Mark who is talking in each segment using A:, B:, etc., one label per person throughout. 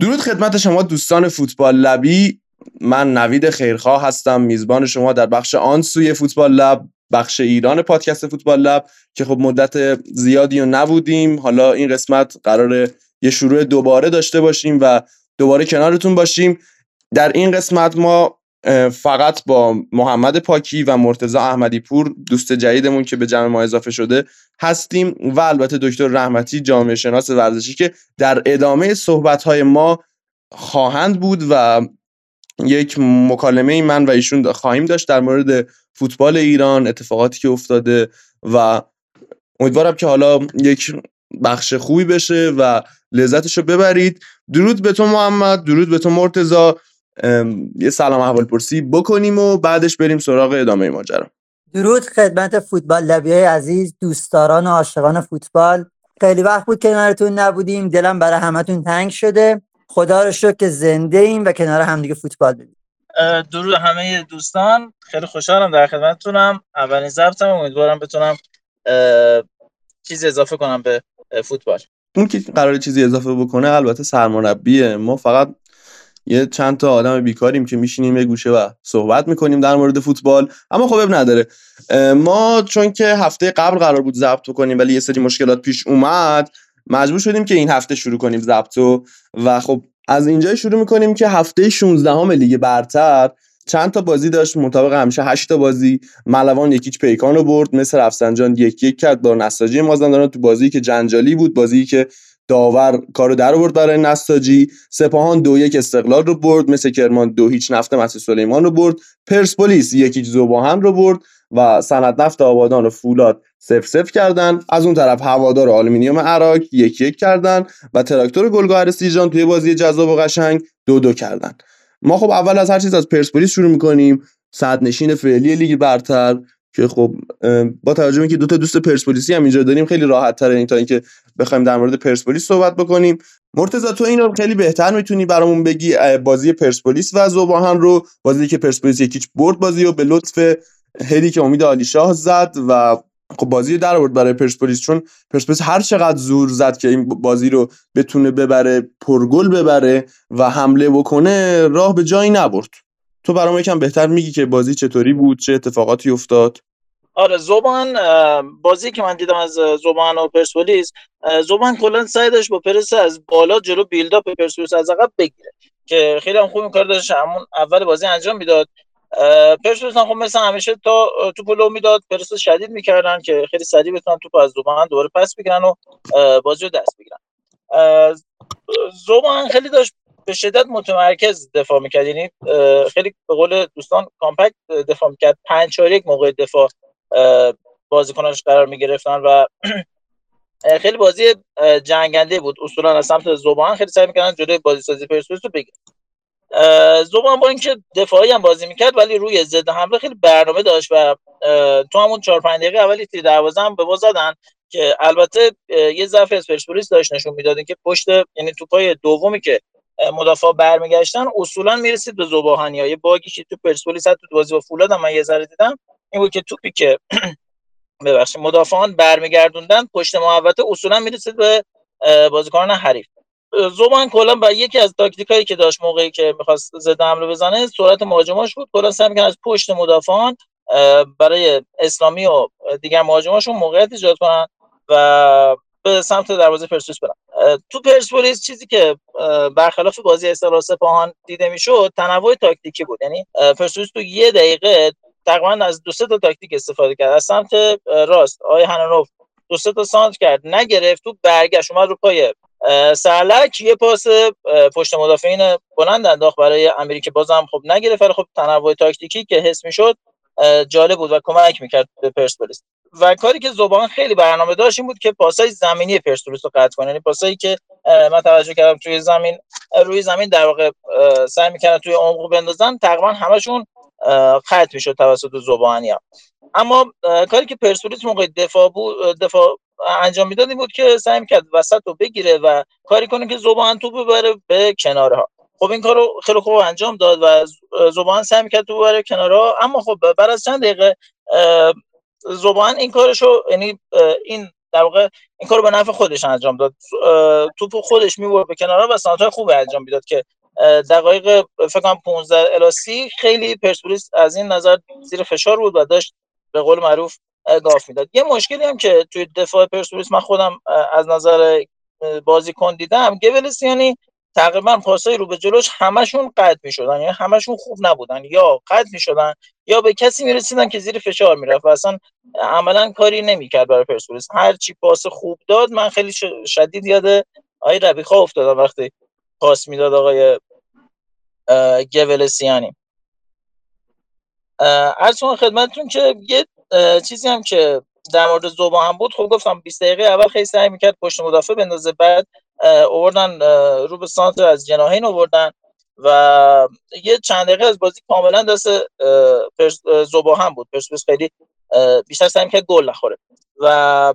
A: درود خدمت شما دوستان فوتبال لبی. من نوید خیرخواه هستم. میزبان شما در بخش آن سوی فوتبال لب بخش ایران پادکست فوتبال لب که خب مدت زیادی و نبودیم. حالا این قسمت قرار یه شروع دوباره داشته باشیم و دوباره کنارتون باشیم. در این قسمت ما فقط با محمد پاکی و مرتزا احمدی پور دوست جدیدمون که به جمع ما اضافه شده هستیم و البته دکتر رحمتی جامعه شناس ورزشی که در ادامه صحبت ما خواهند بود و یک مکالمه من و ایشون خواهیم داشت در مورد فوتبال ایران اتفاقاتی که افتاده و امیدوارم که حالا یک بخش خوبی بشه و لذتش رو ببرید. درود به تو محمد درود به تو مرتزا یه سلام احوال پرسی بکنیم و بعدش بریم سراغ ادامه ماجرا.
B: درود خدمت فوتبال لبی عزیز دوستداران و عاشقان فوتبال. خیلی وقت بود کنارتون نبودیم دلم برای همتون تنگ شده. خدا رو شکر که زنده ایم و کنار همدیگه فوتبال ببینیم
C: درود همه دوستان. خیلی خوشحالم در خدمتتونم. اولین ضبطم امیدوارم بتونم چیزی اضافه کنم به فوتبال.
A: اون که قرار چیزی اضافه بکنه البته سرمربیه. ما فقط یه چند تا آدم بیکاریم که میشینیم یه گوشه و صحبت می‌کنیم در مورد فوتبال اما خب اب نداره. ما چون که هفته قبل قرار بود ضبط کنیم ولی یه سری مشکلات پیش اومد مجبور شدیم که این هفته شروع کنیم ضبط و خب از اینجا شروع می‌کنیم که هفته 16 هم لیگ برتر چند تا بازی داشت مطابق همیشه 8 تا بازی. ملوان یکیچ پیکان رو برد مثل رفسنجان یک یک کرد با نساجی مازندران تو بازی که جنجالی بود بازی که داور کارو در آورد برای نساجی. سپاهان دو یک استقلال رو برد مثل کرمان دو هیچ نفت مسیح سلیمان رو برد. پرسپولیس یکی ذوب‌آهن رو برد و صنعت نفت آبادان و فولاد صفر صفر کردن. از اون طرف هوادار آلومینیوم اراک یک یک کردن و تراکتور گل‌گهر سیرجان توی بازی جذاب و قشنگ دو دو کردن. ما خب اول از هر چیز از پرسپولیس شروع می‌کنیم. صدر نشین فعلی لیگ برتر. که خب با توجه به اینکه دو تا دوست پرسپولیسی هم اینجا داریم خیلی راحت تره این تا اینکه بخوایم در مورد پرسپولیس صحبت بکنیم. مرتضی تو اینو خیلی بهتر می‌تونی برامون بگی بازی پرسپولیس و زوباهن رو بازی که پرسپولیس یکیچ برد بازی رو به لطف هدی که امید علی شاه زد و خب بازی در آورد برای پرسپولیس. چون پرسپولیس هر چقدر زور زد که این بازی رو بتونه ببره پرگل ببره و حمله بکنه راه به جایی نبرد. تو برام یکم بهتر میگی که بازی چطوری بود چه اتفاقاتی افتاد؟
C: آره زبان بازی که من دیدم از زبان و پرسپولیس زبان کلا سعی داشت با پرس از بالا جلو بیلداپ پرسپولیس از عقب بگیره که خیلی هم خوب کار داشت همون اول بازی انجام می‌داد. پرسپولیس خب مثل همیشه تا توپ لو می‌داد پرس شدید می‌کردن که خیلی سریع بتونن توپ از زبان دوباره پس بگیرن و بازی رو دست بگیرن. زبان خیلی داشت به شدت متمرکز دفاع می‌کرد. یعنی خیلی به قول دوستان کامپکت دفاع می‌کرد. 5 4 یک موقع دفاع بازیکناش قرار می‌گرفتن و خیلی بازی جنگنده بود. اصولا از سمت زبان خیلی سعی می‌کردن جلوی بازی سازی پرسپولیس رو بگیرن. زبان با اینکه دفاعی هم بازی می‌کرد ولی روی ضد حمله خیلی برنامه داشت و تو همون 4 5 دقیقه اولی تیر دروازه هم به زدن که البته یه ضعف پرسپولیس داشت نشون می‌داد که پشت یعنی توپای دومی که مدافع برمیگشتن اصولا می‌رسید به زباهنی های باگی که تو پرسپولیس تو بازی با فولاد من یه ذره دیدم. این بود که توپی که ببخشید مدافعان برمیگردوندن پشت محوطه اصولا می‌رسید به بازیکنان حریف. زبان کلا با یکی از تاکتیکایی که داشت موقعی که می‌خواست ضد حمله بزنه سرعت مهاجماش بود. کلا سعی از پشت مدافعان برای اسلامی و دیگر مهاجماشون موقعیت ایجاد کنن و به سمت دروازه پرسپولیس برن. تو پرسپولیس چیزی که برخلاف بازی استقلال سپاهان دیده می‌شد تنوع تاکتیکی بود. یعنی پرسپولیس تو یه دقیقه تقریبا از دو سه تا تاکتیک استفاده کرد. از سمت راست آقای هنانوف دو سه تا سانت کرد. نگرفت تو برگشت اومد رو پای سرلک. یه پاس پشت مدافعین بلند انداخت برای امریکا بازم خب نگرفت. ولی خب تنوع تاکتیکی که حس می‌شد جالب بود و کمک می‌کرد به پرسپولیس. و کاری که زبان خیلی برنامه داشت این بود که پاسای زمینی پرسپولیس رو قطع کنه. یعنی پاسایی که من توجه کردم توی زمین روی زمین در واقع سعی می‌کردن توی عمق بندازن تقریبا همشون قطع می‌شد توسط زبانی اما کاری که پرسپولیس موقع دفاع بود دفاع انجام می‌داد این بود که سعی می‌کرد وسط بگیره و کاری کنه که زبان تو ببره به کناره ها خب این کارو خیلی خوب انجام داد و زبان سعی می‌کرد تو ببره کناره ها اما خب بعد از چند دقیقه زبان این کارشو یعنی این در واقع این کارو به نفع خودش انجام داد. توپو خودش می‌برد به کنارا و سانتر خوب انجام می‌داد که دقایق فکر کنم 15 الی 30 خیلی پرسپولیس از این نظر زیر فشار بود و داشت به قول معروف گاف می‌داد. یه مشکلی هم که توی دفاع پرسپولیس من خودم از نظر بازیکن دیدم یعنی تقریبا پاسای رو به جلوش همشون قطع می‌شدن یعنی همشون خوب نبودن یا قطع می‌شدن یا به کسی می‌رسیدن که زیر فشار می‌رفت و اصلا عملا کاری نمی‌کرد برای پرسپولیس. هر چی پاس خوب داد من خیلی شدید یاد آقای ربیخا افتادم وقتی پاس می‌داد آقای گولسیانی از خدمتتون که یه چیزی هم که در مورد زوبا هم بود. خب گفتم 20 دقیقه اول خیلی سعی می‌کرد پشت مدافع بندازه بعد اووردن رو به سانتر از جناهین اووردن. و یه چند دقیقه از بازی کاملا دست زوبا هم بود. پرسپولیس خیلی بیشتر سعی می‌کرد گل نخوره. و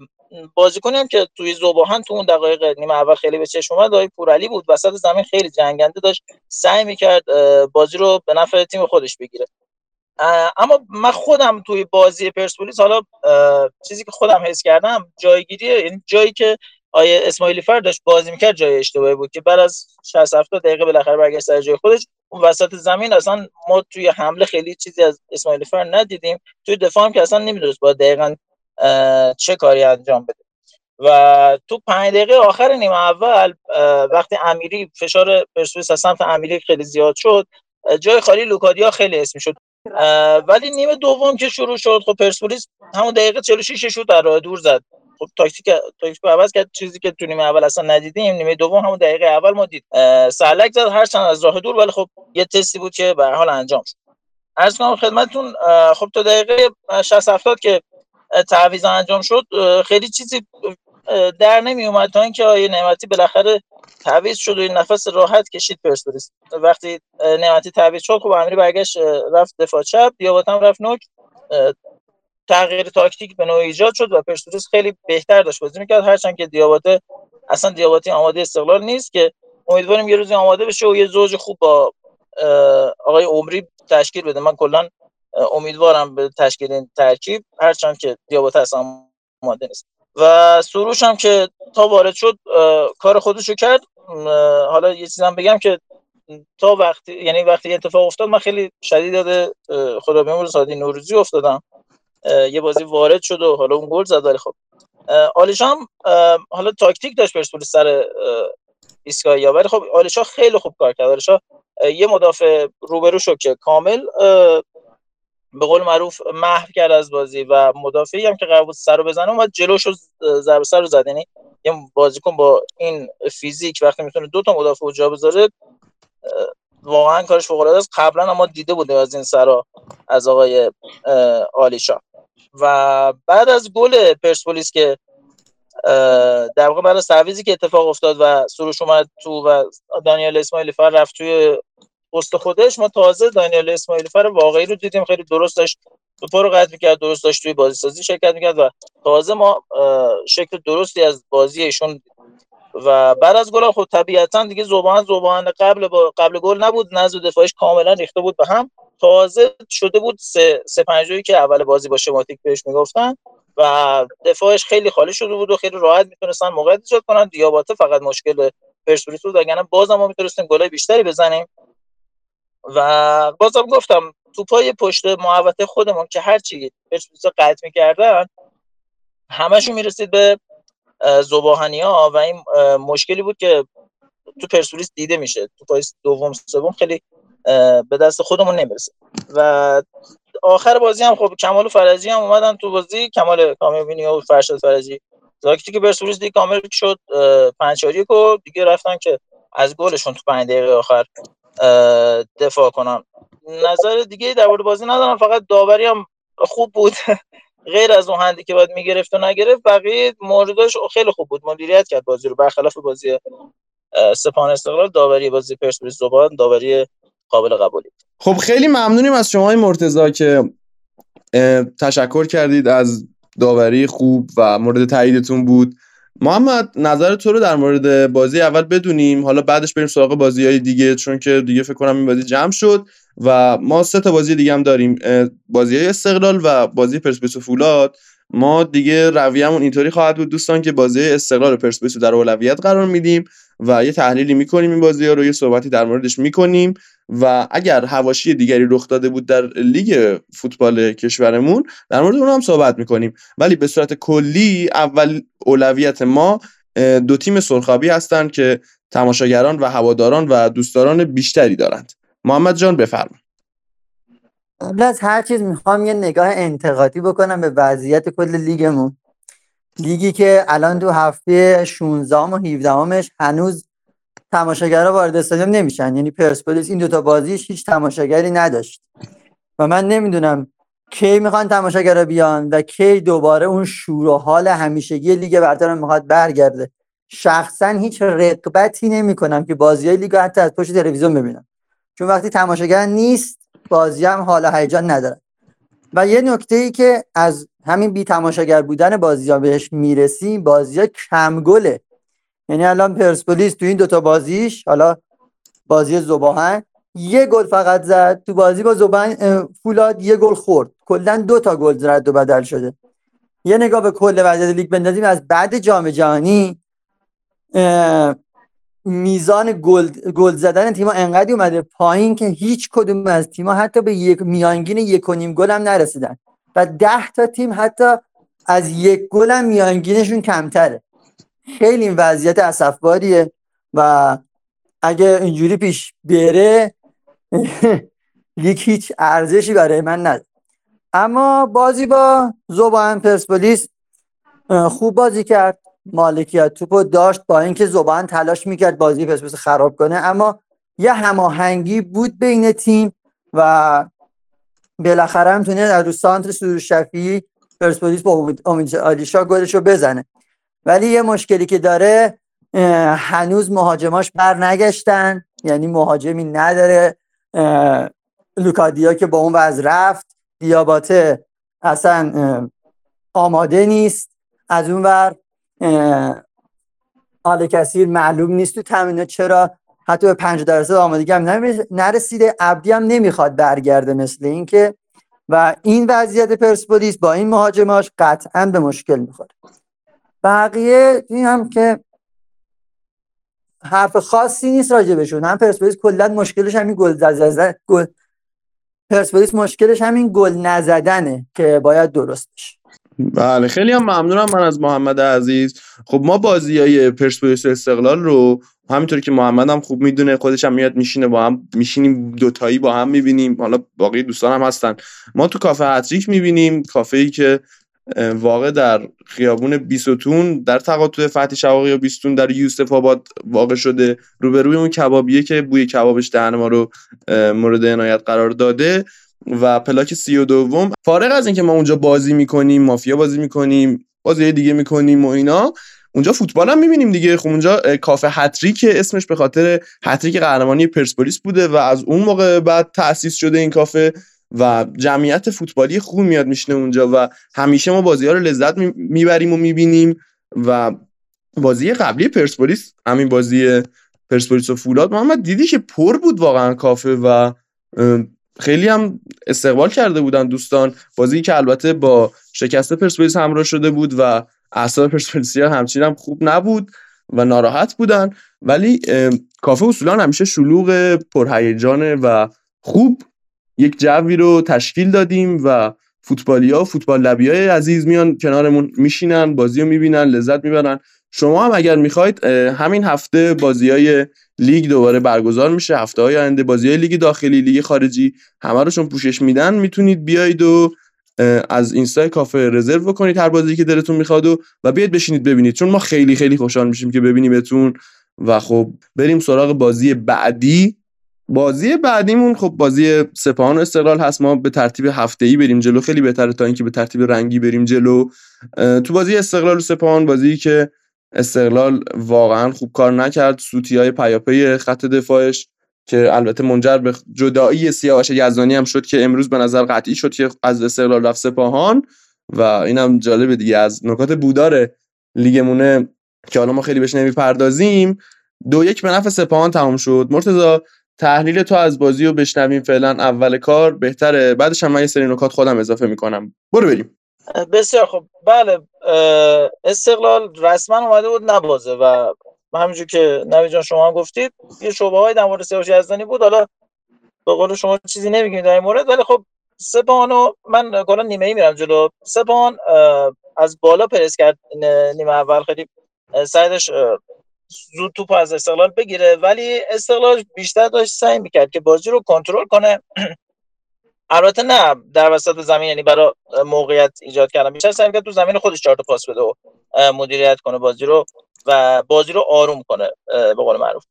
C: بازیکنی هم که توی زوباهن تو اون دقایق نیمه اول خیلی به چشم اومد آقای پورعلی بود. وسط زمین خیلی جنگنده داشت. سعی می‌کرد بازی رو به نفع تیم خودش بگیره. اما من خودم توی بازی پرسپولیس حالا چیزی که خودم حس کردم جایگیری یعنی جایی که آیه اسماعیلی فر داشت بازی می‌کرد جای اشتباهی بود که بعد از 60 70 دقیقه بالاخره برگشت سر جای خودش. اون وسط زمین اصلا ما توی حمله خیلی چیزی از اسماعیلی فر ندیدیم. توی دفاع هم که اصلا نمی‌دونست با دقیقا چه کاری انجام بده. و تو پنج دقیقه آخر نیمه اول وقتی امیری فشار پرسپولیس از سمت امیری خیلی زیاد شد جای خالی لوکادیا خیلی اسمی شد ولی نیمه دوم که شروع شد خب پرسپولیس همون دقیقه 46 شد در راه دور زد. تاکتیک تاکتیک عوض کرد چیزی که تو نیمه اول اصلا ندیدیم نیمه دوم همون دقیقه اول ما دید. سلک زد هر چند از راه دور ولی خب یه تستی بود که به حال انجام شد. عرض کنم خدمتتون خب تا دقیقه 60 70 که تعویض انجام شد خیلی چیزی در نمی اومد تا اینکه آیه نعمتی بالاخره تعویض شد و این نفس راحت کشید پرسپولیس. وقتی نعمتی تعویض شد خب امیری برگشت رفت دفاع چپ دیابات هم رفت نوک تغییر تاکتیک به نوعی ایجاد شد و پرسپولیس خیلی بهتر داشت. بازی می‌کرد. هرچند که دیاباته اصلا دیاباتی آماده استقلال نیست که امیدواریم یه روزی آماده بشه و یه زوج خوب با آقای عمری تشکیل بده. من کلا امیدوارم به تشکیل این ترکیب. هرچند که دیابات اصلا آماده نیست. و سروش هم که تا وارد شد کار خودشو کرد. حالا یه چیزم بگم که تا وقتی یعنی وقتی اتفاق افتاد من خیلی شدید یاد خدا بیامرز سادی نوروزی افتادم. یه بازی وارد شد و حالا اون گل زد ولی خب. آلیشام حالا تاکتیک داشت پرسپولیس سر ایستگاه یا ولی خب آلیشا خیلی خوب کار کرد. آلیشا یه مدافع روبرو شد که کامل به قول معروف محو کرد از بازی و مدافعی هم که قرار بود سر رو بزنه اومد جلوش رو ضربه سر رو زد. یعنی یه بازیکن با این فیزیک وقتی می‌تونه دو تا مدافع رو جا بذاره واقعا کارش فوق العاده است. قبلا ما دیده بوده از این سرا از آقای آلیشا. و بعد از گل پرسپولیس که در واقع بعد از که اتفاق افتاد و سروش اومد تو و دانیال اسماعیلی فر رفت توی پست خودش ما تازه دانیال اسماعیلی فر واقعی رو دیدیم خیلی درست داشت توپا رو قطع می‌کرد درست داشت توی بازی سازی شرکت می‌کرد و تازه ما شکل درستی از بازی ایشون و بعد از گل خود طبیعتا دیگه زبان زبان قبل با قبل گل نبود نزد دفاعش کاملا ریخته بود به هم. تازه شده بود سه, سه که اول بازی با شماتیک بهش می‌گفتن و دفاعش خیلی خالی شده بود و خیلی راحت می‌تونستن موقعیت ایجاد کنن. دیاباته فقط مشکل پرسپولیس بود. وگرنه بازم ما می‌تونستیم گلای بیشتری بزنیم. و بازم گفتم توپای پشت محوطه خودمون که هر چی پرسپولیس قطع می‌کردن همشون می‌رسید به زباهنی ها و این مشکلی بود که تو پرسپولیس دیده میشه. تو پای دوم سوم خیلی به دست خودمون نمی‌رسه. و آخر بازی هم خب کمال و فرجی هم اومدن تو بازی. کمال کامیابینی و فرشاد فرجی. زاکتی که پرسپولیس دیگه کامل شد پنج و دیگه رفتن که از گلشون تو پنج دقیقه آخر دفاع کنن. نظر دیگه در مورد بازی ندارم. فقط داوری هم خوب بود. غیر از اون هندی که باید می‌گرفت و نگرفت بقیه موردش خیلی خوب بود. مدیریت کرد بازی رو. برخلاف بازی سپاهان استقلال داوری بازی پرسپولیس زبان داوری قابل قبولی.
A: خب خیلی ممنونیم از شما مرتضی که تشکر کردید از داوری خوب و مورد تاییدتون بود. محمد نظر تو رو در مورد بازی اول بدونیم. حالا بعدش بریم سراغ بازی های دیگه چون که دیگه فکر کنم این بازی جمع شد و ما سه تا بازی دیگه هم داریم. بازی های استقلال و بازی پرسپولیس و فولاد. ما دیگه رویه‌مون اینطوری خواهد بود دوستان که بازی استقلال پرسپولیس رو در اولویت قرار میدیم و یه تحلیلی می‌کنیم این بازی ها رو یه صحبتی در موردش می‌کنیم و اگر هواشی دیگری رخ داده بود در لیگ فوتبال کشورمون در مورد اون هم صحبت می‌کنیم. ولی به صورت کلی اول اولویت ما دو تیم سرخابی هستند که تماشاگران و هواداران و دوستداران بیشتری دارند. محمد جان بفرمایید
B: قبل از هر چیز می‌خوام یه نگاه انتقادی بکنم به وضعیت کل لیگمون. لیگی که الان دو هفته 16 و 17 هنوز تماشاگرها وارد استادیوم نمیشن. یعنی پرسپولیس این دوتا بازیش هیچ تماشاگری نداشت. و من نمی‌دونم کی می‌خوان تماشاگرها بیان و کی دوباره اون شور و حال همیشگی لیگ برتر می‌خواد برگرده. شخصا هیچ رقبتی نمی‌کنم که بازی های لیگ حتی از پشت تلویزیون ببینم. چون وقتی تماشاگر نیست بازی هم حال هیجان نداره. و یه نکته ای که از همین بی تماشاگر بودن بازی ها بهش می‌رسیم بازی ها کم گله. یعنی الان پرسپولیس تو این دوتا بازیش حالا بازی زباهن یه گل فقط زد. تو بازی با زبان فولاد یه گل خورد. کلا دو تا گل رد و بدل شده. یه نگاه به کل وضعیت لیگ بندازیم از بعد جام جهانی میزان گل گل زدن تیم‌ها انقدر اومده پایین که هیچ کدوم از تیم‌ها حتی به یک میانگین یک و نیم گل هم نرسیدن. و ده تا تیم حتی از یک گل هم میانگینشون کمتره. خیلی این وضعیت اسفباریه و اگه اینجوری پیش بره لیگ هیچ ارزشی برای من نداره. اما بازی با زبان پرسپولیس خوب بازی کرد. مالکیت توپو داشت با اینکه زبان تلاش می‌کرد بازی پرسپولیس خراب کنه. اما یه هماهنگی بود بین تیم و بالاخره هم تونه در رو سانتر سرور شفیعی پرسپولیس با امید آلیشا گلشو بزنه. ولی یه مشکلی که داره هنوز مهاجماش بر نگشتن یعنی مهاجمی نداره. لوکادیا که با اون وضع رفت. دیاباته اصلا آماده نیست. از اون ور آل کثیر معلوم نیست تو تمرینات چرا حتی به 5 درصد آمادگی هم نرسیده. عبدی هم نمی‌خواد برگرده مثل اینکه و این وضعیت پرسپولیس با این مهاجماش قطعا به مشکل می‌خوره. بقیه این هم که حرف خاصی نیست راجع بهشون. هم پرسپولیس کلا مشکلش همین گل زدن گل پرسپولیس مشکلش همین گل نزدنه که باید درست بشه.
A: بله خیلی هم ممنونم من از محمد عزیز. خب ما بازی های پرسپولیس استقلال رو همینطور که محمد هم خوب می‌دونه خودش هم میاد میشینه با هم میشینیم دوتایی با هم می‌بینیم. حالا باقی دوستان هم هستن. ما تو کافه هتریک می‌بینیم کافه ای که واقع در خیابون بیستون در تقاطع فتحی شواقی و بیستون در یوسف آباد واقع شده. روبروی اون کبابیه که بوی کبابش دهن ما رو مورد عنایت قرار داده. و پلاک سی و دوم. فارغ از اینکه ما اونجا بازی می‌کنیم مافیا بازی می‌کنیم بازی دیگه می‌کنیم و اینا اونجا فوتبال هم می‌بینیم دیگه. خب اونجا کافه هتریک اسمش به خاطر هتریک قهرمانی پرسپولیس بوده و از اون موقع بعد تأسیس شده این کافه و جمعیت فوتبالی خوب میاد میشنه اونجا و همیشه ما بازی ها رو لذت می‌بریم و می‌بینیم و بازی قبلی پرسپولیس همین بازی پرسپولیس و فولاد محمد دیدی که پر بود واقعا کافه و خیلی هم استقبال کرده بودن دوستان. بازی که البته با شکست پرسپولیس همراه شده بود و اعصاب پرسپولیسیا همچین هم خوب نبود و ناراحت بودن. ولی کافه اصولا همیشه شلوغ پرهیجانه و خوب یک جوی رو تشکیل دادیم و فوتبالیا و فوتبال لبی های عزیز میان کنارمون میشینن بازی رو می‌بینن لذت می‌برن. شما هم اگر می‌خواید همین هفته بازی های لیگ دوباره برگزار میشه. هفته های آینده بازی های لیگ داخلی لیگ خارجی همه رو چون پوشش میدن. می‌تونید بیاید و از اینستا کافه رزرو بکنید هر بازی که دلتون می‌خواد و و بیاید بشینید ببینید. چون ما خیلی خیلی خوشحال میشیم که ببینیمتون و خب بریم سراغ بازی بعدی. بازی بعدیمون خب بازی سپاهان و استقلال هست. ما به ترتیب هفته ای بریم جلو. خیلی بهتره تا اینکه به ترتیب رنگی بریم جلو. تو بازی استقلال و سپاهان بازی که استقلال واقعا خوب کار نکرد. سوتی های پیاپی خط دفاعش که البته منجر به جدایی سیاوش یزدانی هم شد که امروز به نظر قطعی شد که از استقلال رفت سپاهان و اینم جالبه دیگه از نکات بودار لیگمونه که حالا ما خیلی بهش نمی‌پردازیم. دو یک به نفع سپاهان تمام شد. مرتضی تحلیل تو از بازی رو بشنویم. فعلا اول کار بهتره. بعدش هم من یه سری نکات خودم اضافه می‌کنم. برو بریم.
C: بسیار خب بله استقلال رسما اومده بود نبازه و همینجور که نوی جان شما گفتید یه شعبه های در مورد سیاوش یزدانی بود. حالا به قول شما چیزی نمیگیم در این مورد ولی خب سپاهانو من کلا نیمه ای میرم جلو. سپاهان از بالا پرس کرد نیمه اول. خیلی سعیدش زود توپ از استقلال بگیره ولی استقلال بیشتر داشت سعی می‌کرد که بازی رو کنترل کنه. البته نه در وسط زمین یعنی برای موقعیت ایجاد کردن. بیشتر سعی کرد تو زمین خودش چهار تا پاس بده و مدیریت کنه بازی رو و بازی رو آروم کنه به قول معروف.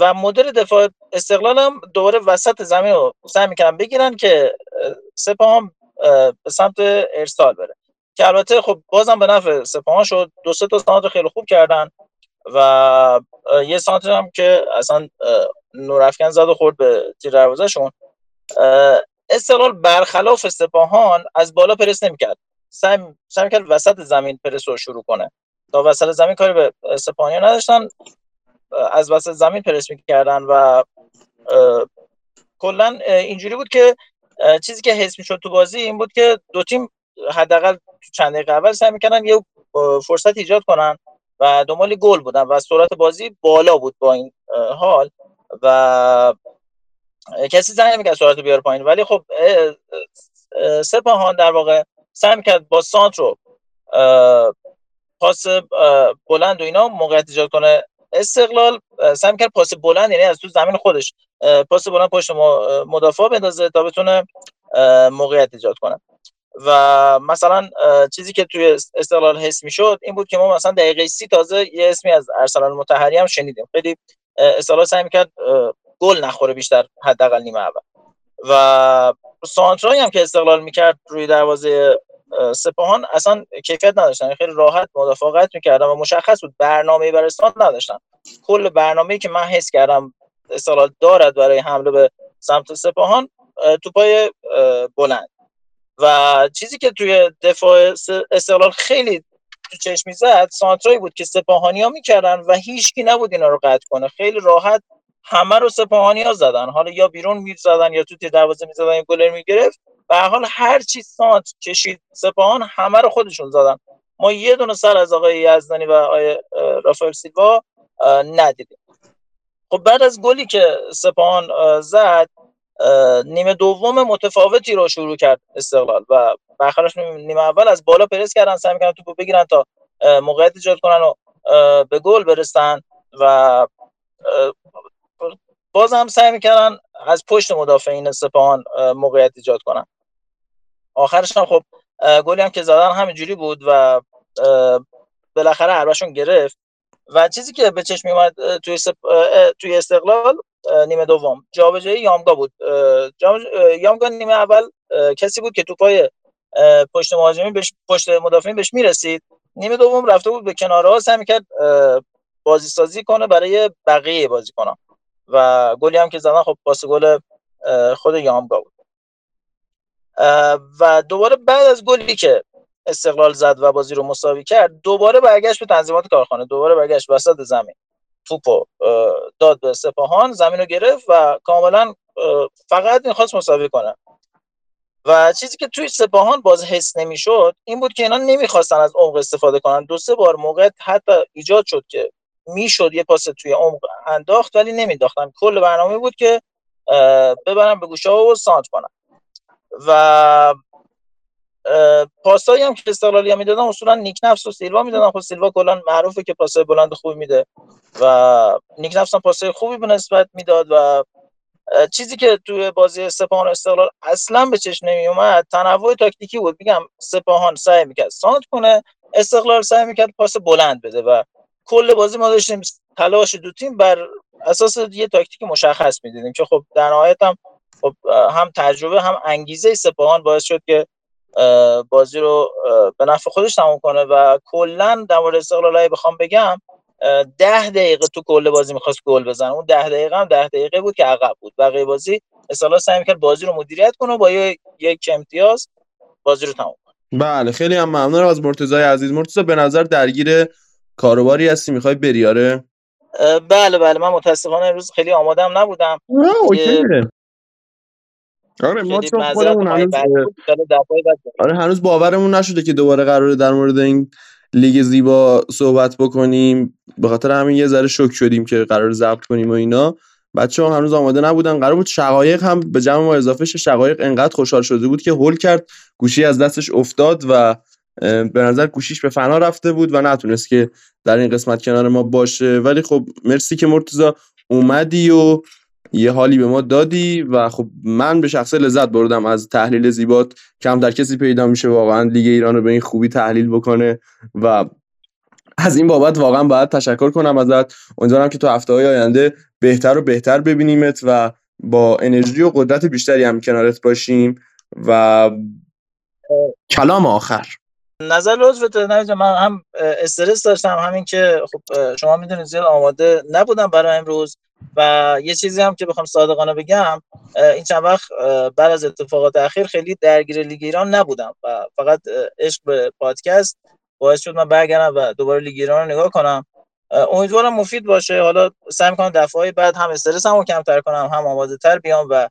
C: و مدل دفاع استقلال هم دوباره وسط زمین رو سعی می‌کنن بگیرن که سپاهان به سمت ارسال بره. که البته خب بازم به نفع سپاهان شد. دو سه تا سانتر خیلی خوب کردن و یه سانتر هم که اصلا نورافکن زد و خورد به تیر دروازه‌شون. استقلال برخلاف سپاهان از بالا پرس نمی‌کرد. سعی سعی کرد وسط زمین پرس رو شروع کنه. تا وسط زمین کاری به سپاهانی نداشتن. از وسط زمین پرس می‌کردن و کلا اینجوری بود که چیزی که حس می‌شد تو بازی این بود که دو تیم حداقل تو چند دقیقه اول سعی می‌کنن یه فرصت ایجاد کنن و دنبال گل بودن و سرعت بازی بالا بود با این حال. و کسی زنگ نمی‌کرد سرعت بیاره پایین. ولی خب سپاهان در واقع سعی کرد با سانت رو پاس بلند و اینا موقعیت ایجاد کنه. استقلال سعی کرد پاس بلند یعنی از تو زمین خودش پاس بلند پشت مدافع بندازه تا بتونه موقعیت ایجاد کنه. و مثلا چیزی که توی استقلال حس می‌شد این بود که ما مثلا دقیقه سی تازه یه اسمی از ارسلان متحری هم شنیدیم. خیلی استقلال سعی می‌کرد گل نخوره بیشتر حداقل نیمه اول. و سانترایی هم که استقلال می‌کرد روی دروازه سپاهان اصلا کیفیت نداشتن. خیلی راحت مدافعت می‌کردن و مشخص بود برنامه برای نداشتن. کل برنامه‌ای که من حس کردم استقلال دارد برای حمله به سمت سپاهان توپای بلند. و چیزی که توی دفاع استقلال خیلی تو چشمی زد سانترایی بود که سپاهانی ها می‌کردن و هیچکی نبود اینا رو قطع کنه. خیلی راحت همه رو سپاهانی ها زدن. حالا یا بیرون می‌زدن یا تو تیر دروازه می‌زدن یا گلر می‌گرفت. و حال هر چی سانت کشید سپاهان همه رو خودشون زدن. ما یه دونه سر از آقای یزدانی و آقای رافائل سیلوا ندیدیم. خب بعد از گلی که سپاهان زد نیمه دوم متفاوتی رو شروع کرد استقلال و برخلاف نیمه اول از بالا پرس کردن سعی می‌کنن توپو بگیرن تا موقعیت ایجاد کنن و به گل برسن و باز هم سعی می‌کردن از پشت مدافعین سپاهان موقعیت ایجاد کنن. آخرش هم خب گلی هم که زدن همینجوری بود و بالاخره هربشون گرفت. و چیزی که به چشم اومد توی سپ... توی استقلال نیمه دوم. جابجایی یامگا بود. یامگا نیمه اول کسی بود که توپای پشت مهاجمی بهش پشت مدافعین بهش می‌رسید. نیمه دوم رفته بود به کناره ها سعی کرد بازی سازی کنه برای بقیه بازی کنه و گلی هم که زدن خب پاس گل خود یامگا بود. و دوباره بعد از گلی که استقلال زد و بازی رو مساوی کرد دوباره برگشت به تنظیمات کارخانه دوباره برگشت وسط زمین. توپو داد به سپاهان زمین رو گرفت و کاملا فقط می‌خواست مساوی کنه. و چیزی که توی سپاهان باز حس نمی‌شد این بود که اینا نمی‌خواستن از عمق استفاده کنن. دو سه بار موقع حتی ایجاد شد که می‌شد یه پاس توی عمق انداخت ولی نمیداختن کل برنامه بود که ببرن به گوشه و سانت کنن و پاسایی هم که استقلالی هم می‌دادن اصولا نیک نفس و سیلوا می‌دادن خب سیلوا کلا معروفه که پاسای بلند خوبی میده و نیک نفس هم پاسای خوبی به نسبت می‌داد و چیزی که توی بازی سپاهان استقلال اصلا به چشم نمی اومد تنوع تاکتیکی بود. میگم سپاهان سعی می‌کرد سانت کنه استقلال سعی می‌کرد پاس بلند بده و کل بازی ما داشتیم تلاش دو تیم بر اساس یه تاکتیک مشخص می‌دیدیم که خب در نهایت هم خب هم تجربه هم انگیزه سپاهان باعث شد که بازی رو به نفع خودش تموم کنه و کلا در مورد استقلال بخوام بگم ده دقیقه تو کل بازی می‌خواست گل بزنه. اون ده دقیقه هم ده دقیقه بود که عقب بود. بقیه بازی استقلال سعی می‌کرد بازی رو مدیریت کنه با یک امتیاز بازی رو تموم کنه.
A: بله خیلی هم ممنونم از مرتضی عزیز. مرتضی به نظر درگیر کاروباری هستی؟ می‌خوای بریاره
C: بله بله. من متاسفانه امروز خیلی آمادم نبودم.
A: آره ما
C: خیلی
A: چون
C: معذرت
A: خودمون هنوز. آره هنوز باورمون نشده که دوباره قراره در مورد این لیگ زیبا صحبت بکنیم. به خاطر همین یه ذره شوک شدیم که قرار ضبط کنیم و اینا. بچه ها هنوز آماده نبودن. قرار بود شقایق هم به جمع ما اضافه شه. شقایق انقدر خوشحال شده بود که هول کرد. گوشی از دستش افتاد و به نظر گوشیش به فنا رفته بود و نتونست که در این قسمت کنار ما باشه. ولی خب مرسی که مرتضی اومدی و یه حالی به ما دادی و خب من به شخصه لذت بردم از تحلیل زیبات. کم در کسی پیدا میشه واقعا لیگ ایران رو به این خوبی تحلیل بکنه و از این بابت واقعا باید تشکر کنم ازت. امیدوارم که تو هفته های آینده بهتر و بهتر ببینیمت و با انرژی و قدرت بیشتری هم کنارت باشیم و کلام آخر.
C: نظر نوید جان، من هم استرس داشتم. همین که خب شما می‌دونید زیاد آماده نبودم برای امروز و یه چیزی هم که بخوام صادقانه بگم این چند وقت بعد از اتفاقات اخیر خیلی درگیر لیگ ایران نبودم و فقط عشق به پادکست باعث شد من برگردم و دوباره لیگ ایران رو نگاه کنم. امیدوارم مفید باشه. حالا سعی می‌کنم دفعه بعد هم استرس رو کمتر کنم هم آماده تر بیام و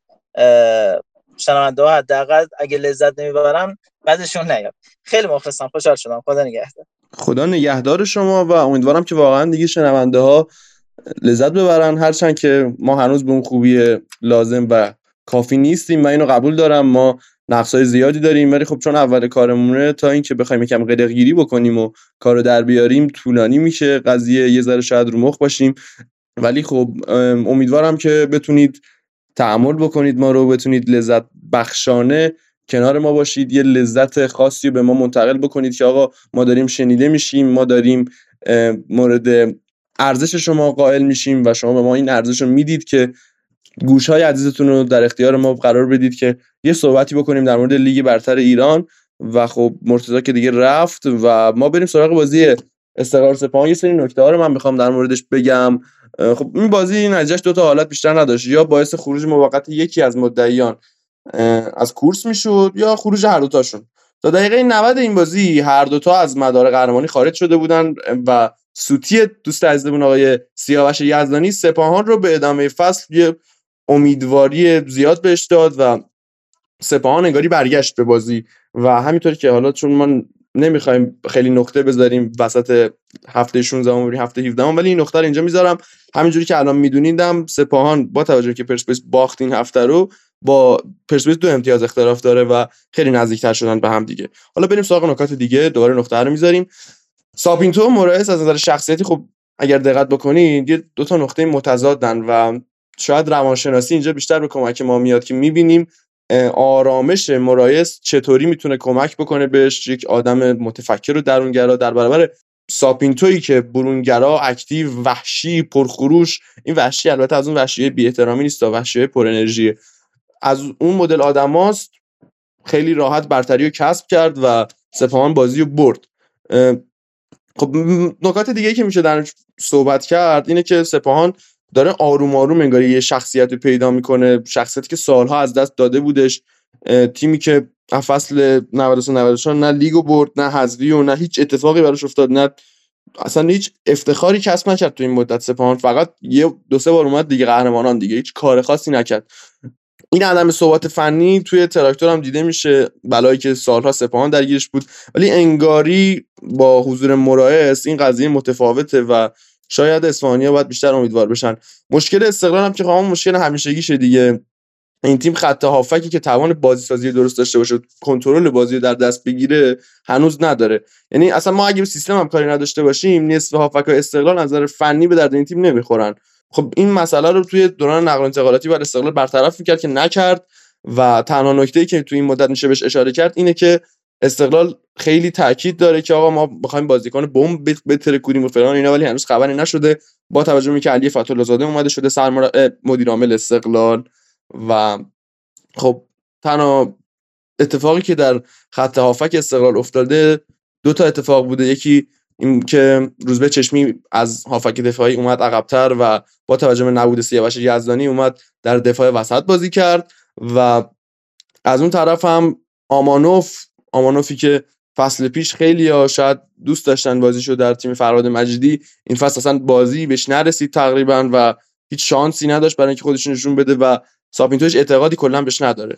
C: شنونده ها حداقل اگه لذت نمی‌برن بعدشون نیاد. خیلی مخلصم خوشحال شدم. خدا نگهدار.
A: خدا نگهدار شما و امیدوارم که واقعا دیگه شنونده ها لذت ببرن. هرچند که ما هنوز به اون خوبی لازم و کافی نیستیم من اینو قبول دارم. ما نقصای زیادی داریم ولی خب چون اول کارمونه تا اینکه بخوایم یکم قلقگیری بکنیم و کارو در بیاریم طولانی میشه. قضیه یه ذره شاید رو مخ باشیم. ولی خب ام، امیدوارم که بتونید تحمل بکنید ما رو بتونید لذت بخشانه کنار ما باشید. یه لذت خاصی به ما منتقل بکنید که آقا ما داریم شنیده میشیم ما داریم مورد ارزش شما قائل میشیم و شما به ما این ارزش رو می‌دید که گوش های عزیزتون رو در اختیار ما قرار بدید که یه صحبتی بکنیم در مورد لیگ برتر ایران. و خب مرتضی که دیگه رفت و ما بریم سراغ بازی استقلال سپاهان. یه سری نکته ها رو من می‌خوام در موردش بگم. خب این بازی نتیجهش دو تا حالت بیشتر نداشت. یا باعث خروج موقت یکی از مدعیان از کورس می‌شد یا خروج هر دوتاشون تا دقیقه 90 این بازی هر دوتا از مدار قهرمانی خارج شده بودن و سوتی دوست عزیزمون آقای سیاوش یزدانی سپاهان رو به ادامه فصل یه امیدواری زیاد بهش داد و سپاهان انگاری برگشت به بازی. و همینطور که حالا چون ما نمی‌خوایم خیلی نقطه بذاریم وسط هفته 16 و هفته 17 ولی این نقطه رو اینجا می‌ذارم. همینجوری که الان میدونیدم سپاهان با توجه که پرسپولیس باخت این هفته رو با پرسپولیس دو امتیاز اختلاف داره و خیلی نزدیکتر شدن به هم دیگه. حالا بریم سراغ نکات دیگه دوباره نقطه رو می‌ذاریم. ساپینتو و از نظر شخصیتی خب اگر دقت بکنید یه دو تا نقطه متضادن و شاید روانشناسی اینجا بیشتر به کمک ما میاد که می‌بینیم آرامش مورایس چطوری می‌تونه کمک بکنه بهش؟ یک آدم متفکر و درونگرا در برابر ساپینتویی که برونگرا active وحشی پرخروش. این وحشی البته از اون وحشی بی احترامی نیست تا وحشی پر انرژی از اون مدل آدماست خیلی راحت برتری رو کسب کرد و سپاهان بازی رو برد. خب نکات دیگه که میشه در صحبت کرد اینه که سپاهان داره آروم آروم انگاری یه شخصیت رو پیدا می‌کنه شخصیتی که سالها از دست داده بودش تیمی که فصل 93 94 نه لیگو برد نه حذفی و نه هیچ اتفاقی براش افتاد نه اصلا هیچ افتخاری کسب نکرد تو این مدت سپاهان. فقط یه دو سه بار اومد دیگه قهرمانان دیگه هیچ کار خاصی نکرد. این عدم ثبات فنی توی تراکتور هم دیده میشه بلایی که سالها سپاهان درگیرش بود. ولی انگاری با حضور مرائس این قضیه متفاوته و شاید اسپانیا باید بیشتر امیدوار بشن. مشکل استقلال هم که خواهم مشکل همیشگیشه دیگه. این تیم خط هافکی که توان بازی سازی درست داشته باشه کنترل بازی رو در دست بگیره هنوز نداره. یعنی اصلا ما اگه سیستم هم کاری نداشته باشیم نصف هافک استقلال نظر فنی به درد این تیم نمی‌خورن. خب این مسئله رو توی دوران نقل انتقالاتی بر استقلال برطرف می‌کرد که نکرد و تنها نکته که توی این مدت میشه بهش اشاره کرد اینه که استقلال خیلی تاکید داره که آقا ما بخوایم بازیکن بمب بترکونیم و فلان اینا ولی هنوز خبری نشده. با توجه به اینکه علی فتح زاده اومده شده سرمرا مدیر عامل استقلال. و خب تنها اتفاقی که در خط هافک استقلال افتاده دو تا اتفاق بوده. یکی این که روزبه چشمی از هافک دفاعی اومد عقبتر و با توجه به نبود سیاوش یزدانی اومد در دفاع وسط بازی کرد. و از اون طرف هم آمانوف آمانوفی که فصل پیش خیلی ها شاید دوست داشتن بازیشو در تیم فرهاد مجیدی این فصل اصلا بازی بهش نرسید تقریبا و هیچ شانسی نداشت برای اینکه خودش نشون بده و ساپینتوش اعتقادی کلا بهش نداره.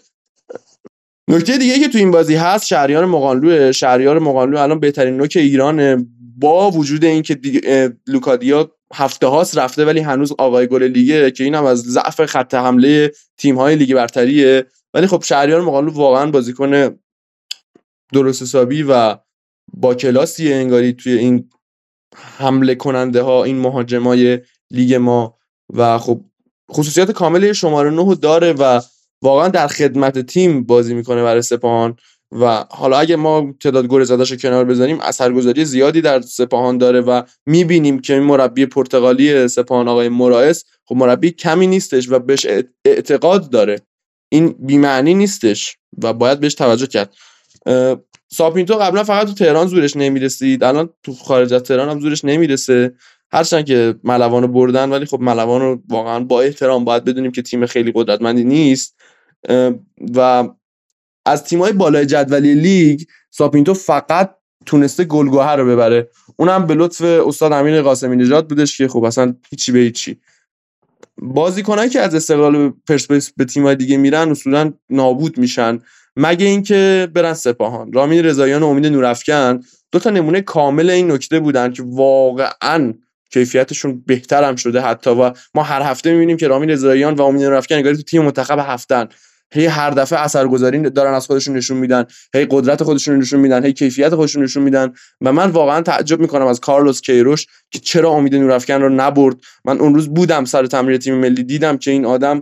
A: نکته دیگه که تو این بازی هست شهریار مقانلو شهریار مقانلو الان بهترین نوک ایرانه با وجود اینکه لوکادیا هفته هاست رفته ولی هنوز آقای گل لیگه که اینم از ضعف خط حمله تیم های لیگ برتریه. ولی خب شهریار مقانلو واقعا بازیکن درست حسابی و با کلاسیه انگاری توی این حمله کننده ها این مهاجمای لیگ ما و خب خصوصیات کامل شماره 9 داره و واقعا در خدمت تیم بازی می‌کنه برای سپاهان و حالا اگه ما تعداد گل زداش کنار بزنیم اثرگذاری زیادی در سپاهان داره و می‌بینیم که این مربی پرتغالی سپاهان آقای مراس خب مربی کمی نیستش و بهش اعتقاد داره. این بیمعنی نیستش و باید بهش توجه کرد. ساپینتو قبلا فقط تو تهران زورش نمی‌رسید. الان تو خارج از تهران هم زورش نمی‌رسه. هرچند که ملوان رو بردن ولی خب ملوان رو واقعا با احترام باید بدونیم که تیم خیلی قدرتمندی نیست. و از تیمای بالای جدولی لیگ ساپینتو فقط تونسته گلگوهر رو ببره. اونم به لطف استاد امین قاسمی نژاد بودش که خب اصلا هیچی به هیچی. بازیکنایی که از استقلال پرسپولیس به تیمای دیگه میرن اصولا نابود میشن. مگه اینکه برن سپاهان. رامین رضاییان و امید نورافکن دو تا نمونه کامل این نکته بودن که واقعا کیفیتشون بهتر هم شده حتی و ما هر هفته می‌بینیم که رامین رضاییان و امید نورافکن انگاری تو تیم منتخب هفتن. هی هر دفعه اثرگذاری دارن از خودشون نشون میدن هی قدرت خودشون نشون میدن هی کیفیت خودشون نشون میدن و من واقعا تعجب می‌کنم از کارلوس کیروش که چرا امید نورافکن رو نبرد. من اون روز بودم سر تمرین تیم ملی دیدم که این آدم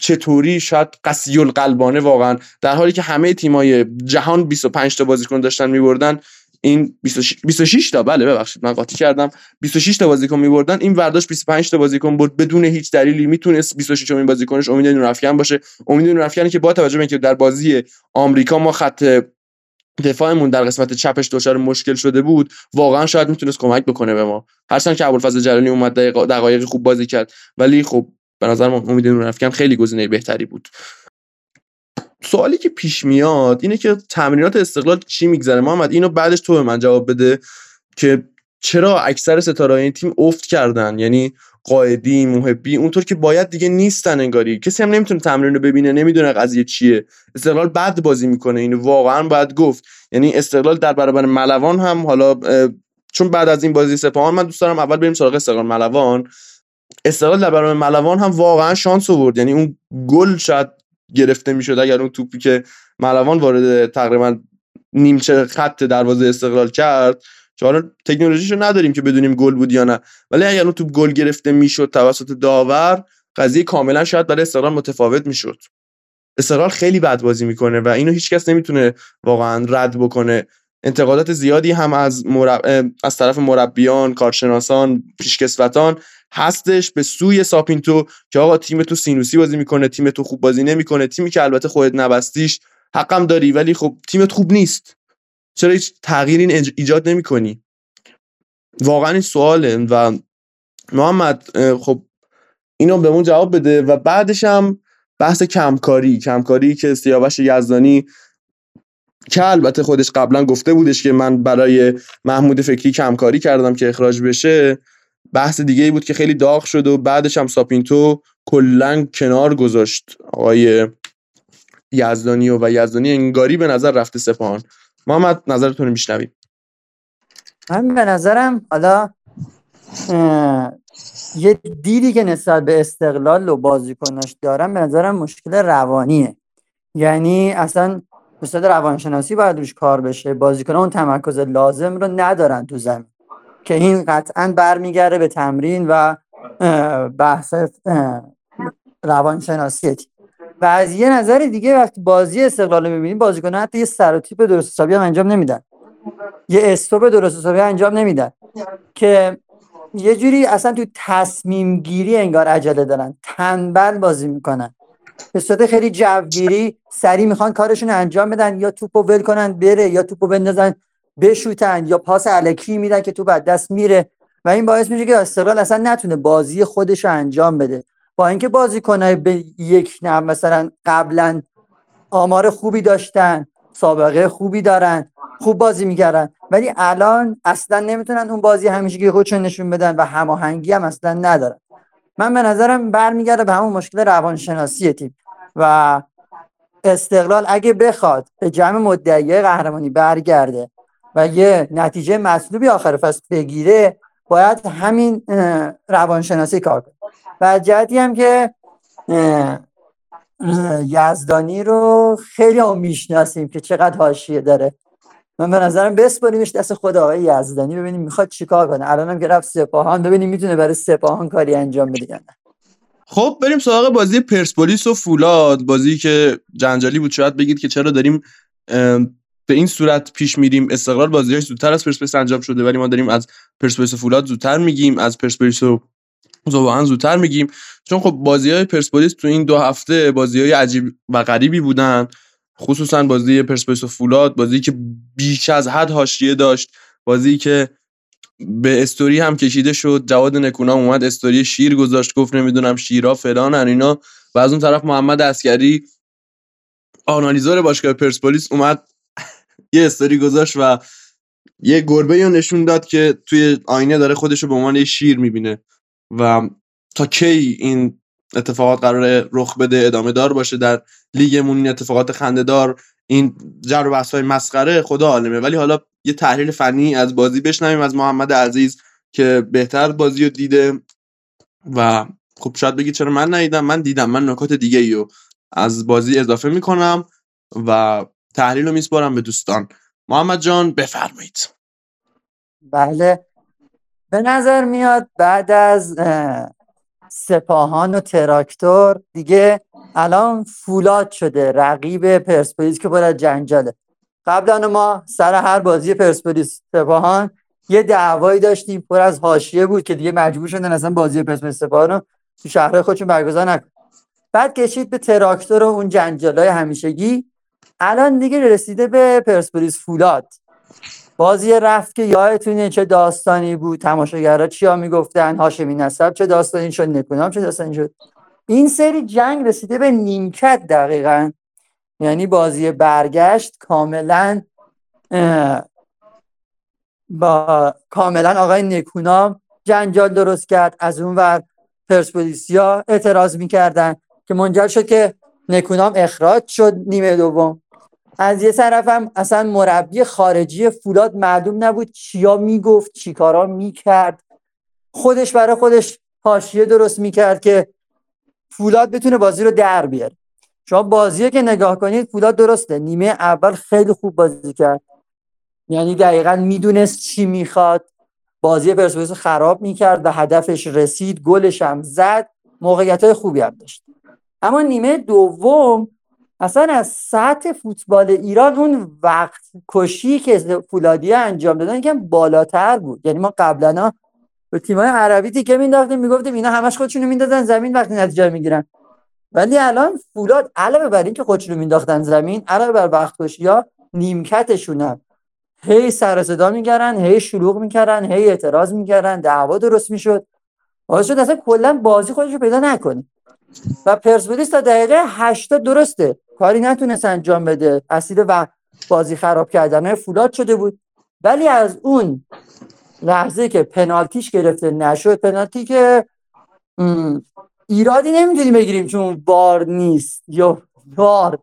A: چطوری شاید قسی القلبانه واقعا در حالی که همه تیمای جهان 25 تا بازیکن داشتن میبردن این 26 تا بله ببخشید من قاطی کردم 26 تا بازیکن میبردن این ورداش 25 تا بازیکن برد بدون هیچ دلیلی می‌تونست 26 امین بازیکنش امید نورافکن باشه. امید نورافکنی که با توجه به اینکه در بازی آمریکا ما خط دفاعمون در قسمت چپش دچار مشکل شده بود واقعا شاید می‌تونست کمک بکنه به ما. هرچند که ابوالفضل جلالی اومد دقایق خوب بازی کرد ولی خب به نظر من امید نورافکن خیلی گزینه بهتری بود. سوالی که پیش میاد اینه که تمرینات استقلال چی میگذره؟ محمد اینو بعدش تو به من جواب بده که چرا اکثر ستاره این تیم افت کردن؟ یعنی قائدی محبی اونطور که باید دیگه نیستن انگاری. کسی هم نمی‌تونه تمرین رو ببینه نمی‌دونه قضیه چیه. استقلال بد بازی می‌کنه اینو واقعا باید گفت. یعنی استقلال در برابر ملوان هم حالا چون بعد از این بازی سپاهان من دوست دارم اول بریم سراغ استقلال ملوان. استقلال در برابر ملوان هم واقعا شانس آورد. یعنی اون گل شاید گرفته می‌شد اگر اون توپی که ملوان وارد تقریبا نیمچه خط دروازه استقلال کرد حالا تکنولوژیشو نداریم که بدونیم گل بود یا نه. ولی اگر اون توپ گل گرفته می‌شد توسط داور قضیه کاملا شاید برای استقلال متفاوت می‌شد. استقلال خیلی بد بازی می‌کنه و اینو هیچکس نمی‌تونه واقعا رد بکنه. انتقادات زیادی هم از, مرب... از طرف مربیان کارشناسان پیشکسوتان هستش به سوی ساپینتو که آقا تیم تو سینوسی بازی می‌کنه تیم تو خوب بازی نمی‌کنه تیمی که البته خودت نبستیش حقم داری ولی خب تیمت خوب نیست. چرا هیچ تغییری ایجاد نمی‌کنی؟ واقعا این سواله و محمد خب اینو بهمون جواب بده و بعدش هم بحث کمکاری کمکاری که سیاوش یزدانی که البته خودش قبلا گفته بودش که من برای محمود فکری کمکاری کردم که اخراج بشه بحث دیگه ای بود که خیلی داغ شد و بعدش هم ساپینتو کلا کنار گذاشت. آقای یزدانی و, یزدانی انگاری به نظر رفته سپاهان. محمد نظرتون رو میشنویم.
B: من به نظرم حالا یه دیدی که نسبت به استقلال و بازیکناش دارم به نظرم مشکل روانیه. یعنی اصلا استاد روانشناسی باید روش کار بشه. بازیکن اون تمرکز لازم رو ندارن تو زمین. که این قطعا برمیگرده به تمرین و بحث روانشناسی و از یه نظر دیگه وقتی بازی استقلال رو می‌بینیم بازیکن حتی یه سروتیپ درست حسابی هم انجام نمیدن. یه استوب درست حسابی انجام نمیدن. که یه جوری اصلا تو تصمیم گیری انگار عجله دارن. تنبل بازی می‌کنن. به صورت خیلی جوگیری سریع می‌خوان کارشون انجام بدن یا توپو ول کنن بره یا توپو بندازن بشوتن یا پاس علکی میدن که تو بعد دست میره. و این باعث میشه که استقلال اصلا نتونه بازی خودش رو انجام بده. با اینکه بازیکنای به یک نه مثلا قبلا آمار خوبی داشتن سابقه خوبی دارن خوب بازی می‌کردن ولی الان اصلا نمی‌تونن اون بازی همیشه که خودشون نشون بدن و هماهنگی هم اصلا ندارن. من به نظرم برمیگرده به همون مشکل روانشناسی تیم. و استقلال اگه بخواد به جمع مدعیه قهرمانی برگرده و یه نتیجه مطلوبی آخر فصل بگیره باید همین روانشناسی کار کنه. و جهتی هم که یزدانی رو خیلی هم می‌شناسیم که چقدر حاشیه داره. من به نظرم بسپاریمش دست خود آقای یزدانی ببینیم می‌خواد چیکار کنه. الانم که رفت سپاهان ببینیم می‌تونه برای سپاهان کاری انجام بده یا نه.
A: خب بریم سراغ بازی پرسپولیس و فولاد. بازی که جنجالی بود. شاید بگید که چرا داریم به این صورت پیش میریم. استقلال بازیش زودتر از پرسپولیس انجام شده ولی ما داریم از پرسپولیس فولاد زودتر میگیم از پرسپولیس و زبان زودتر میگیم. چون خب بازی های پرسپولیس تو این دو هفته بازی های عجیب و غریبی بودن خصوصا بازی پرسپولیس فولاد بازی که بیش از حد حاشیه داشت بازی که به استوری هم کشیده شد جواد نکونا اومد استوری شیر گذاشت گفت نمی‌دونم شیرا فلان اینا و از اون طرف محمد اسکری آنالیزور باشگاه پرسپولیس اومد یه استوری گذاشت و یه گربه رو نشون داد که توی آینه داره خودش رو به عنوان شیر می‌بینه و تا کی این اتفاقات قرار رخ بده ادامه دار باشه در لیگمون این اتفاقات خندهدار این جر و های مسخره خدا عالمه. ولی حالا یه تحلیل فنی از بازی بشنویم از محمد عزیز که بهتر بازی رو دیده و خب شاید بگید چرا من ندیدم من دیدم من نکات دیگه ایو از بازی اضافه می‌کنم و تحلیل رو میسپارم به دوستان. محمد جان بفرمایید.
B: بله. به نظر میاد بعد از سپاهان و تراکتور دیگه الان فولاد شده رقیب پرسپولیس که باید جنجاله. قبلا ما سر هر بازی پرسپولیس سپاهان یه دعوایی داشتیم پر از حاشیه بود که دیگه مجبور شدن اصلا بازی پرسپولیس سپاهان رو تو شهر خودشون برگزار نکن بعد کشید به تراکتور و اون جنجالای همیشگی. الان دیگه رسیده به پرسپولیس فولاد. بازی رفت که یادتونه چه داستانی بود تماشاگرها چیا می‌گفتن هاشمی نسب چه داستانی شد نکنام چه داستانی شد. این سری جنگ رسیده به نیمکت دقیقا. یعنی بازی برگشت کاملا با کاملا آقای نکونام جنجال درست کرد. از اون ور پرسپولیسیا اعتراض می‌کردن که منجر شد که نکونام اخراج شد نیمه دوم. از یه طرف هم اصلا مربی خارجی فولاد معلوم نبود چیا می‌گفت چیکارا می‌کرد. خودش برای خودش حاشیه درست می‌کرد که فولاد بتونه بازی رو در بیاره. شما بازی که نگاه کنید فولاد درسته نیمه اول خیلی خوب بازی کرد. یعنی دقیقا می‌دونست چی می‌خواد. بازی پرسپولیس خراب می‌کرد و هدفش رسید گلش هم زد. موقعیت های خوبی هم داشت. اما نیمه دوم اصلا از سطح فوتبال ایران اون وقت کشی که فولادی انجام دادن یکم بالاتر بود. یعنی ما قبلا به تیمای عربی تیکه مینداختیم می‌گفتیم اینا همش خودشونو میندازن زمین وقتی نتیجه می‌گیرن. ولی الان فولاد علاوه بر اینکه خودشونو مینداختن زمین علاوه بر وقت کشی ها نیمکتشونن هی سر صدا می‌کردن هی شلوغ می‌کردن هی اعتراض می‌کردن دعوا درست می‌شد. باعث شد اصلا کلا بازی خودش رو پیدا نکنه. و پرسپولیس تا دقیقه 80 درسته. کاری نتونست انجام بده. اسیر و بازی خراب کردن فولاد شده بود. ولی از اون لحظه که پنالتیش گرفته نشد پنالتی که ایرادی نمی‌تونیم بگیریم چون بار نیست. یا بار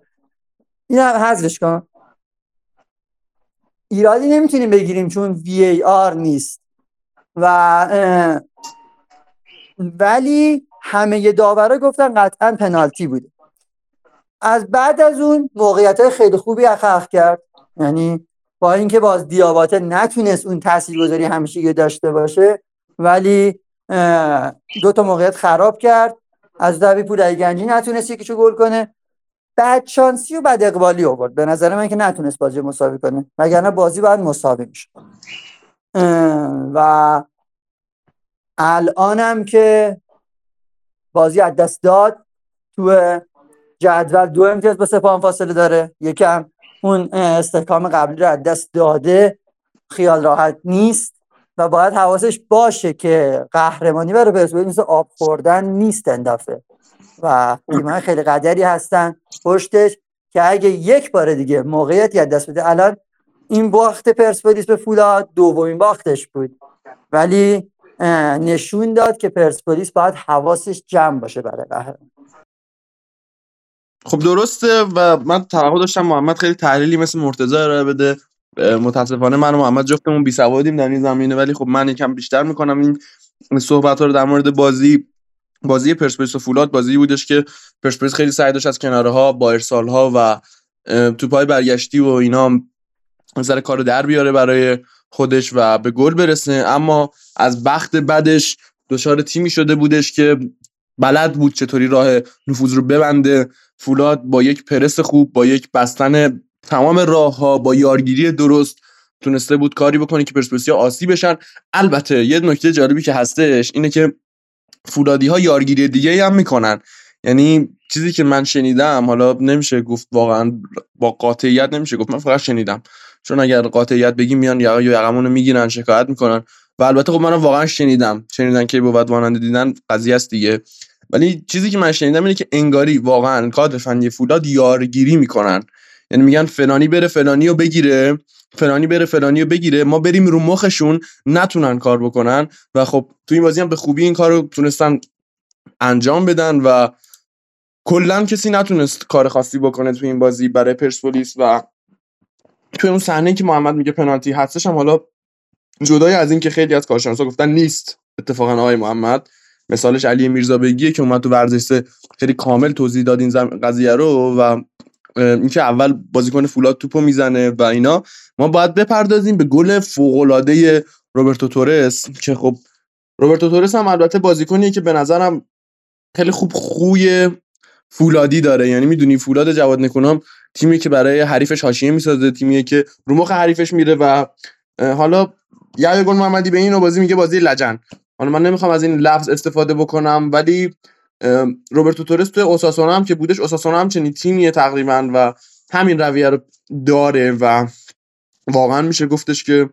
B: این هم حذفش کن. ایرادی نمی‌تونیم بگیریم چون وی ای آر نیست. و ولی همه داورا گفتن قطعا پنالتی بوده. از بعد از اون موقعیت خیلی خوبی خلق کرد. یعنی با اینکه باز دیاباته نتونست اون تاثیرگذاری همیشه داشته باشه ولی دو تا موقعیت خراب کرد. از دبی پور گنجی نتونست یکیشو گل کنه. بعد شانسی و بعد اقبالی آورد. به نظر من که نتونست بازی مساوی کنه. وگرنه بازی باید مساوی میشه و الانم که بازی از دست داد تو جدول دو امتیاز با سپاهان فاصله داره. یکم اون استحکام قبلی رو از دست داده. خیال راحت نیست و باید حواسش باشه که قهرمانی برای پرسپولیس مثل آب خوردن نیست اندافه. و تیم‌های خیلی قدری هستن پشتش که اگه یک بار دیگه موقعیتی از دست بده الان این باخت پرسپولیس به فولاد دومین باختش بود. ولی نشون داد که پرسپولیس باید حواسش جمع باشه برای قهرمانی.
A: خب درسته و من توقع داشتم محمد خیلی تحلیلی مثل مرتضی ارائه بده. متاسفانه من و محمد جفتمون بی سوادیم در این زمینه ولی خب من یکم بیشتر می‌کنم این صحبت ها رو در مورد بازی بازی پرسپولیس و فولاد. بازی بودش که پرسپولیس خیلی سعی داشت از کناره ها با ارسال ها و توپای برگشتی و اینا مثلا کارو در بیاره برای خودش و به گل برسه. اما از بخت بدش دچار تیمی شده بودش که بلد بود چطوری راه نفوذ رو ببنده. فولاد با یک پرس خوب با یک بستن تمام راه ها با یارگیری درست تونسته بود کاری بکنه که پرسپولیسیا آسی بشن. البته یه نکته جالبی که هستش اینه که فولادی ها یارگیری دیگه هم می‌کنن. یعنی چیزی که من شنیدم حالا نمیشه گفت واقعا با قاطعیت نمیشه گفت من فقط شنیدم. چون اگر قاطعیت بگیم میان یا یقمون رو می‌گیرن شکایت می‌کنن. و البته خب من واقعا شنیدم. شنیدن که بود واننده دیدن قضیه است دیگه. ولی چیزی که من شنیدم اینه که انگاری واقعا کادر فنی فولاد یارگیری می‌کنن. یعنی میگن فلانی بره فلانی رو بگیره فلانی بره فلانی رو بگیره ما بریم رو مخشون نتونن کار بکنن و خب تو این بازی هم به خوبی این کار رو تونستن انجام بدن و کلا کسی نتونست کار خاصی بکنه تو این بازی برای پرسپولیس و توی اون صحنه که محمد میگه پنالتی هستش هم حالا جدای از این که خیلی از کارشناسا گفتن نیست اتفاقا آقای محمد. مثالش علی میرزا بگیه که اومد تو ورزش خیلی کامل توضیح داد این قضیه رو و اینکه اول بازیکن فولاد توپو می‌زنه و اینا. ما باید بپردازیم به گل فوق روبرتو تورس که خب روبرتو تورس هم البته بازیکنیه که به نظرم خیلی خوب خوی فولادی داره. یعنی می‌دونی فولاد جواد نکونام تیمی که برای حریفش حاشیه می‌سازه تیمیه که رو مخ حریفش میره و حالا یه گل محمدی به این بازی میگه بازی لجن. حالا من نمی‌خوام از این لفظ استفاده بکنم ولی روبرتو تورس تو اوساسونا هم که بودش اوساسونا هم چنین تیمیه تقریبا و همین رویه رو داره و واقعا میشه گفتش که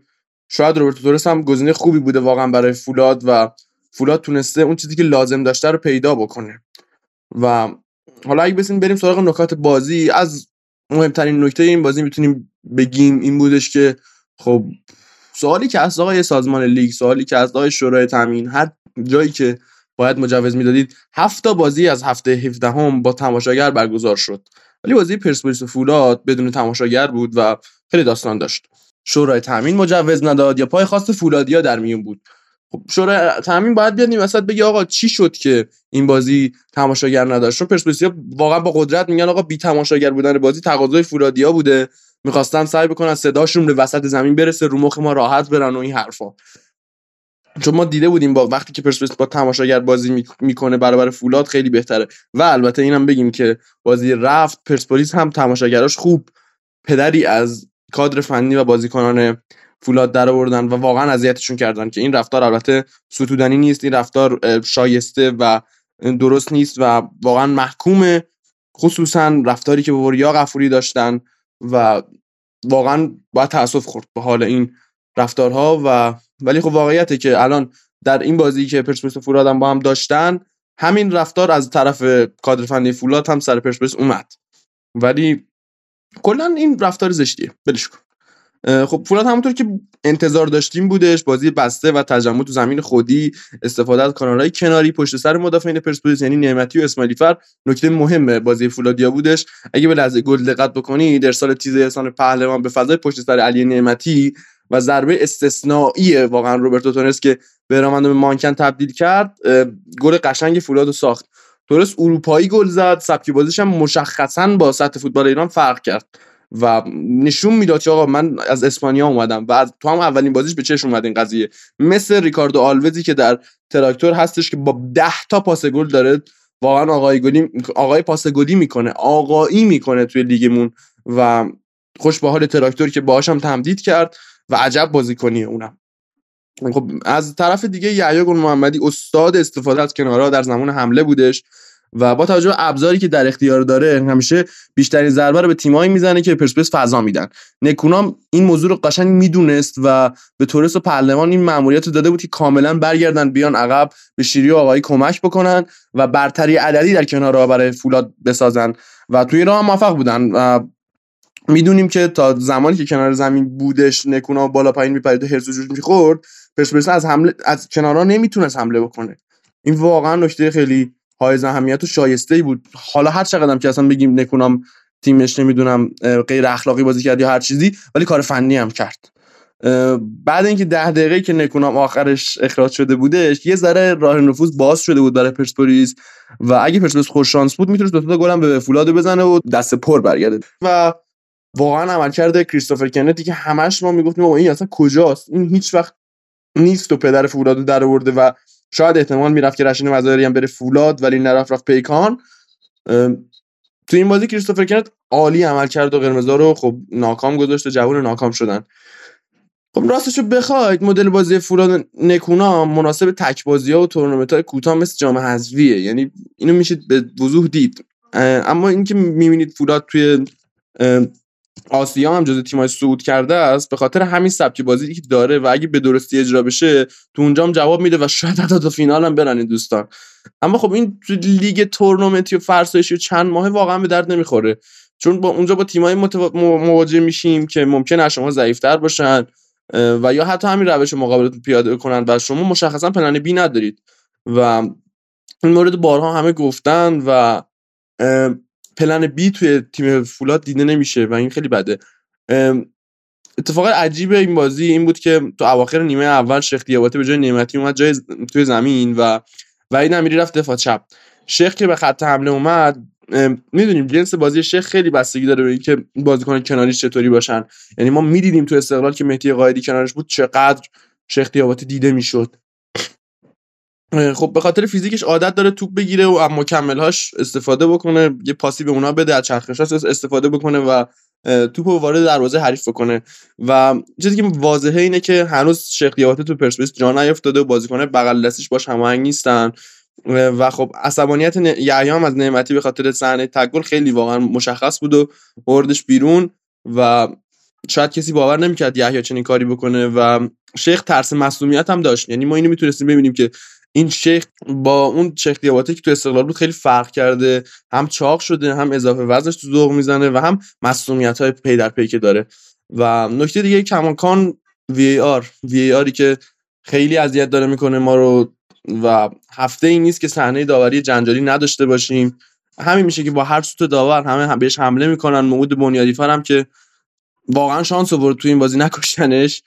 A: شاید روبرتو تورس هم گزینه خوبی بوده واقعا برای فولاد و فولاد تونسته اون چیزی که لازم داشته رو پیدا بکنه. و حالا اگه بسیم بریم سراغ نکات بازی از مهمترین نکته این بازی می‌تونیم بگیم این بودش که خب سوالی که از آقای سازمان لیگ سوالی که از آقای شورای تامین هر جایی که باید مجوز می‌دادید هفت بازی از هفته 17 هم با تماشاگر برگزار شد. ولی بازی پرسپولیس و فولاد بدون تماشاگر بود و خیلی داستان داشت. شورای تامین مجوز نداد یا پای خواست فولادیا در میون بود. خب شورای تامین باید بیاد وسط بگه آقا چی شد که این بازی تماشاگر نداشت؟ چون پرسپولیسیا واقعا با قدرت میگن آقا بی تماشاگر بودن بازی تقاضای فولادیا بوده. می‌خواستن سعی بکنن صداشون به وسط زمین برسه رو مخ ما راحت برن و این حرفا. چون ما دیده بودیم با وقتی که پرسپولیس با تماشاگر بازی می‌کنه برابر فولاد خیلی بهتره. و البته اینم بگیم که بازی رفت پرسپولیس هم تماشاگراش خوب. پدری از کادر فنی و بازیکنان فولاد در آوردن و واقعا اذیتشون کردن که این رفتار البته ستودنی نیست این رفتار شایسته و درست نیست و واقعا محکومه. خصوصا رفتاری که وریا غفوری داشتن و واقعا باید تاسف خورد به حال این رفتارها و ولی خب واقعیته که الان در این بازی که پرسپولیس و فولاد هم با هم داشتن همین رفتار از طرف کادر فنی فولاد هم سر پرسپولیس اومد. ولی کلا این رفتار زشتیه. بلش کن. خب فولاد همونطور که انتظار داشتیم بودش بازی بسته و تجمع تو زمین خودی استفاده از کانالهای کناری پشت سر مدافعین پرسپولیس یعنی نعمتی و اسماعیلی فر. نکته مهم بازی فولادیا بودش. اگه به لحظه گل دقت بکنی در سال تیز احسان پهلوان به فضای پشت سر علی نعمتی و ضربه استثنایی واقعا روبرتو تونس که به به مانکن تبدیل کرد گل قشنگ فولاد ساخت. تونس اروپایی گل زد. سبکی بازیش هم مشخصا با سطح فوتبال ایران فرق کرد. و نشون می‌داد که آقا من از اسپانیا اومدم و تو هم اولین بازیش به چشم اومد این قضیه. مثل ریکاردو آلوزی که در تراکتور هستش که با 10 تا پاس گل داره واقعا آقای گلی آقای پاس گلی می‌کنه آقایی می‌کنه توی لیگمون و خوش به حال تراکتور که باهاش هم تمدید کرد و عجب بازیکنیه اونم. خب از طرف دیگه یحیی گل محمدی استاد استفاده از کنارها در زمان حمله بودش. و با توجه به ابزاری که در اختیار داره همیشه بیشترین ضربه رو به تیمایی می‌زنه که پرسپولیس فضا میدن. نکونام این موضوع رو قشنگ می‌دونست و به تورس و پهلوان این ماموریت رو داده بود که کاملا برگردن بیان عقب به شیری و آقایی کمک بکنن و برتری عددی در کنارها برای فولاد بسازن. و توی راه موفق بودن و می‌دونیم که تا زمانی که کنار زمین بودش نکونا بالا پایین میپرید و هرس جوش می‌خورد پرسپولیس از حمله از کنارها نمی‌تونست حمله بکنه. این واقعا نکته خیلی های اهمیت و شایسته ای بود. حالا هر چقدرم که اصلا بگیم نکونام تیمش نمی‌دونم غیر اخلاقی بازی کرد یا هر چیزی ولی کار فنی هم کرد. بعد اینکه ده دقیقه که نکونام آخرش اخراج شده بودش یه ذره راه نفوذ باز شده بود برای پرسپولیس و اگه پرسپولیس خوش شانس بود می‌تونست دو تا گل هم به فولاد بزنه و دست پر برگرده. و واقعا عملکرد کریستوفر کنتی که همش ما می‌گفتیم این اصلا کجاست؟ این هیچ وقت نیست و پدر فولاد در آورده و شاید احتمال می‌رفت که رشید مزاری هم بره فولاد ولی نرفت رفت پیکان. تو این بازی کریستوفر کنت عالی عمل کرد و قرمزا رو خب ناکام گذاشته جوون ناکام شدن. خب راستشو بخواید مدل بازی فولاد نکونا مناسب تک بازی ها و تورنمنت های کوتاه مثل جام حذفیه. یعنی اینو میشید به وضوح دید. اما اینکه می‌بینید فولاد توی آسیا هم جز تیمای صعود کرده است به خاطر همین سبک بازی که داره و اگه به درستی اجرا بشه تو اونجا هم جواب میده و شاید حتی تا فینال هم برن دوستان. اما خب این لیگ تورنمنتی و فرسایشی و چند ماه واقعا به درد نمی‌خوره. چون با اونجا با تیمای مواجه میشیم که ممکن از شما ضعیفتر باشن و یا حتی همین روش مقابلتون پیاده کنن و شما مشخصا پلن بی ندارید. و این مورد بارها همه گفتن و پلن بی توی تیم فولاد دیده نمیشه و این خیلی بده. اتفاق عجیب این بازی این بود که تو اواخر نیمه اول شیخ دیاباته به جای نعمتی اومد جای توی زمین و و این امیری رفت دفاع چپ. شیخ که به خط حمله اومد می‌دونیم جنس بازی شیخ خیلی بستگی داره به اینکه بازیکن کناریش چطوری باشن. یعنی ما می‌دیدیم تو استقلال که مهدی قائدی کنارش بود چقدر شیخ دیاباتی دیده می‌شد. خب به خاطر فیزیکش عادت داره توپ بگیره و اما مکملهاش استفاده بکنه یه پاسی به اونا بده از چرخشاش استفاده بکنه و توپ رو وارد دروازه حریف بکنه. و چیزی که واضحه اینه که هنوز شیخ تو پرسپولیس جا نیافتاده و بازیکن بغل دستش باش هماهنگ نیستن. و خب عصبانیت هم از نعمتی به خاطر صحنه تگل خیلی واقعا مشخص بود و بردش بیرون و شاید کسی باور نمی‌کرد یحیی چنین کاری بکنه و شیخ ترس مسئولیت هم داشت. یعنی ما اینو می‌تونستیم ببینیم که این شیخ با اون شیخ دیاباتی که تو استقلال بود خیلی فرق کرده. هم چاق شده هم اضافه وزنش تو ذوق می‌زنه و هم مسئولیت های پی در پی که داره. و نکته دیگه کماکان وی آر وی آری که خیلی اذیت داره می‌کنه ما رو و هفته این نیست که صحنه داوری جنجالی نداشته باشیم. همین میشه که با هر سوت داور همه بهش حمله می‌کنن. موعود بنیادی هم که واقعا شانس آورد تو این بازی نکشتنش.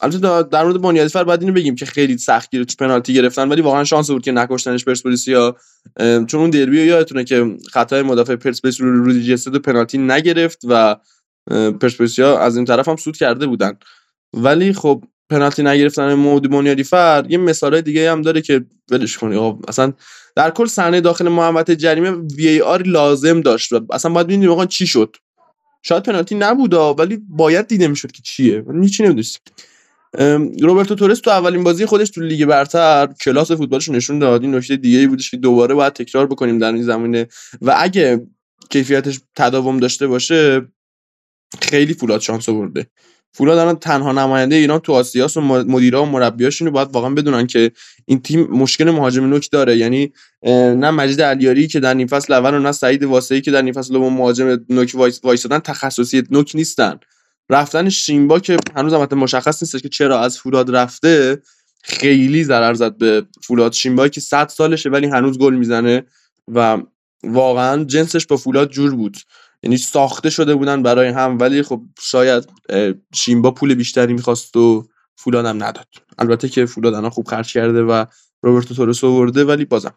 A: البته در مورد بنیادی فر بعد اینو بگیم که خیلی سخت گرفت پنالتی گرفتن ولی واقعا شانس آورد که نکشتنش پرسپولیسیا. چون اون دربی یادتونه که خطای مدافع پرسپولیس رو رودی جسد پنالتی نگرفت و پرسپولیسیا از این طرف هم سود کرده بودن. ولی خب پنالتی نگرفتن مودی بنیادی فر یه مثال دیگه هم داره که ولش کنی. خب اصلا در کل صحنه داخل محوطه جریمه وی آر لازم داشت و اصلا باید ببینیم واقعا چی شد. شاید پنالتی نبودا ولی باید دیده می‌شد که چیه. هیچی نمی‌دونست روبرتو تورس تو اولین بازی خودش تو لیگ برتر کلاس فوتبالش نشون داد. این نکته دیگه بودش که دوباره باید تکرار بکنیم در این زمینه. و اگه کیفیتش تداوم داشته باشه خیلی فولاد شانس آورده. فولاد الان تنها نماینده ایران تو آسیاس و مدیرا و مربیاش اینو باید واقعا بدونن که این تیم مشکل مهاجم نوک داره. یعنی نه مجید علیاری که در نیم فصل اول و نه سعید واسعی که در نیم فصل دوم مهاجم نوک وایسادن تخصصی نوک نیستن. رفتن شیمبا که هنوز هم مشخص نیست که چرا از فولاد رفته خیلی ضرر زد به فولاد شیمبا که 100 سالشه ولی هنوز گل می‌زنه و واقعا جنسش با فولاد جور بود. یعنی ساخته شده بودن برای هم ولی خب شاید شیمبا پول بیشتری می‌خواست و فولاد هم نداد. البته که فولاد الان خوب خرج کرده و روبرتو تورس آورده ولی بازم.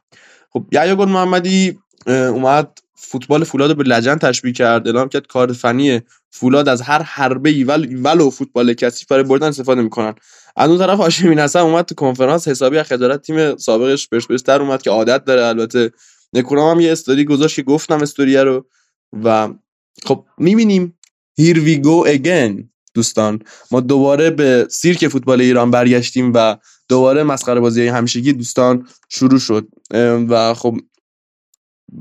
A: خب یحیی گل محمدی اومد فوتبال فولاد به لجن تشبیه کرد اعلام کرد کار فنی فولاد از هر حربه ای ولو فوتبال کسی برای بردن استفاده می‌کنن. از اون طرف هاشمی نصر اومد تو کنفرانس حسابی از خجالت تیم سابقش پرسپولیس در اومد که عادت داره. البته نکونام هم یه استوری گذاشت که گفتم استوریه رو. و خب می‌بینیم. هیر وی گو اگین دوستان. ما دوباره به سیرک فوتبال ایران برگشتیم و دوباره مسخره بازی همیشگی دوستان شروع شد. و خب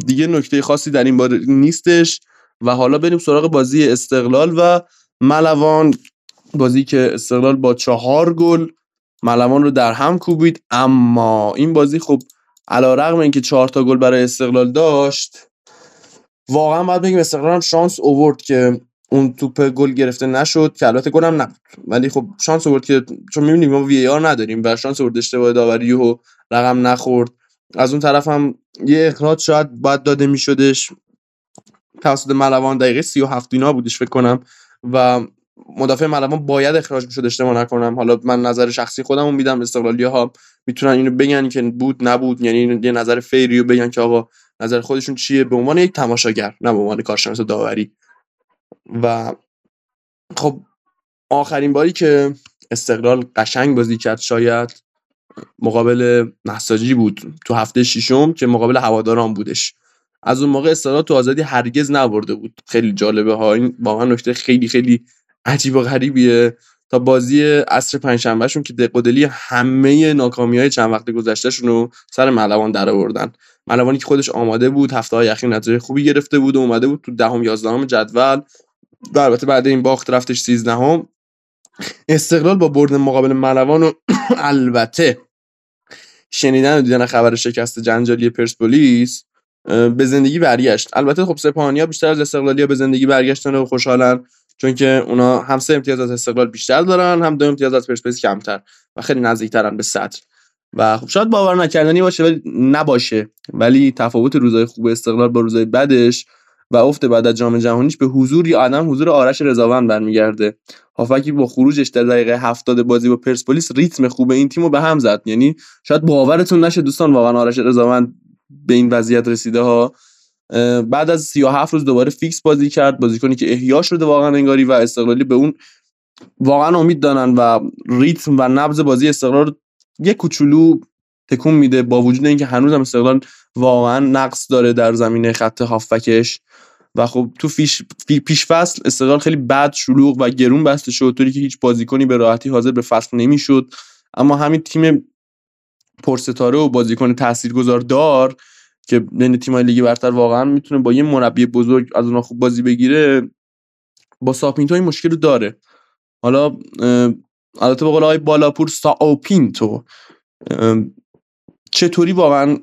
A: دیگه نکته خاصی در این بار نیستش. و حالا بریم سراغ بازی استقلال و ملوان. بازی که استقلال با چهار گل ملوان رو در هم کوبید. اما این بازی خب علا رقم اینکه چهار تا گل برای استقلال داشت واقعا باید بگیم استقلال هم شانس اوورد که اون توپ گل گرفته نشد که البته گل هم نبود. ولی خب شانس اوورد که چون می‌بینیم ما وی آر نداریم و شانس اوورد اشتباه داوری و رقم نخورد. از اون طرف هم یه اخراج شاید باید داده میشدش. توسط ملوان دقیقه 37 اینا بودش فکر کنم. و مدافع ملوان باید اخراج می‌شد اشتباه نکنم. حالا من نظر شخصی خودمو میدم استقلالی ها می‌تونن اینو بگن که بود نبود. یعنی یه نظر فیریو بگن که آقا نظر خودشون چیه؟ به عنوان یک تماشاگر نه به عنوان کارشناس داوری. و خب آخرین باری که استقلال قشنگ بازی کرد شاید مقابل نساجی بود تو هفته ششم که مقابل هواداران بودش. از اون موقع استقلال تو آزادی هرگز نبرده بود. خیلی جالبه ها. این واقعا نکته خیلی خیلی عجیب و غریبیه. تا بازی عصر پنجشنبهشون که دقودلی همه ناکامی های چند وقت گذشتهشون رو سر ملوان در آوردن. ملوانی که خودش آماده بود هفته های اخیر نتیجه خوبی گرفته بود و اومده بود تو دهم یازدهم جدول و البته بعد این باخت رفتش سیزدهم. استقلال با برد مقابل ملوان و البته شنیدن و دیدن خبر شکست جنجالی پرسپولیس به زندگی برگشت. البته خب سپاهانیا بیشتر از استقلالیا به زندگی برگشتن و خوشحالن. چون که اونا هم سه امتیاز از استقلال بیشتر دارن هم دو امتیاز از پرسپولیس کمتر و خیلی نزدیکترن به صدر. و خب شاید باور نکردنی باشه ولی نباشه. ولی تفاوت روزای خوب استقلال با روزای بدش و افت بعد از جام جهانیش به حضور یا عدم حضور آرش رضاوند برمیگرده. هافکی با خروجش در دقیقه 70 بازی با پرسپولیس ریتم خوب این تیمو به هم زد. یعنی شاید باورتون نشه دوستان واقعا آرش رضاوند به این وضعیت رسیده ها. بعد از 37 روز دوباره فیکس بازی کرد. بازیکنی که احیا شده واقعا انگاری و استقلالی به اون واقعا امید دارن و ریتم و نبض بازی استقلال یه کوچولو تکون میده با وجود اینکه هنوز هم استقلال واقعا نقص داره در زمینه خط هافکش. و خب تو فیش پیش فصل استقلال خیلی بد شلوغ و گرون بسته شد. طوری که هیچ بازیکنی به راحتی حاضر به فصل نمی‌شد. اما همین تیم پرستاره و بازیکن تاثیرگذار داره که بین تیم‌های لیگ برتر واقعا می‌تونه با یه مربی بزرگ از اونها خوب بازی بگیره با ساپینتو این مشکل رو داره. حالا البته به قول آقای بالاپور ساپینتو چطوری واقعا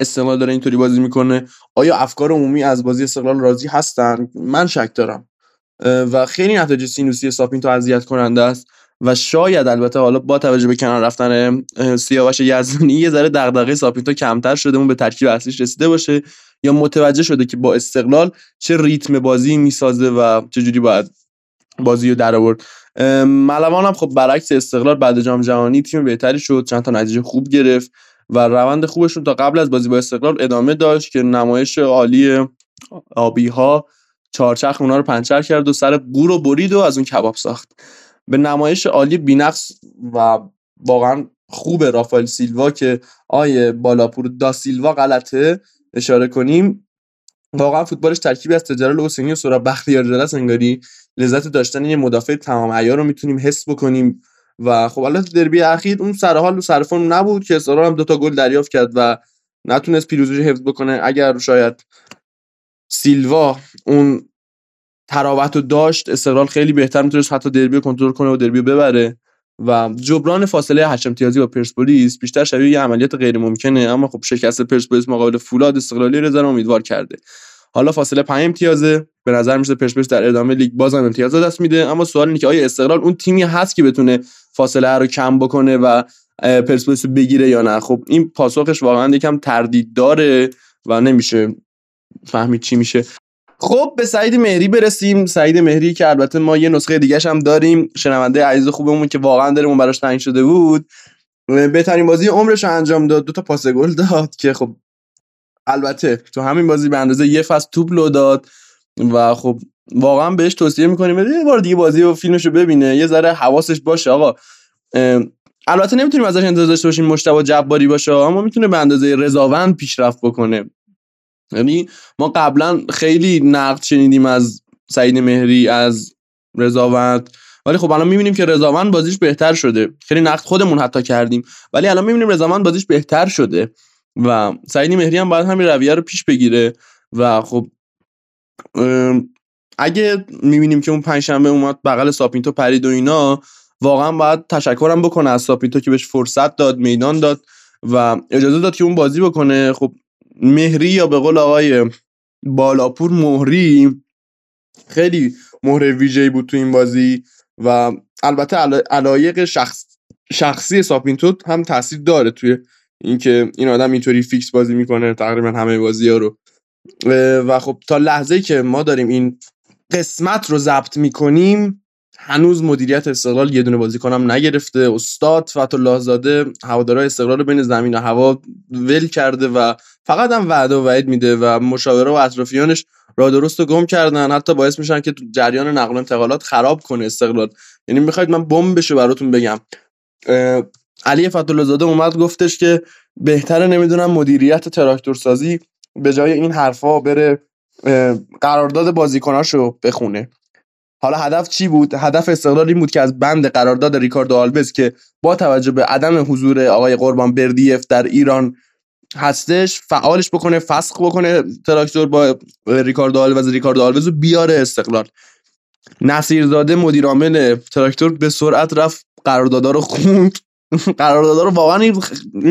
A: استقلال داره اینطوری بازی می‌کنه؟ آیا افکار عمومی از بازی استقلال راضی هستن؟ من شک دارم. و خیلی نتایج سینوسی ساپینتو اذیت کننده است. و شاید البته حالا با توجه به کنار رفتن سیاوش یزدانی یه ذره دغدغه ساپینتو کمتر شده اون به ترکیب اصلیش رسیده باشه. یا متوجه شده که با استقلال چه ریتم بازی می‌سازه و چه جوری باید بازی رو در آورد. ملوان هم خب برعکس استقلال بعد جام جهانی تیم بهتری شد چند تا نتیجه خوب گرفت و روند خوبشون تا قبل از بازی با استقلال ادامه داشت که نمایش عالی آبی ها چارچخ اونا رو پنچر کرد و سر قور و برید و از اون کباب ساخت. به نمایش عالی بینقص و واقعا خوب رافائل سیلوا که آیه بالاپور دا سیلوا غلطه اشاره کنیم واقعا فوتبالش ترکیبی از تجارل حسینی و سورا بختیار جلس انگاری لذت داشتن یه مدافع تمام عیار رو می‌تونیم حس بکنیم و خب البته دربی اخیر اون سر حال و سرفون نبود که اصرار هم دوتا گل دریافت کرد و نتونست پیروزی حفظ بکنه. اگر شاید سیلوا اون تراوت رو داشت استقلال خیلی بهتر می‌تونست حتی دربی کنترل کنه و دربی ببره. و جبران فاصله هشت امتیازی با پرسپولیس بیشتر شبیه یه عملیات غیر ممکنه اما خب شکست پرسپولیس مقابل فولاد استقلالی رضا امیدوار کرده. حالا فاصله 5 امتیازه. به نظر میشه پرسپولیس در ادامه لیگ بازم امتیاز دست میده. اما سوال اینه که آیا استقلال اون تیمی هست که بتونه فاصله رو کم بکنه و پرسپولیس بگیره یا نه؟ خب این پاسخش واقعا یکم تردید داره و نمیشه فهمید چی میشه. خب به سعید مهری برسیم. سعید مهری که البته ما یه نسخه دیگه هم داریم شنونده عزیز خوبمون که واقعا داره براش تنگ شده بود. بهترین بازی عمرش رو انجام داد دو تا پاس گل داد که خب البته تو همین بازی به اندازه یه فصل توپ لو داد و خب واقعا بهش توصیه می‌کنیم یه بار دیگه بازی و فیلمش رو ببینه یه ذره حواسش باشه. آقا البته نمی‌تونیم ازش انتظار داشته باشیم مشتبه جباری باشه اما می‌تونه به اندازه رضاوند پیشرفت بکنه. یعنی ما قبلا خیلی نقد شنیدیم از سعید مهری از رضاوند ولی خب الان می‌بینیم که رضاوند بازیش بهتر شده. خیلی نقد خودمون حتی کردیم ولی الان می‌بینیم رضاوند بازیش بهتر شده و سعید مهری هم باید همین رویه رو پیش بگیره و خب اگه می‌بینیم که اون پنجشنبه اومد بغل ساپینتو پرید و اینا واقعا باید تشکرم بکنه از ساپینتو که بهش فرصت داد میدان داد و اجازه داد که اون بازی بکنه. خب مهری یا به قول آقای بالاپور مهری خیلی مهره ویژه‌ای بود تو این بازی و البته علایق شخص شخصی ساپینتو هم تاثیر داره توی اینکه این آدم اینطوری فیکس بازی می‌کنه تقریبا همه بازی ها رو و خب تا لحظه که ما داریم این قسمت رو ضبط می‌کنیم هنوز مدیریت استقلال یه دونه بازیکنم نگرفته. استاد فتح زاده هوادارهای استقلال رو بین زمین و هوا ول کرده و فقط هم وعده و وعید میده و مشاوره و اطرافیانش را درست و گم کردن. حتی باعث میشن که جریان نقل و انتقالات خراب کنه استقلال. یعنی می‌خواید من بمب بشه براتون بگم. علی فتح زاده اومد گفتش که بهتره نمی‌دونم مدیریت تراکتور سازی به جای این حرفا بره قرارداد بازیکناشو بخونه. حالا هدف چی بود؟ هدف استقلال این بود که از بند قرارداد ریکاردو آلوز که با توجه به عدم حضور آقای قربان بردیف در ایران هستش فعالش بکنه فسخ بکنه تراکتور با ریکاردو آلوز ریکاردو آلوز بیاره استقلال. نصیرزاده مدیر عامل تراکتور به سرعت رفت قراردادا رو خوند. قراردادا رو واقعا این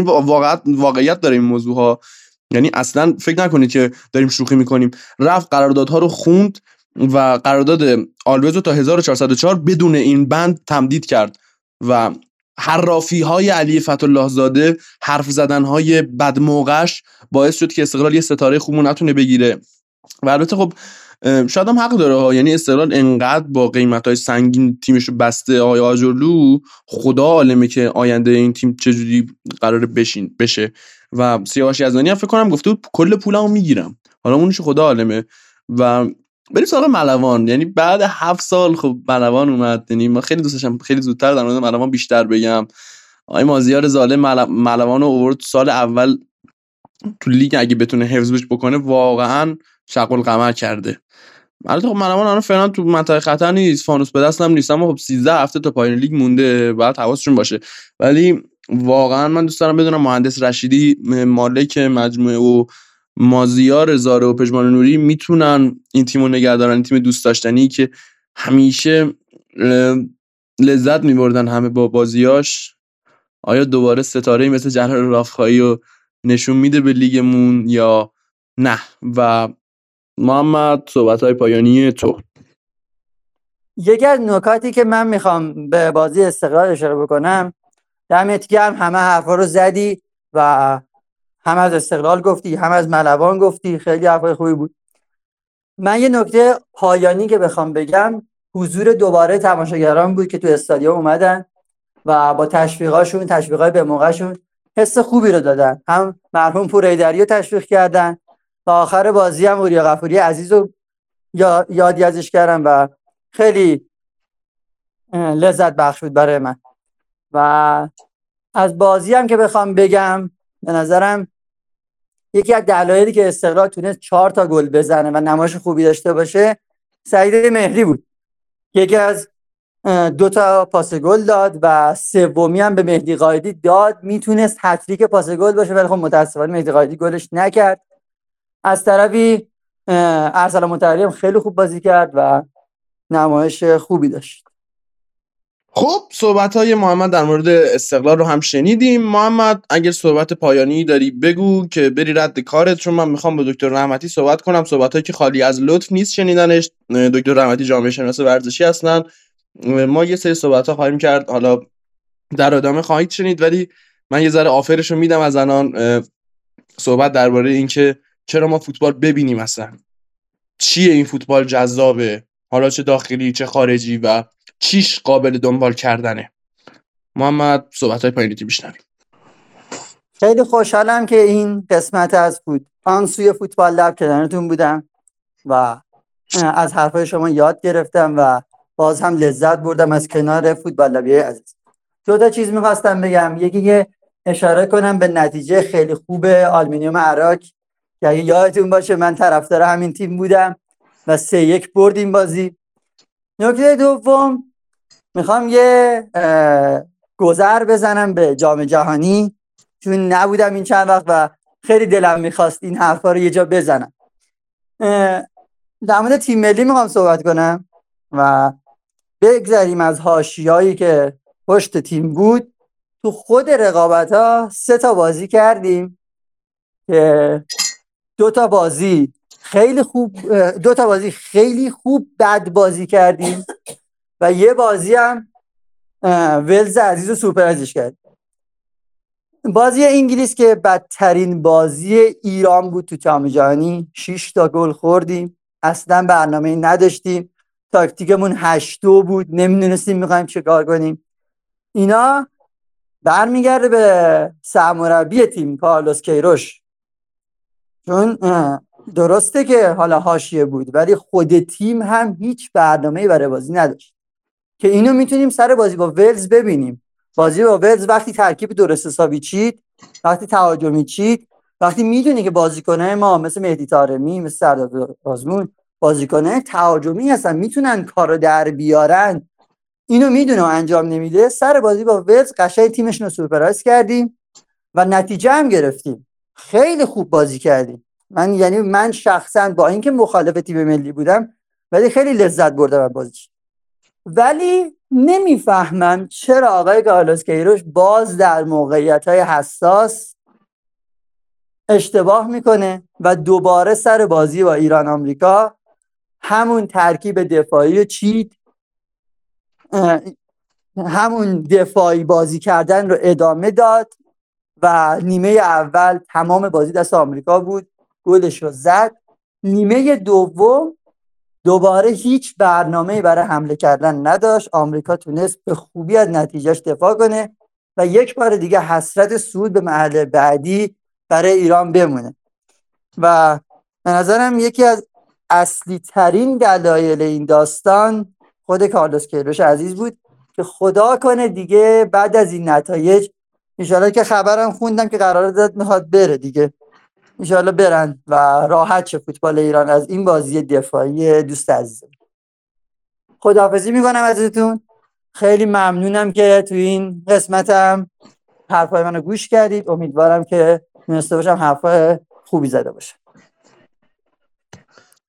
A: واقعیت واقعیت داره این موضوع ها یعنی اصلا فکر نکنید که داریم شوخی می‌کنیم. رفت قراردادها رو خوند. و قرارداد آلوز رو تا 1404 بدون این بند تمدید کرد و حرافی های علی فتح زاده حرف زدن های بدموقعش باعث شد که استقلال یه ستاره خوب نتونه بگیره. و البته خب شاید هم حق داره ها. یعنی استقلال انقدر با قیمت های سنگین تیمش رو بسته آقای آجرلو خدا عالمه که آینده این تیم چجوری قراره بشین بشه. و سیاوش یزدانی هم فکر کنم گفته بود کل پولمو می‌گیرم. حالا اونش خدا عالمه. و بریم سراغ ملوان. یعنی بعد هفت سال خب ملوان اومد. یعنی ما خیلی دوستشم خیلی زودتر در مورد ملوان بیشتر بگم. آقای مازیار ظالم ملوان رو اوورد سال اول تو لیگ اگه بتونه حفظش بکنه واقعا شغل قمر کرده. البته خب ملوان الان فعلا تو منطقه خطر نیست. فانوس به دست هم نیست. اما خب 13 هفته تا پایان لیگ مونده. بعد حواسشون باشه. ولی واقعا من دوست دارم بدونم مهندس رشیدی مالک مجموعه و مازیار زاره و پژمان نوری می‌تونن این تیمو نگه دارن این تیم دوست داشتنی که همیشه لذت میبردن همه با بازیاش. آیا دوباره ستاره مثل جلال رافخایی رو نشون میده به لیگمون یا نه؟ و محمد صحبت های پایانی تو.
B: یکی از نکاتی که من می‌خوام به بازی استقلال اشاره بکنم دمت گرم همه حرفا رو زدی و هم از استقلال گفتی هم از ملوان گفتی. خیلی حرفای خوبی بود. من یه نکته پایانی که بخوام بگم حضور دوباره تماشاگران بود که تو استادیوم اومدن و با تشویقاشون تشویقای به موقعشون حس خوبی رو دادن. هم مرحوم پوریدری رو تشویق کردن تا آخر بازی هم اوریا غفوری عزیز رو یادی ازش کردم و خیلی لذت بخش بود برای من. و از بازی هم که بخوام بگم به نظرم یکی از دلایلی که استقلال تونست چهار تا گل بزنه و نمایش خوبی داشته باشه سعید مهری بود. یکی از دو تا پاس گل داد و سومی هم به مهدی قایدی داد. می‌تونست هتریک پاس گل باشه ولی خب متاسفانه مهدی قایدی گلش نکرد. از طرفی ارسلان متحری هم خیلی خوب بازی کرد و نمایش خوبی داشت.
A: خب صحبت های محمد در مورد استقلال رو هم شنیدیم. محمد اگر صحبت پایانی داری بگو که بری رد کارت چون من می‌خوام با دکتر رحمتی صحبت کنم. صحبت که خالی از لطف نیست شنیدنش. دکتر رحمتی جامعه شناس ورزشی هستن. ما یه سری صحبت ها خواهیم کرد. حالا در ادامه خواهید شنید ولی من یه ذره آفرش رو میدم از الان صحبت درباره اینکه چرا ما فوتبال ببینیم اصلا. چیه این فوتبال جذابه؟ حالا چه داخلی چه خارجی و چیش قابل دنبال کردنه. محمد صحبت های پایینیتی بیشنویم
B: خیلی خوشحالم که این قسمت از فوت آن سوی فوتبال لب کنارتون بودم و از حرفای شما یاد گرفتم و باز هم لذت بردم از کنار فوتبال لبی عزیز. دو تا چیز می‌خواستم بگم. یکی که اشاره کنم به نتیجه خیلی خوب آلمینیوم عراق. اگه یادتون باشه من طرفدار همین تیم بودم و سه یک بردیم بازی. نکته دوم می‌خوام یه گذر بزنم به جام جهانی. چون نبودم این چند وقت و خیلی دلم می‌خواست این حرفا رو یه جا بزنم. در مورد تیم ملی می‌خوام صحبت کنم و بگذریم از هاشیایی که پشت تیم بود. تو خود رقابت ها سه تا بازی کردیم که دو تا بازی خیلی خوب دو تا بازی خیلی خوب بد بازی کردیم. و یه بازی هم ولز عزیز و سوپر ازش کرد. بازی انگلیس که بدترین بازی ایران بود تو جام جهانی. 6 تا گل خوردیم. اصلا برنامه نداشتیم. تاکتیکمون هشتو بود. نمی‌دونستیم می‌خوایم چه کار کنیم. اینا برمیگرده به سرمربی تیم کارلوس کیروش. چون درسته که حالا حاشیه بود ولی خود تیم هم هیچ برنامه برای بازی نداشت. که اینو می‌تونیم سر بازی با ولز ببینیم. بازی با ولز وقتی ترکیب درست حسابی چید وقتی تهاجمی چید وقتی می‌دونی که بازیکنه ما مثل مهدی تارمی مثل سردار آزمون بازیکنه تهاجمی هستن می‌تونن کارو در بیارن. اینو می‌دونه و انجام نمیده. سر بازی با ولز قشنگ تیمش رو سورپرایز کردیم و نتیجه هم گرفتیم. خیلی خوب بازی کردیم. من یعنی من شخصا با اینکه مخالف تیم ملی بودم ولی خیلی لذت بردم از بازی ولی نمی‌فهمم چرا آقای کارلوس کیروش باز در موقعیت های حساس اشتباه می‌کنه و دوباره سر بازی با ایران آمریکا همون ترکیب دفاعی چید همون دفاعی بازی کردن رو ادامه داد و نیمه اول تمام بازی دست آمریکا بود گلش رو زد. نیمه دوم دوباره هیچ برنامه برای حمله کردن نداشت. آمریکا تونست به خوبی از نتیجهش دفاع کنه و یک بار دیگه حسرت سود به محل بعدی برای ایران بمونه. و به نظرم یکی از اصلی ترین دلایل این داستان خود کارلوس کیروش عزیز بود که خدا کنه دیگه بعد از این نتایج انشالله که خبرم خوندم که قرار داد می‌خواد بره دیگه. انشالله برن و راحت شه فوتبال ایران از این بازی دفاعی دوست عزیزم. خداحافظی می‌کنم ازتون خیلی ممنونم که تو این قسمتم حرفای منو گوش کردید. امیدوارم که تونسته باشم حرفای خوبی زده باشم.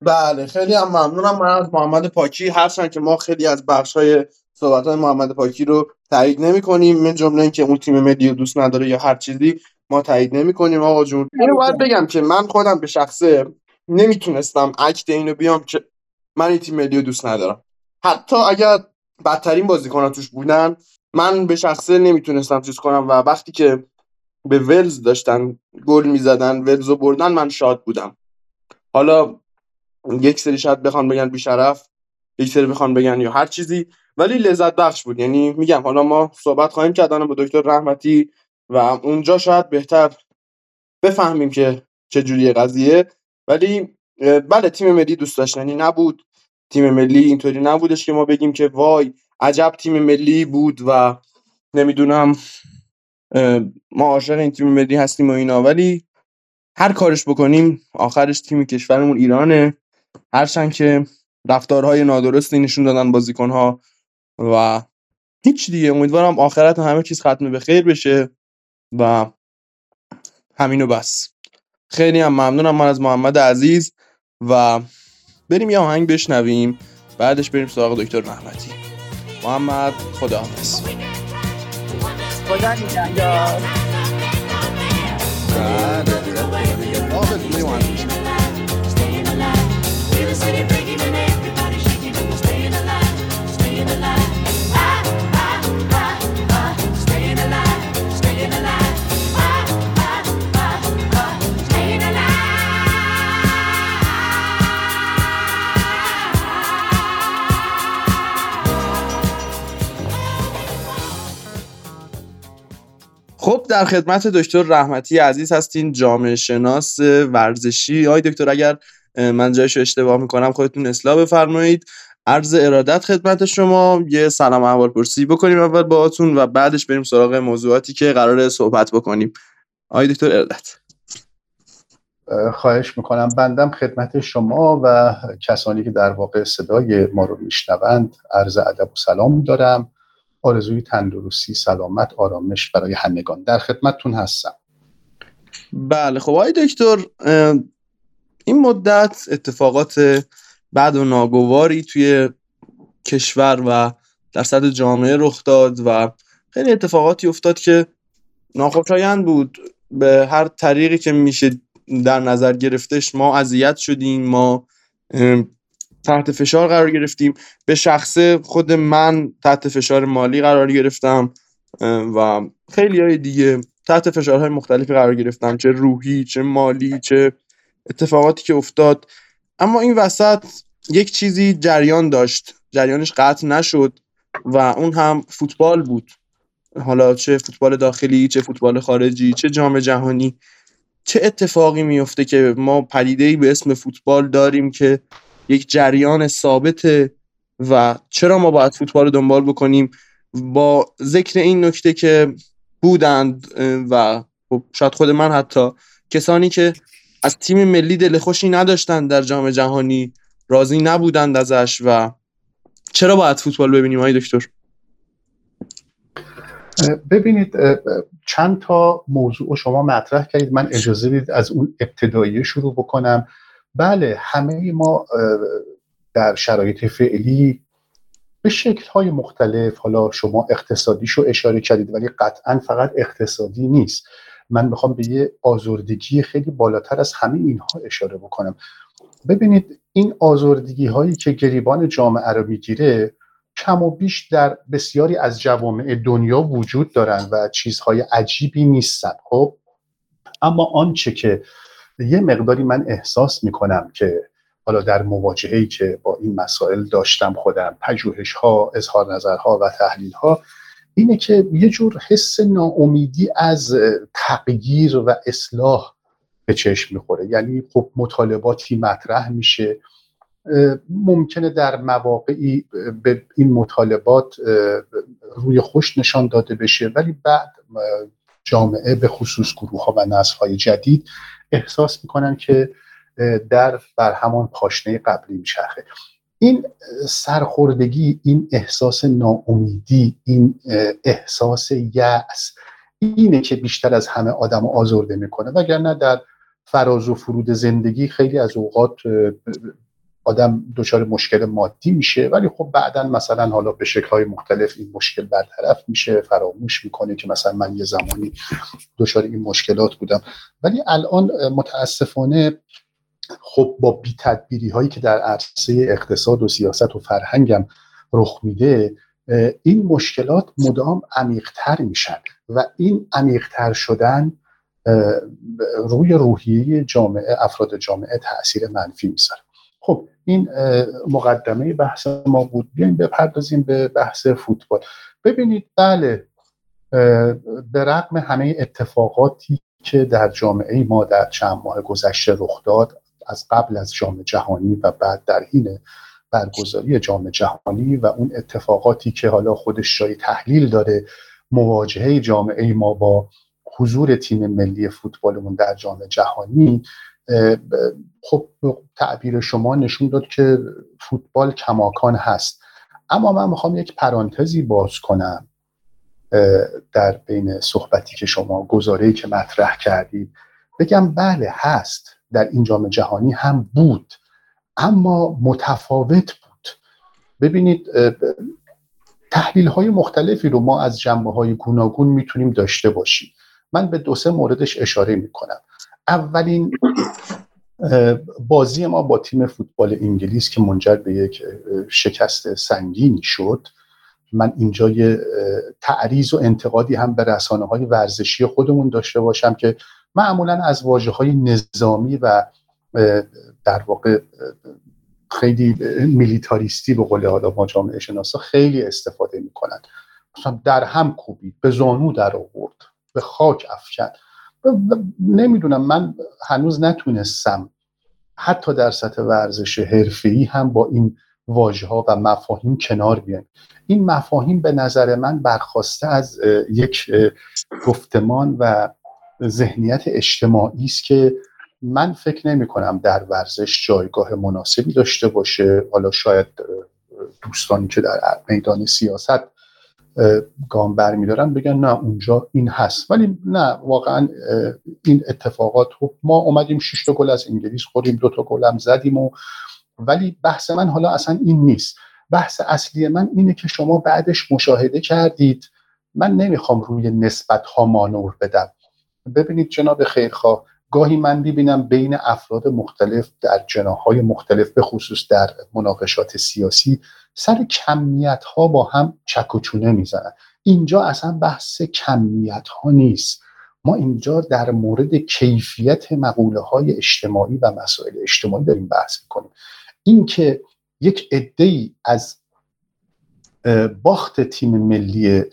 A: بله خیلی هم ممنونم. من از محمد پاکی هرچند که ما خیلی از بخش های صحبت های محمد پاکی رو تایید نمی کنیم من جمله اینکه اون تیم ملی دوست نداره یا هر چیزی ما تایید نمی کنیم آقا جون. اینو باید بگم که من خودم به شخصه نمی‌تونستم اکت اینو بیام که من این تیم ملی رو دوست ندارم. حتی اگر بدترین بازیکن توش بودن من به شخصه نمی‌تونستم چیز کنم و وقتی که به ولز داشتن گل می‌زدن ولز رو بردن من شاد بودم. حالا یک سری شاید بخوان بگن بیشرف یک سری بخوان بگن یا هر چیزی ولی لذت بخش بود. یعنی میگم حالا ما صحبت خواهیم کردن با دکتر رحمتی و اونجا شاید بهتر بفهمیم که چه جوری قضیه. ولی بله تیم ملی دوست داشتنی نبود. تیم ملی اینطوری نبودش که ما بگیم که وای عجب تیم ملی بود و نمی‌دونم ما عاشق این تیم ملی هستیم و اینا. ولی هر کارش بکنیم آخرش تیم کشورمون ایرانه. هرچند که رفتارهای نادرستی نشون دادن بازیکنها و هیچ دیگه. امیدوارم آخرت همه چیز ختم به خیر بشه. و همینو بس. خیلی هم ممنونم. من از محمد عزیز و بریم یه آهنگ بشنویم. بعدش بریم سراغ دکتر رحمتی محمد خدا
B: خدا
A: خب در خدمت دکتر رحمتی عزیز هستین جامعه شناس ورزشی. آی دکتر اگر من جایشو اشتباه می‌کنم خودتون اصلاح بفرمایید. عرض ارادت خدمت شما. یه سلام احوال پرسی بکنیم اول باهاتون و بعدش بریم سراغ موضوعاتی که قرار صحبت بکنیم. آی دکتر ارادت.
D: خواهش می‌کنم. بندم خدمت شما و کسانی که در واقع صدای ما رو میشنوند. عرض ادب و سلام دارم. آرزوی تندرستی سلامت آرامش برای همگان. در خدمتتون هستم.
A: بله خب آقای دکتر این مدت اتفاقات بد و ناگواری توی کشور و در سطح جامعه رخ داد و خیلی اتفاقاتی افتاد که ناخوشایند بود. به هر طریقی که میشه در نظر گرفتش ما اذیت شدیم ما تحت فشار قرار گرفتیم. به شخصه خود من تحت فشار مالی قرار گرفتم و خیلی های دیگه تحت فشارهای مختلفی قرار گرفتم. چه روحی چه مالی چه اتفاقاتی که افتاد. اما این وسط یک چیزی جریان داشت. جریانش قطع نشد و اون هم فوتبال بود. حالا چه فوتبال داخلی چه فوتبال خارجی چه جام جهانی. چه اتفاقی میفته که ما پدیده به اسم فوتبال داریم که یک جریان ثابته و چرا ما باید فوتبال رو دنبال بکنیم؟ با ذکر این نکته که بودند و خب شاید خود من حتی کسانی که از تیم ملی دل خوشی نداشتند در جام جهانی راضی نبودند ازش و چرا باید فوتبال ببینیم های دکتر؟
D: ببینید چند تا موضوع شما مطرح کردید. من اجازه بدید از اون ابتدایی شروع بکنم. بله همه ما در شرایط فعلی به شکل های مختلف حالا شما اقتصادیشو اشاره کردید ولی قطعا فقط اقتصادی نیست. من می‌خوام به یه آزردگی خیلی بالاتر از همه اینها اشاره بکنم. ببینید این آزردگی هایی که گریبان جامعه رو می‌گیره کم و بیش در بسیاری از جوامع دنیا وجود دارن و چیزهای عجیبی نیستن خب؟ اما آنچه که یه مقداری من احساس می‌کنم که حالا در مواجهه که با این مسائل داشتم خودم پژوهش ها اظهار نظرها و تحلیل ها اینه که یه جور حس ناامیدی از تغییر و اصلاح به چشم می‌خوره. یعنی خب مطالباتی مطرح میشه. ممکنه در مواقعی به این مطالبات روی خوش نشان داده بشه ولی بعد جامعه به خصوص گروه ها و نسل های جدید احساس می‌کنن که در بر همان پاشنه قبلی میچرخه. این سرخوردگی این احساس ناامیدی این احساس یأس اینه که بیشتر از همه آدم آزرده می‌کنه. وگرنه در فراز و فرود زندگی خیلی از اوقات آدم دچار مشکل مادی میشه. ولی خب بعدا مثلا حالا به شکلهای مختلف این مشکل برطرف میشه فراموش می‌کنه که مثلا من یه زمانی دچار این مشکلات بودم. ولی الان متاسفانه خب با بی تدبیری هایی که در عرصه اقتصاد و سیاست و فرهنگم رخ میده این مشکلات مدام عمیقتر میشن و این عمیقتر شدن روی روحیه جامعه افراد جامعه تاثیر منفی می‌ذاره. خب این مقدمه بحث ما بود. بیایم بپردازیم به بحث فوتبال. ببینید بله به رغم همه اتفاقاتی که در جامعه ما در چند ماه گذشته رخ داد از قبل از جام جهانی و بعد در حین برگزاری جام جهانی و اون اتفاقاتی که حالا خودش جای تحلیل داره مواجهه جامعه ما با حضور تیم ملی فوتبالمون در جام جهانی خب تعبیر شما نشون داد که فوتبال کماکان هست. اما من می‌خوام یک پرانتزی باز کنم در بین صحبتی که شما گزاره که مطرح کردید. بگم بله هست. در این جام جهانی هم بود. اما متفاوت بود. ببینید تحلیل های مختلفی رو ما از جنبه های گوناگون می‌تونیم داشته باشیم. من به دو سه موردش اشاره می‌کنم. اولین بازی ما با تیم فوتبال انگلیس که منجر به یک شکست سنگین شد من اینجا یه تعریض و انتقادی هم به رسانه های ورزشی خودمون داشته باشم که معمولا از واجه های نظامی و در واقع خیلی میلیتاریستی به قول حالا ما جامعه شناسا خیلی استفاده می‌کنن. مثلا در هم کوبید به زانو در آورد به خاک افکن نمی‌دونم من هنوز نتونستم حتی در سطح ورزش حرفه‌ای هم با این واژه ها و مفاهیم کنار بیایم این مفاهیم به نظر من برخواسته از یک گفتمان و ذهنیت اجتماعی است که من فکر نمی کنم در ورزش جایگاه مناسبی داشته باشه. حالا شاید دوستانی که در میدان سیاست گام برمیدارن بگن نه اونجا این هست. ولی نه واقعا این اتفاقات خب ما اومدیم شش تا گل از انگلیس خوریم دو تا گل هم زدیم و ولی بحث من حالا اصلا این نیست. بحث اصلی من اینه که شما بعدش مشاهده کردید. من نمی‌خوام روی نسبت ها مانور بدم. ببینید جناب خیرخواه گاهی من می‌بینم بین افراد مختلف در جناهای مختلف به خصوص در مناقشات سیاسی سر کمیت ها با هم چک و چونه می‌زنن. اینجا اصلا بحث کمیت ها نیست. ما اینجا در مورد کیفیت مقوله های اجتماعی و مسائل اجتماعی داریم بحث می‌کنیم. اینکه یک عده از باخت تیم ملی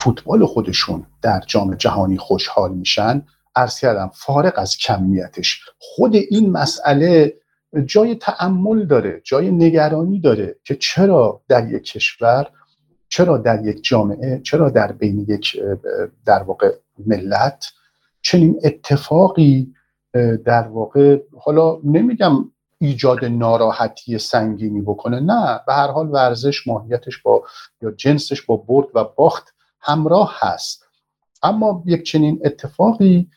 D: فوتبال خودشون در جام جهانی خوشحال میشن عرض کردم فارغ از کمیتش. خود این مسئله جای تعمل داره جای نگرانی داره که چرا در یک کشور چرا در یک جامعه چرا در بین یک در واقع ملت چنین اتفاقی در واقع حالا نمیگم ایجاد ناراحتی سنگینی بکنه نه به هر حال ورزش ماهیتش با یا جنسش با برد و باخت همراه هست. اما یک چنین اتفاقی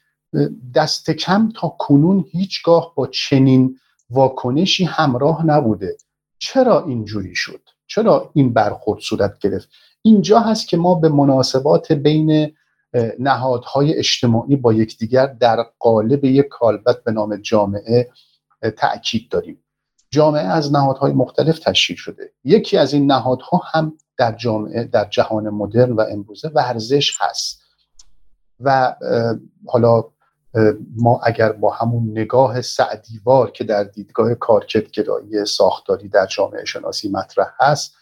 D: دست کم تا کنون هیچگاه با چنین واکنشی همراه نبوده. چرا اینجوری شد؟ چرا این برخورد صورت گرفت؟ اینجا هست که ما به مناسبات بین نهادهای اجتماعی با یکدیگر در قالب یک کالبت به نام جامعه تاکید داریم. جامعه از نهادهای مختلف تشکیل شده. یکی از این نهادها هم در جامعه در جهان مدرن و امروزه ورزش هست. و حالا ما اگر با همون نگاه سعدیوار که در دیدگاه کارکتگرایی ساختاری در جامعه شناسی مطرح هست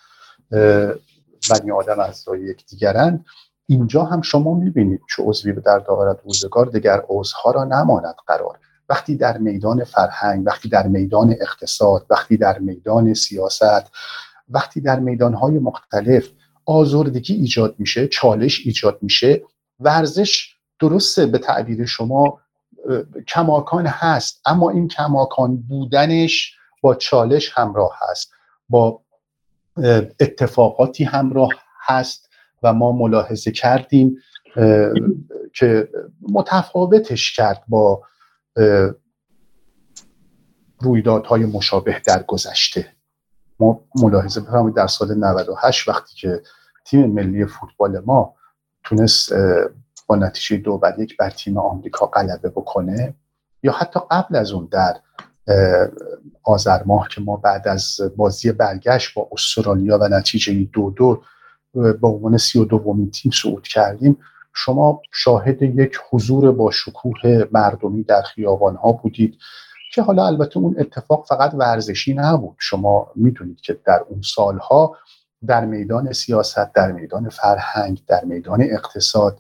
D: بنی آدم از یک دیگرند اینجا هم شما می‌بینید چه عضوی در دائرت روزگار دیگر عضوها را نماند قرار. وقتی در میدان فرهنگ وقتی در میدان اقتصاد وقتی در میدان سیاست وقتی در میدانهای مختلف آزردگی ایجاد میشه چالش ایجاد میشه ورزش درسته به تعبیر شما کماکان هست اما این کماکان بودنش با چالش همراه هست با اتفاقاتی همراه هست و ما ملاحظه کردیم که متفاوتش کرد با رویدادهای مشابه در گذشته. ما ملاحظه بفرمایید در سال 98 وقتی که تیم ملی فوتبال ما تونست با نتیجه دو بر یک بر تیم آمریکا غلبه بکنه یا حتی قبل از اون در آذر ماه که ما بعد از بازی برگشت با استرالیا و نتیجه دو دو به عنوان سی و دومین تیم صعود کردیم. شما شاهد یک حضور با شکوه مردمی در خیابان ها بودید که حالا البته اون اتفاق فقط ورزشی نبود. شما می‌دونید که در اون سالها در میدان سیاست در میدان فرهنگ در میدان اقتصاد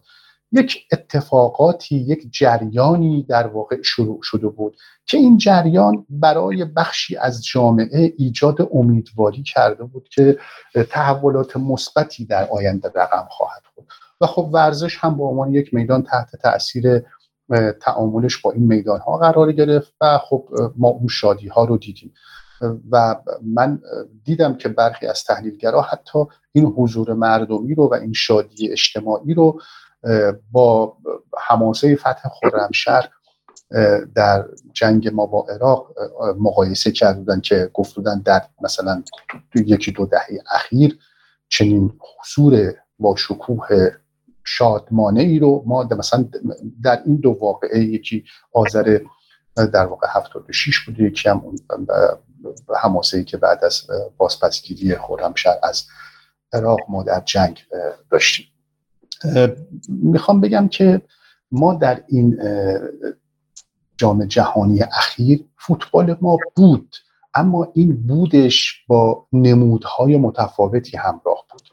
D: یک اتفاقاتی یک جریانی در واقع شروع شده بود که این جریان برای بخشی از جامعه ایجاد امیدواری کرده بود که تحولات مثبتی در آینده رقم خواهد بود و خب ورزش هم به عنوان یک میدان تحت تاثیر تعاملش با این میدان ها قرار گرفت و خب ما اون شادی ها رو دیدیم. و من دیدم که برخی از تحلیلگرا حتی این حضور مردمی رو و این شادی اجتماعی رو با حماسه فتح خرمشهر در جنگ ما با عراق مقایسه کردن که گفتودن در مثلا یکی دو دهه اخیر چنین حضور با شکوه شادمانه ای رو ما مثلا در این دو واقعه یکی آذر در واقع 76 بوده یکی هم حماسه ای که بعد از بازپسگیری خرمشهر از عراق ما در جنگ داشتیم. می‌خوام بگم که ما در این جام جهانی اخیر فوتبال ما بود اما این بودش با نمودهای متفاوتی همراه بود.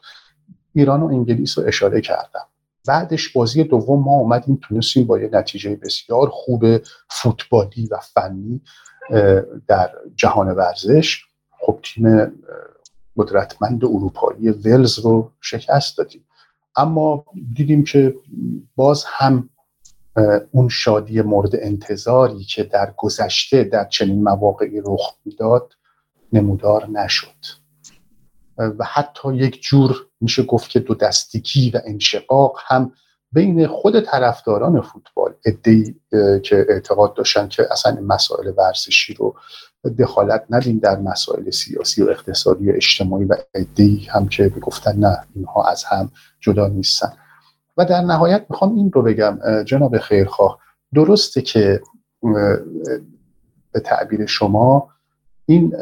D: ایران و انگلیس رو اشاره کردم. بعدش بازی دوم ما اومدیم تونستیم با یه نتیجه بسیار خوب فوتبالی و فنی در جهان ورزش. خب تیم قدرتمند اروپایی ولز رو شکست دادیم. اما دیدیم که باز هم اون شادی مورد انتظاری که در گذشته در چنین مواقعی رخ می‌داد نمودار نشد. و حتی یک جور میشه گفت که دو دستگی و انشقاق هم بین خود طرفداران فوتبال ادهی که اعتقاد داشتن که اصلا مسائل ورزشی رو دخالت ندیم در مسائل سیاسی و اقتصادی و اجتماعی و ادهی هم که گفتن نه اینها از هم جدا نیستن. و در نهایت می‌خوام این رو بگم جناب خیرخواه. درسته که به تعبیر شما این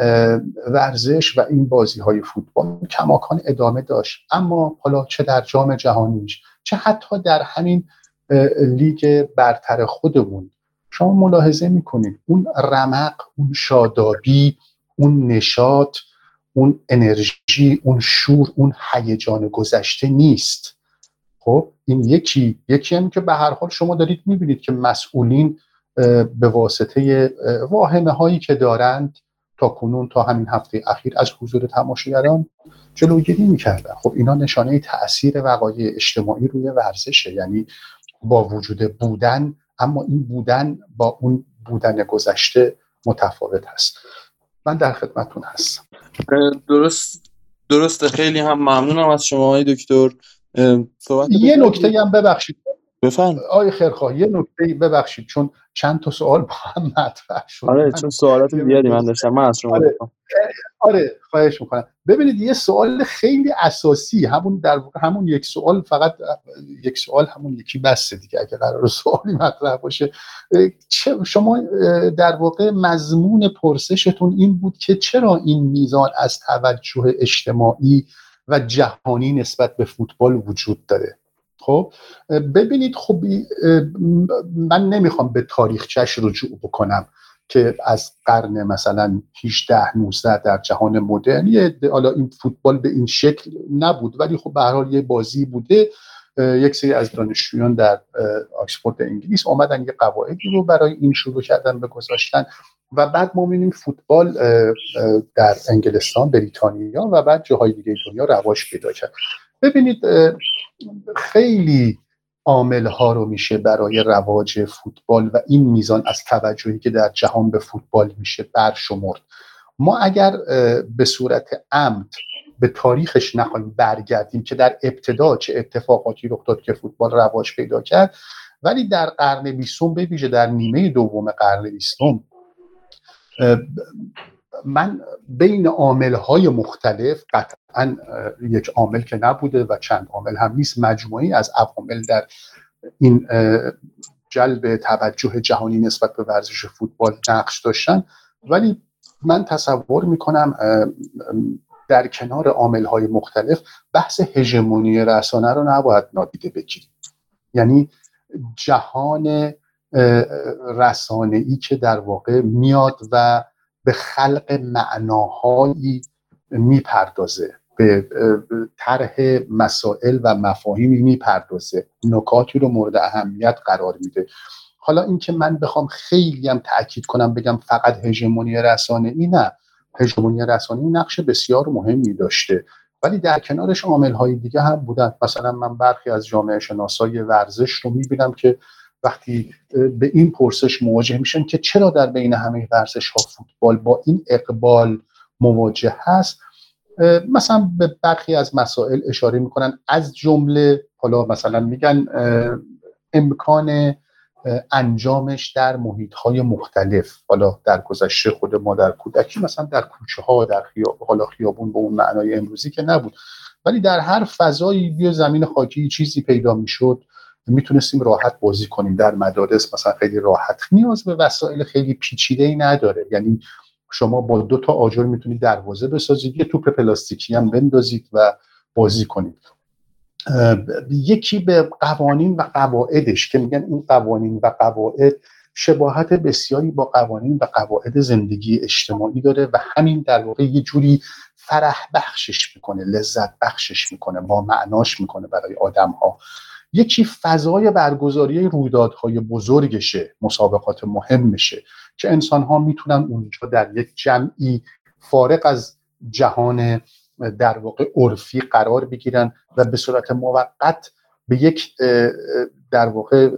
D: ورزش و این بازی های فوتبال کماکان ادامه داشت. اما حالا چه در جام جهانیش چه حتی در همین لیگ برتر خودمون. شما ملاحظه می‌کنید. اون رمق اون شادابی اون نشاط اون انرژی اون شور اون هیجان گذشته نیست. خب این یکی یکی هم که به هر حال شما دارید می‌بینید که مسئولین به واسطه واهمه هایی که دارند تا کنون تا همین هفته اخیر از حضور تماشاگران جلوگیری می‌کردن. خب اینا نشانه تاثیر وقایع اجتماعی روی ورزشه. یعنی با وجود بودن اما این بودن با اون بودن گذشته متفاوت هست. من در خدمتون هستم.
A: درست درسته. خیلی هم ممنونم از شما های دکتر.
D: یه نکته هم ببخشید.
A: بفهم.
D: آی خیرخواه یه نکته ببخشید چون چند تا سوال با هم مطرح شد.
A: آره چون سوالات زیادی من داشتم من از شما
D: آره. آره خواهش می‌کنم. ببینید یه سوال خیلی اساسی همون در همون یک سوال فقط یک سوال همون یکی بسته دیگه اگه قرار سوالی مطرح باشه. شما در واقع مضمون پرسشتون این بود که چرا این میزان از توجه اجتماعی و جهانی نسبت به فوتبال وجود داره؟ خب؟ ببینید خب من نمی‌خوام به تاریخچش رجوع بکنم که از قرن مثلا 18 19 در جهان مدرن. حالا این فوتبال به این شکل نبود ولی خب به یه بازی بوده. یک سری از دانشجویان در آکسفورد انگلیس آمدن یه قواعدی رو برای این شروع کردن به گذاشتن و بعد ما می‌بینیم فوتبال در انگلستان بریتانیا و بعد جاهای دیگه دنیا رواج پیدا کرد. ببینید خیلی عامل ها رو میشه برای رواج فوتبال و این میزان از توجهی که در جهان به فوتبال میشه برشمرد. ما اگر به صورت عمد به تاریخش نخواهیم برگردیم که در ابتدا چه اتفاقاتی رخ داد که فوتبال رواج پیدا کرد ولی در قرن بیستم به ویژه در نیمه دوم قرن بیستم من بین عامل های مختلف قطعا یک عامل که نبوده و چند عامل هم نیست مجموعی از عوامل در این جلب توجه جهانی نسبت به ورزش فوتبال نقش داشتن. ولی من تصور می‌کنم در کنار عامل های مختلف بحث هژمونی رسانه رو نباید نادیده بگیریم. یعنی جهان رسانه ای که در واقع میاد و به خلق معناهایی می‌پردازه به طرح مسائل و مفاهیمی می‌پردازه. نکاتی رو مورد اهمیت قرار میده. حالا اینکه من بخوام خیلی هم تاکید کنم بگم فقط هژمونی رسانه ای نه. هژمونی رسانه نقش بسیار مهمی داشته. ولی در کنارش عامل های دیگه هم بودن. مثلا من برخی از جامعه شناسای ورزش رو می‌بینم که وقتی به این پرسش مواجه میشن که چرا در بین همه ورزش ها فوتبال با این اقبال مواجه هست مثلا به برخی از مسائل اشاره می‌کنن. از جمله حالا مثلا میگن امکان انجامش در محیط های مختلف. حالا در گذشته خود ما در کودکی مثلا در کوچه ها در خیاب حالا خیابون به اون معنای امروزی که نبود. ولی در هر فضایی بیا زمین خاکی چیزی پیدا می‌شد. می‌تونستیم راحت بازی کنیم. در مدارس مثلا خیلی راحت. نیاز به وسایل خیلی پیچیده ای نداره. یعنی شما با دو تا آجر می‌تونید دروازه بسازید یه توپ پلاستیکی هم بندازید و بازی کنید. یکی به قوانین و قواعدش که میگن این قوانین و قواعد شباهت بسیاری با قوانین و قواعد زندگی اجتماعی داره و همین در واقع یه جوری فرح بخشش می‌کنه لذت بخشش می‌کنه با معناش می‌کنه برای آدم ها یکی فضای برگزاری رویدادهای بزرگشه مسابقات مهمشه که انسان ها می‌تونن اونجا در یک جمعی فارق از جهان در واقع عرفی قرار بگیرن و به صورت موقت به یک در واقع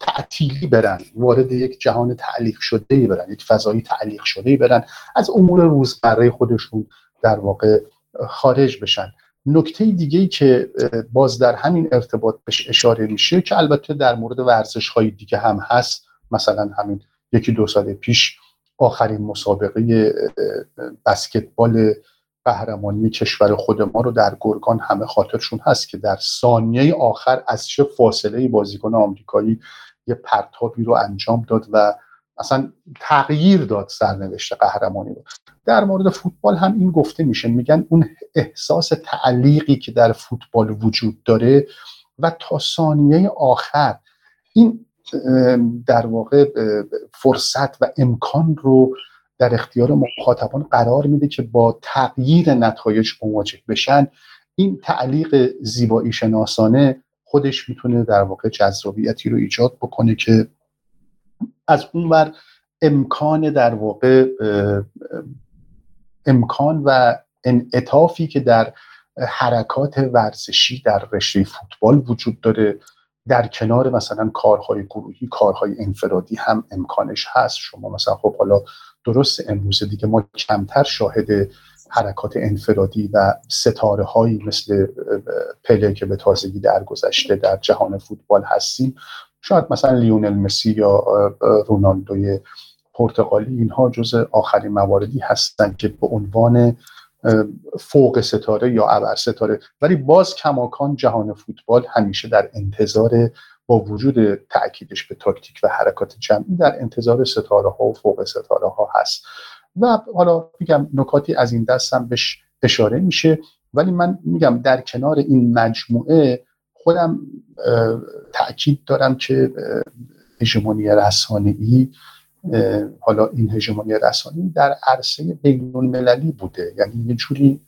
D: تعطیلی برن وارد یک جهان تعلیق شده برن یک فضایی تعلیق شده برن از امور روزمره خودشون در واقع خارج بشن. نکته دیگه ای که باز در همین ارتباط بهش اشاره میشه که البته در مورد ورزش های دیگه هم هست. مثلا همین یکی دو سال پیش آخرین مسابقه بسکتبال قهرمانی کشور خود ما رو در گرگان همه خاطرشون هست که در ثانیه آخر از چه فاصله بازیکن آمریکایی یه پرتابی رو انجام داد و اصلا تغییر داد سرنوشت قهرمانی رو. در مورد فوتبال هم این گفته میشه. میگن اون احساس تعلیقی که در فوتبال وجود داره و تا ثانیه آخر این در واقع فرصت و امکان رو در اختیار مخاطبان قرار میده که با تغییر نتایج مواجه بشن. این تعلیق زیبایی شناسانه خودش می‌تونه در واقع جذابیتی رو ایجاد بکنه که از اون بر امکان در واقع امکان و انعطافی که در حرکات ورزشی در رشته فوتبال وجود داره در کنار مثلا کارهای گروهی کارهای انفرادی هم امکانش هست. شما مثلا خب حالا درست امروز دیگه ما کمتر شاهد حرکات انفرادی و ستاره هایی مثل پله که به تازگی درگذشته در جهان فوتبال هستیم. شاید مثلا لیونل مسی یا رونالدوی پرتغالی اینها جز آخرین مواردی هستند که به عنوان فوق ستاره یا ابر ستاره. ولی باز کماکان جهان فوتبال همیشه در انتظار با وجود تاکیدش به تاکتیک و حرکات جمعی در انتظار ستاره ها و فوق ستاره ها هست. و حالا میگم نکاتی از این دست هم بهش اشاره میشه. ولی من میگم در کنار این مجموعه خودم تاکید دارم که هژمونی رسانه‌ای حالا این هژمونی رسانه‌ای در عرصه بین‌المللی بوده. یعنی یه جوری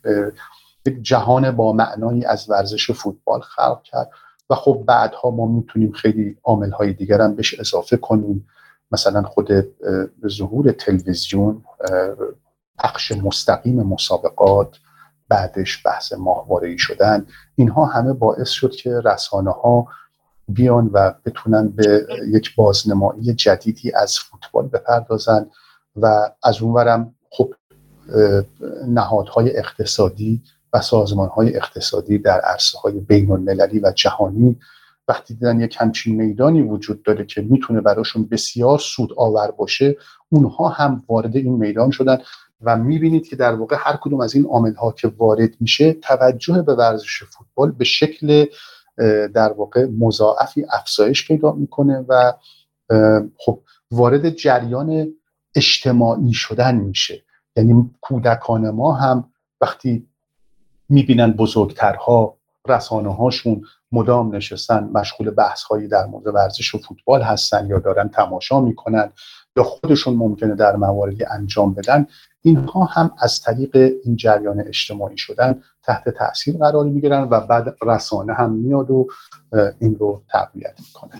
D: یک جهان با معنایی از ورزش فوتبال خلق کرد و خب بعدها ما می‌تونیم خیلی عاملهای دیگر هم بهش اضافه کنیم. مثلا خود ظهور تلویزیون پخش مستقیم مسابقات بعدش بحث ماهواره شدن اینها همه باعث شد که رسانه ها بیان و بتونن به یک بازنمایی جدیدی از فوتبال بپردازن و از اونورم خب نهادهای اقتصادی و سازمانهای اقتصادی در عرصه های بین المللی و جهانی وقتی دیدن یک همچین میدانی وجود داره که می‌تونه براشون بسیار سود آور باشه اونها هم وارد این میدان شدن. و می‌بینید که در واقع هر کدوم از این عامل ها که وارد میشه توجه به ورزش فوتبال به شکل در واقع مضاعفی افزایش پیدا می‌کنه و خب وارد جریان اجتماعی شدن میشه. یعنی کودکان ما هم وقتی می‌بینن بزرگترها رسانه هاشون مدام نشستن مشغول بحث هایی در مورد ورزش و فوتبال هستن یا دارن تماشا می‌کنن یا خودشون ممکنه در مواردی انجام بدن اینها هم از طریق این جریان اجتماعی شدن تحت تاثیر قرار می‌گیرن و بعد رسانه هم میاد و این رو تقویت می‌کنه.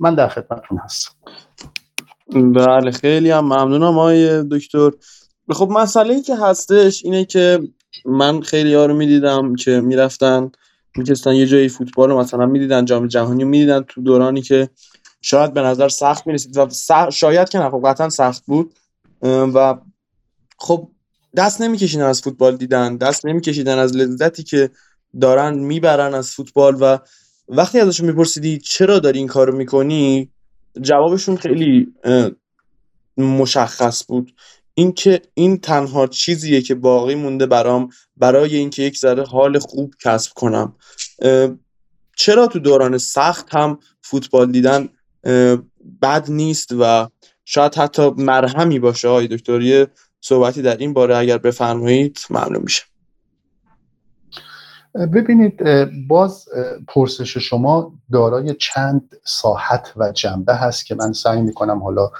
D: من در خدمتتون هستم.
A: بله خیلی هم ممنونم آقای دکتر. خب مسئله ای که هستش اینه که من خیلی ها رو می‌دیدم که می‌رفتن میکستن یه جایی فوتبال رو مثلا می‌دیدن جام جهانی می‌دیدن تو دورانی که شاید به نظر سخت می‌رسید و شاید که نه خب قطعا سخت بود. و خب دست نمیکشیدن از فوتبال دیدن دست نمیکشیدن از لذتی که دارن می‌برن از فوتبال و وقتی ازشون میپرسیدی چرا داری این کارو می‌کنی جوابشون خیلی مشخص بود. اینکه این تنها چیزیه که باقی مونده برام برای اینکه یک ذره حال خوب کسب کنم. چرا تو دوران سخت هم فوتبال دیدن بد نیست و شاید حتی مرهمی باشه؟ های دکتری صحبتی در این باره اگر بفرمایید ممنون میشه
D: ببینید باز پرسش شما دارای چند ساحت و جنبه هست که من سعی می‌کنم حالا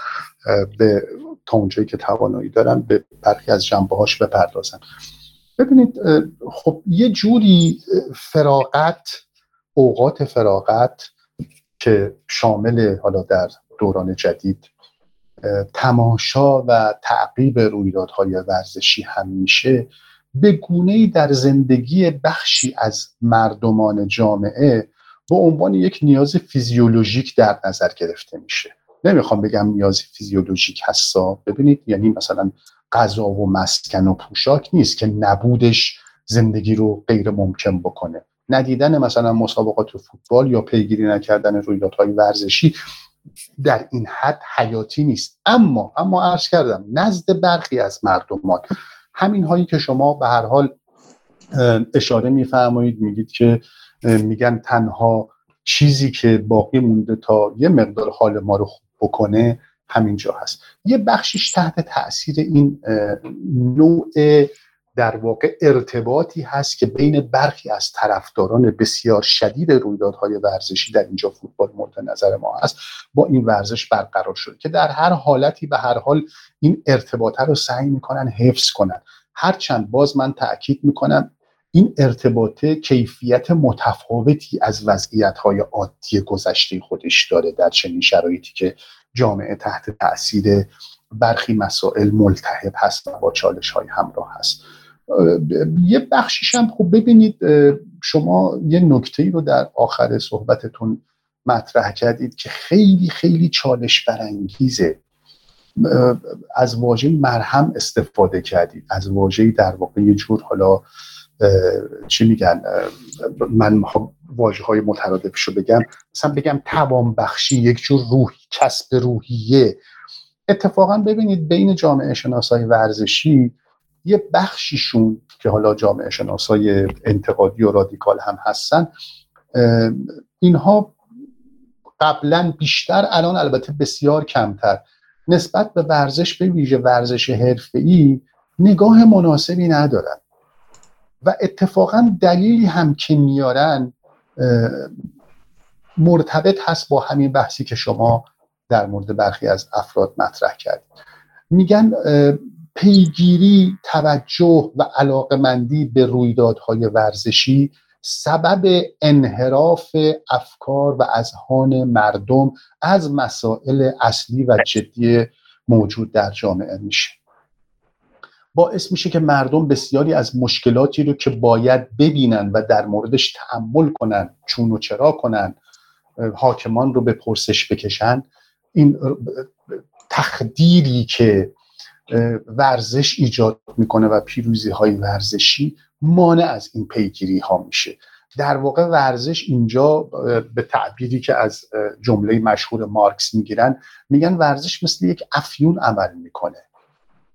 D: به تا اونجایی که توانایی دارم به برخی از جنبه هاش بپردازم. ببینید خب یه جوری فراغت اوقات فراغت که شامل حالا در دوران جدید تماشا و تعقیب رویدادهای ورزشی هم میشه به گونه در زندگی بخشی از مردمان جامعه به عنوان یک نیاز فیزیولوژیک در نظر گرفته میشه. نمی‌خوام بگم نیاز فیزیولوژیک هستا. ببینید یعنی مثلا غذا و مسکن و پوشاک نیست که نبودش زندگی رو غیر ممکن بکنه. ندیدن مثلا مسابقات فوتبال یا پیگیری نکردن رویدادهای ورزشی در این حد حیاتی نیست. اما اما عرض کردم نزد برخی از مردمان همین هایی که شما به هر حال اشاره میفرمایید میگید که میگن تنها چیزی که باقی مونده تا یه مقدار حال ما رو خوب بکنه همینجا هست. یه بخشیش تحت تاثیر این نوع در واقع ارتباطی هست که بین برخی از طرفداران بسیار شدید رویدادهای ورزشی در اینجا فوتبال مورد نظر ما هست با این ورزش برقرار شده که در هر حالتی به هر حال این ارتباطه رو سعی می‌کنن حفظ کنن. هرچند باز من تاکید می‌کنم این ارتباطه کیفیت متفاوتی از وضعیت های عادی گذشته خودش داره در چنین شرایطی که جامعه تحت تاثیر برخی مسائل ملتهب هست و با چالش های همراه هست. یه بخشیش هم خب ببینید شما یه نکته رو در آخر صحبتتون مطرح کردید که خیلی خیلی چالش برانگیزه. از واژه مرهم استفاده کردید. از واژه در واقع یه جور حالا چی میگن من واجه های مترادفش رو بگم. مثلا بگم توان بخشی یک جور روح کسب روحیه. اتفاقا ببینید بین جامعه شناسای ورزشی یه بخشیشون که حالا جامعه شناسای انتقادی و رادیکال هم هستن اینها قبلا بیشتر الان البته بسیار کمتر. نسبت به ورزش به ویژه ورزش حرفه‌ای نگاه مناسبی ندارن. و اتفاقا دلیلی هم که میارن مرتبط هست با همین بحثی که شما در مورد برخی از افراد مطرح کردید. میگن پیگیری توجه و علاقمندی به رویدادهای ورزشی سبب انحراف افکار و اذهان مردم از مسائل اصلی و جدی موجود در جامعه میشه. باعث میشه که مردم بسیاری از مشکلاتی رو که باید ببینن و در موردش تحمل کنن چون و چرا کنن حاکمان رو به پرسش بکشن این تخدیری که ورزش ایجاد می‌کنه و پیروزی های ورزشی مانع از این پیگیری ها میشه. در واقع ورزش اینجا به تعبیری که از جمله مشهور مارکس می‌گیرن میگن ورزش مثل یک افیون عمل می‌کنه.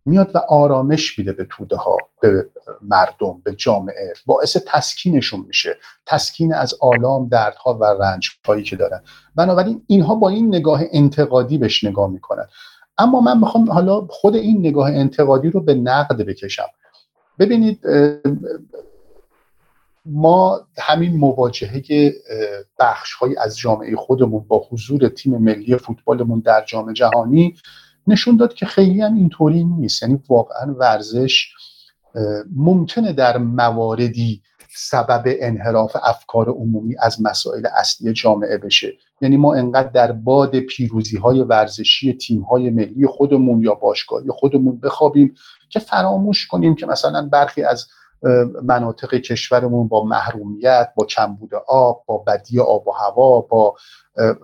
D: میاد و آرامش میده به توده ها به مردم به جامعه. باعث تسکینشون میشه. تسکین از آلام دردها و رنج هایی که دارن. بنابراین اینها با این نگاه انتقادی بهش نگاه می‌کنن. اما من می‌خوام حالا خود این نگاه انتقادی رو به نقد بکشم. ببینید ما همین مواجهه بخش های از جامعه خودمون با حضور تیم ملی فوتبالمون در جام جهانی نشون داد که خیلی هم اینطوری نیست. یعنی واقعا ورزش ممکنه در مواردی سبب انحراف افکار عمومی از مسائل اصلی جامعه بشه. یعنی ما انقدر در باد پیروزی های ورزشی تیم های ملی خودمون یا باشگاهی خودمون بخوابیم که فراموش کنیم که مثلا برخی از مناطق کشورمون با محرومیت با کمبود آب با بدی آب و هوا با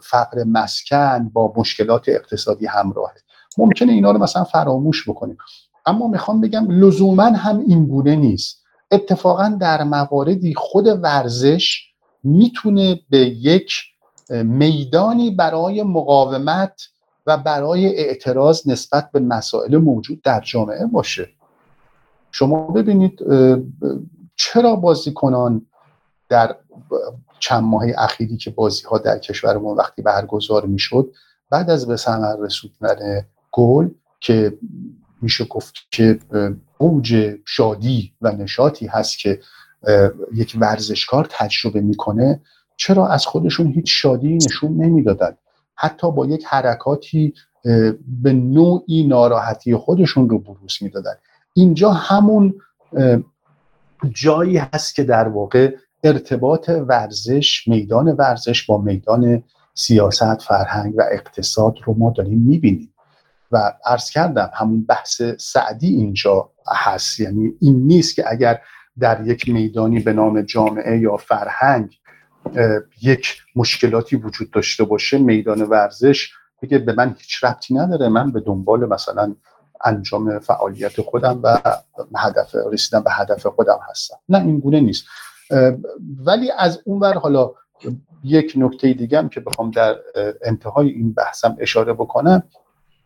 D: فقر مسکن با مشکلات اقتصادی همراهه. ممکنه اینا رو مثلا فراموش بکنیم. اما می‌خوام بگم لزوما هم این گونه نیست. اتفاقا در مواردی خود ورزش می‌تونه به یک میدانی برای مقاومت و برای اعتراض نسبت به مسائل موجود در جامعه باشه. شما ببینید چرا بازیکنان در چند ماه اخیری که بازی ها در کشورمون وقتی برگزار می‌شد بعد از به ثمر رسوندن گل که میشه گفت که اوج شادی و نشاطی هست که یک ورزشکار تجربه می‌کنه چرا از خودشون هیچ شادی نشون نمی‌دادن؟ حتی با یک حرکاتی به نوعی ناراحتی خودشون رو بروز می‌دادن. اینجا همون جایی هست که در واقع ارتباط ورزش میدان ورزش با میدان سیاست فرهنگ و اقتصاد رو ما داریم می‌بینیم. و عرض کردم همون بحث سعدی اینجا هست. یعنی این نیست که اگر در یک میدانی به نام جامعه یا فرهنگ یک مشکلاتی وجود داشته باشه میدان ورزش بگه به من هیچ ربطی نداره. من به دنبال مثلا انجام فعالیت خودم و هدف رسیدن به هدف خودم هستم. نه این گونه نیست. ولی از اونور حالا یک نکته دیگه هم که بخوام در انتهای این بحثم اشاره بکنم.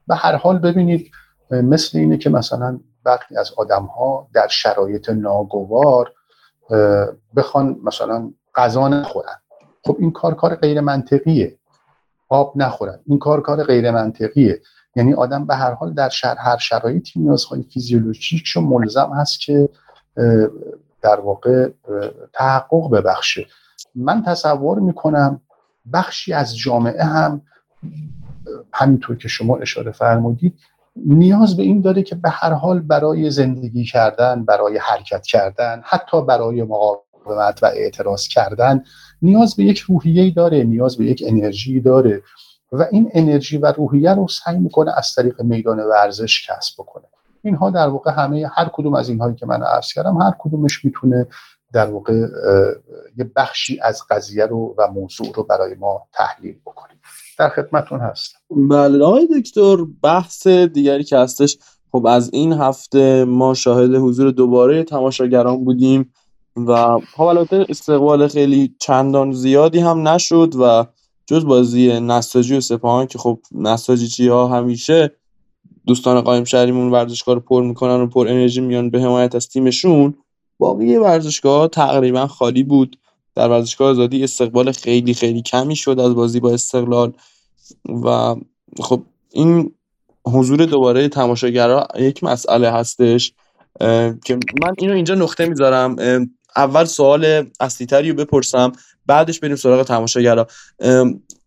D: به هر حال ببینید مثل اینه که مثلا وقتی از آدم ها در شرایط ناگوار بخوان مثلا غذا نخورن. خب این کار کار غیر منطقیه. آب نخورن. این کار کار غیر منطقیه. یعنی آدم به هر حال در شر هر شرایطی نیازهای فیزیولوژیکشو ملزم هست که در واقع تحقق ببخشه. من تصور می‌کنم بخشی از جامعه هم همینطور که شما اشاره فرمودید نیاز به این داره که به هر حال برای زندگی کردن برای حرکت کردن حتی برای مقاومت و اعتراض کردن نیاز به یک روحیه داره نیاز به یک انرژی داره و این انرژی و روحیه رو سعی می‌کنه از طریق میدان ورزش کسب بکنه. اینها در واقع همه هر کدوم از اینهایی که من عرض کردم هر کدومش می‌تونه در واقع یه بخشی از قضیه رو و موضوع رو برای ما تحلیل بکنیم در خدمتون هستم.
A: بله آقای دکتر بحث دیگری که هستش خب از این هفته ما شاهد حضور دوباره تماشاگران بودیم. و خب البته استقبال خیلی چندان زیادی هم نشد و جز بازی نساجی و سپاهان که خب نساجی ها همیشه دوستان قایم شهریمون ورزشگاه رو پر می‌کنن و پر انرژی میان به حمایت از تیمشون باقی ورزشگاه تقریبا خالی بود. در ورزشگاه آزادی استقبال خیلی خیلی کمی شد از بازی با استقلال و خب این حضور دوباره تماشاگرها یک مسئله هستش که من اینو اینجا نقطه می‌ذارم اول سوال اصلی رو بپرسم بعدش بریم سراغ تماشاگرها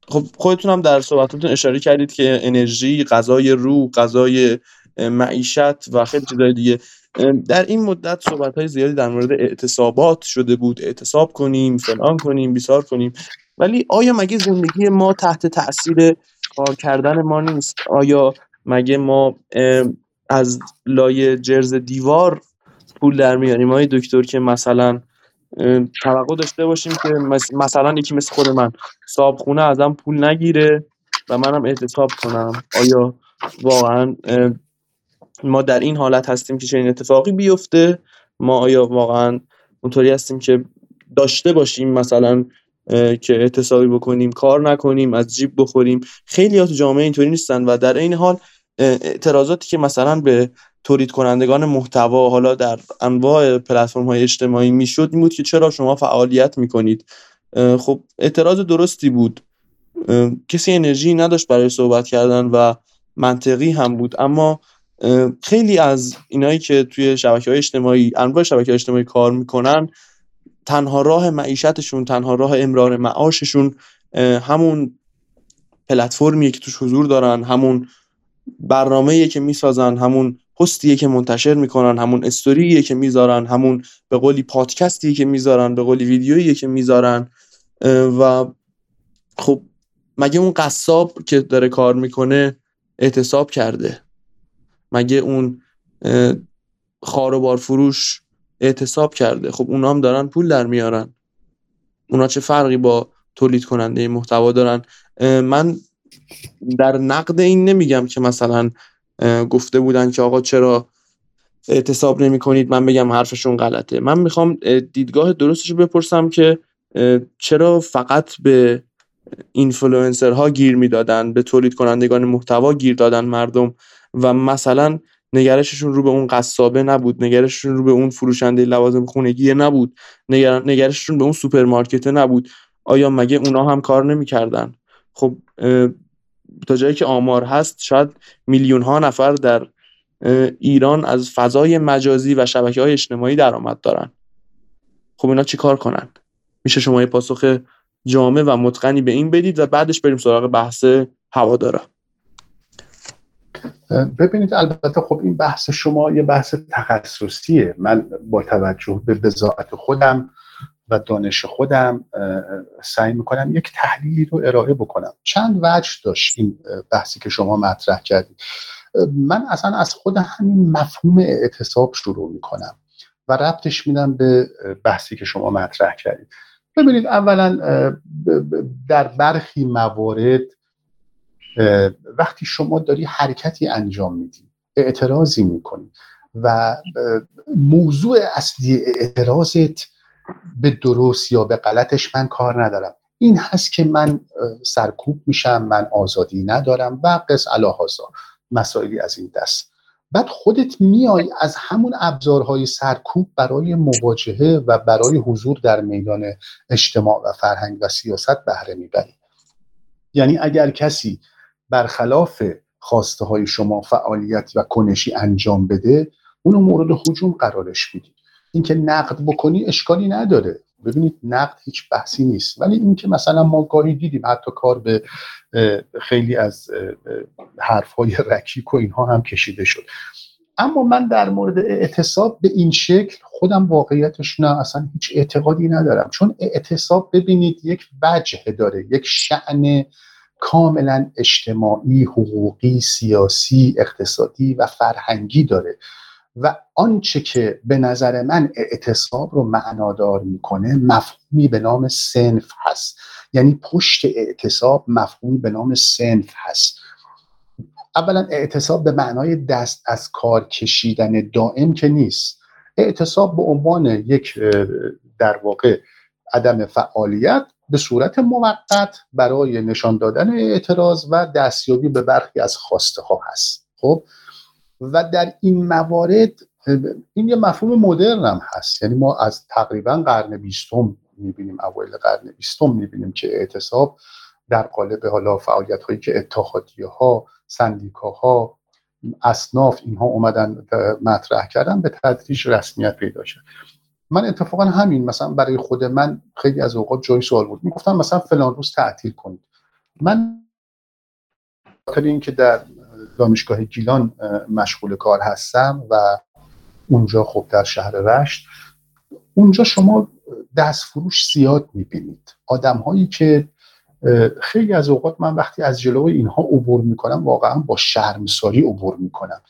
A: خب خودتون هم در صحبتاتون اشاره کردید که انرژی غذای روح غذای معیشت و خیلی چیزای دیگه. در این مدت صحبت های زیادی در مورد اعتصابات شده بود. اعتصاب کنیم فلان کنیم بیسار کنیم. ولی آیا مگه زندگی ما تحت تاثیر کار کردن ما نیست؟ آیا مگه ما از لای جرز دیوار پول در میاریم. های دکتر که مثلا توقع داشته باشیم که مثلا یکی مثل خود من صاحب خونه ازم پول نگیره و منم اعتصاب کنم. آیا واقعا ما در این حالت هستیم که چنین اتفاقی بیفته؟ ما آیا واقعا اونطوری هستیم که داشته باشیم مثلا که اعتصابی بکنیم کار نکنیم از جیب بخوریم؟ خیلی ها تو جامعه اینطوری نیستن و در این حال اعتراضاتی که مثلا به تولید کنندگان محتوا حالا در انواع پلتفرم های اجتماعی می‌شد این بود که چرا شما فعالیت می‌کنید؟ خب اعتراض درستی بود. کسی انرژی نداشت برای صحبت کردن و منطقی هم بود. اما خیلی از اینایی که توی شبکه های اجتماعی انواع شبکه اجتماعی کار می‌کنن تنها راه معیشتشون تنها راه امرار معاششون همون پلتفرمیه که توش حضور دارن همون برنامه‌ایه که می‌سازن همون پستیه که منتشر می‌کنن همون استوریه که می‌ذارن همون به قولی پادکستیه که می‌ذارن به قولی ویدیویی که می‌ذارن. و خب مگه اون قصاب که داره کار می‌کنه اعتصاب کرده؟ مگه اون خاروبار فروش اعتصاب کرده؟ خب اونا هم دارن پول در میارن. اونا چه فرقی با تولید کننده محتوا دارن؟ من در نقد این نمیگم که مثلا گفته بودن که آقا چرا اعتصاب نمی کنید من بگم حرفشون غلطه. من می‌خوام دیدگاه درستش رو بپرسم که چرا فقط به اینفلوئنسرها گیر می‌دادن به تولید کنندگان محتوا گیر دادن مردم و مثلا نگرششون رو به اون قصابه نبود نگرششون رو به اون فروشنده لوازم خونگی نبود نگرششون به اون سوپرمارکت نبود. آیا مگه اونا هم کار نمی‌کردن؟ خب تا جایی که آمار هست شاید میلیون ها نفر در ایران از فضای مجازی و شبکه های اجتماعی درآمد دارن. خب اینا چی کار کنن؟ میشه شما یه پاسخ جامع و متقنی به این بدید و بعدش بریم سراغ بحث هوادارا.
D: ببینید البته خب این بحث شما یه بحث تخصصیه. من با توجه به بضاعت خودم و دانش خودم سعی می‌کنم یک تحلیلی رو ارائه بکنم. چند وجه داشت این بحثی که شما مطرح کردید. من اصلا از خود همین مفهوم اعتصاب شروع می‌کنم و ربطش میدم به بحثی که شما مطرح کردید. ببینید اولا در برخی موارد وقتی شما داری حرکتی انجام میدی اعتراضی می‌کنی و موضوع اصلی اعتراضت به درست یا به غلطش من کار ندارم. این هست که من سرکوب میشم من آزادی ندارم و قص الهازا مسائلی از این دست. بعد خودت میای از همون ابزارهای سرکوب برای مواجهه و برای حضور در میدان اجتماع و فرهنگ و سیاست بهره می‌بری. یعنی اگر کسی برخلاف خواسته های شما فعالیت و کنشی انجام بده اونو مورد حجوم قرارش میدی. اینکه نقد بکنی اشکالی نداره. ببینید نقد هیچ بحثی نیست. ولی اینکه مثلا ما گاهی دیدیم حتی کار به خیلی از حرفهای رکیک و اینها هم کشیده شد. اما من در مورد اعتصاب به این شکل خودم واقعیتش نه اصلا هیچ اعتقادی ندارم. چون اعتصاب ببینید یک وجه داره یک شعن کاملا اجتماعی حقوقی سیاسی اقتصادی و فرهنگی داره. و آنچه که به نظر من اعتصاب رو معنادار می‌کنه مفهومی به نام سنف هست. یعنی پشت اعتصاب مفهومی به نام سنف هست. اولا اعتصاب به معنای دست از کار کشیدن دائم که نیست. اعتصاب به عنوان یک در واقع عدم فعالیت به صورت موقت برای نشان دادن اعتراض و دستیابی به برخی از خواسته ها هست. خب؟ و در این موارد این یه مفهوم مدرن هم هست. یعنی ما از تقریبا قرن بیستم می‌بینیم اوایل قرن بیستم می‌بینیم که اعتصاب در قالب حالا فعالیت هایی که اتحادیه ها سندیکاها اصناف اینها اومدن مطرح کردن به تدریج رسمیت پیدا شد. من اتفاقا همین مثلا برای خود من خیلی از اوقات جای سوال بود. می‌گفتم مثلا فلان روز تعطیل کنید. من خاطر اینکه در دانشگاه گیلان مشغول کار هستم و اونجا خب در شهر رشت. اونجا شما دست فروش زیاد می‌بینید. آدم هایی که خیلی از اوقات من وقتی از جلوی اینها عبور می‌کنم واقعا با شرمساری عبور می‌کنم.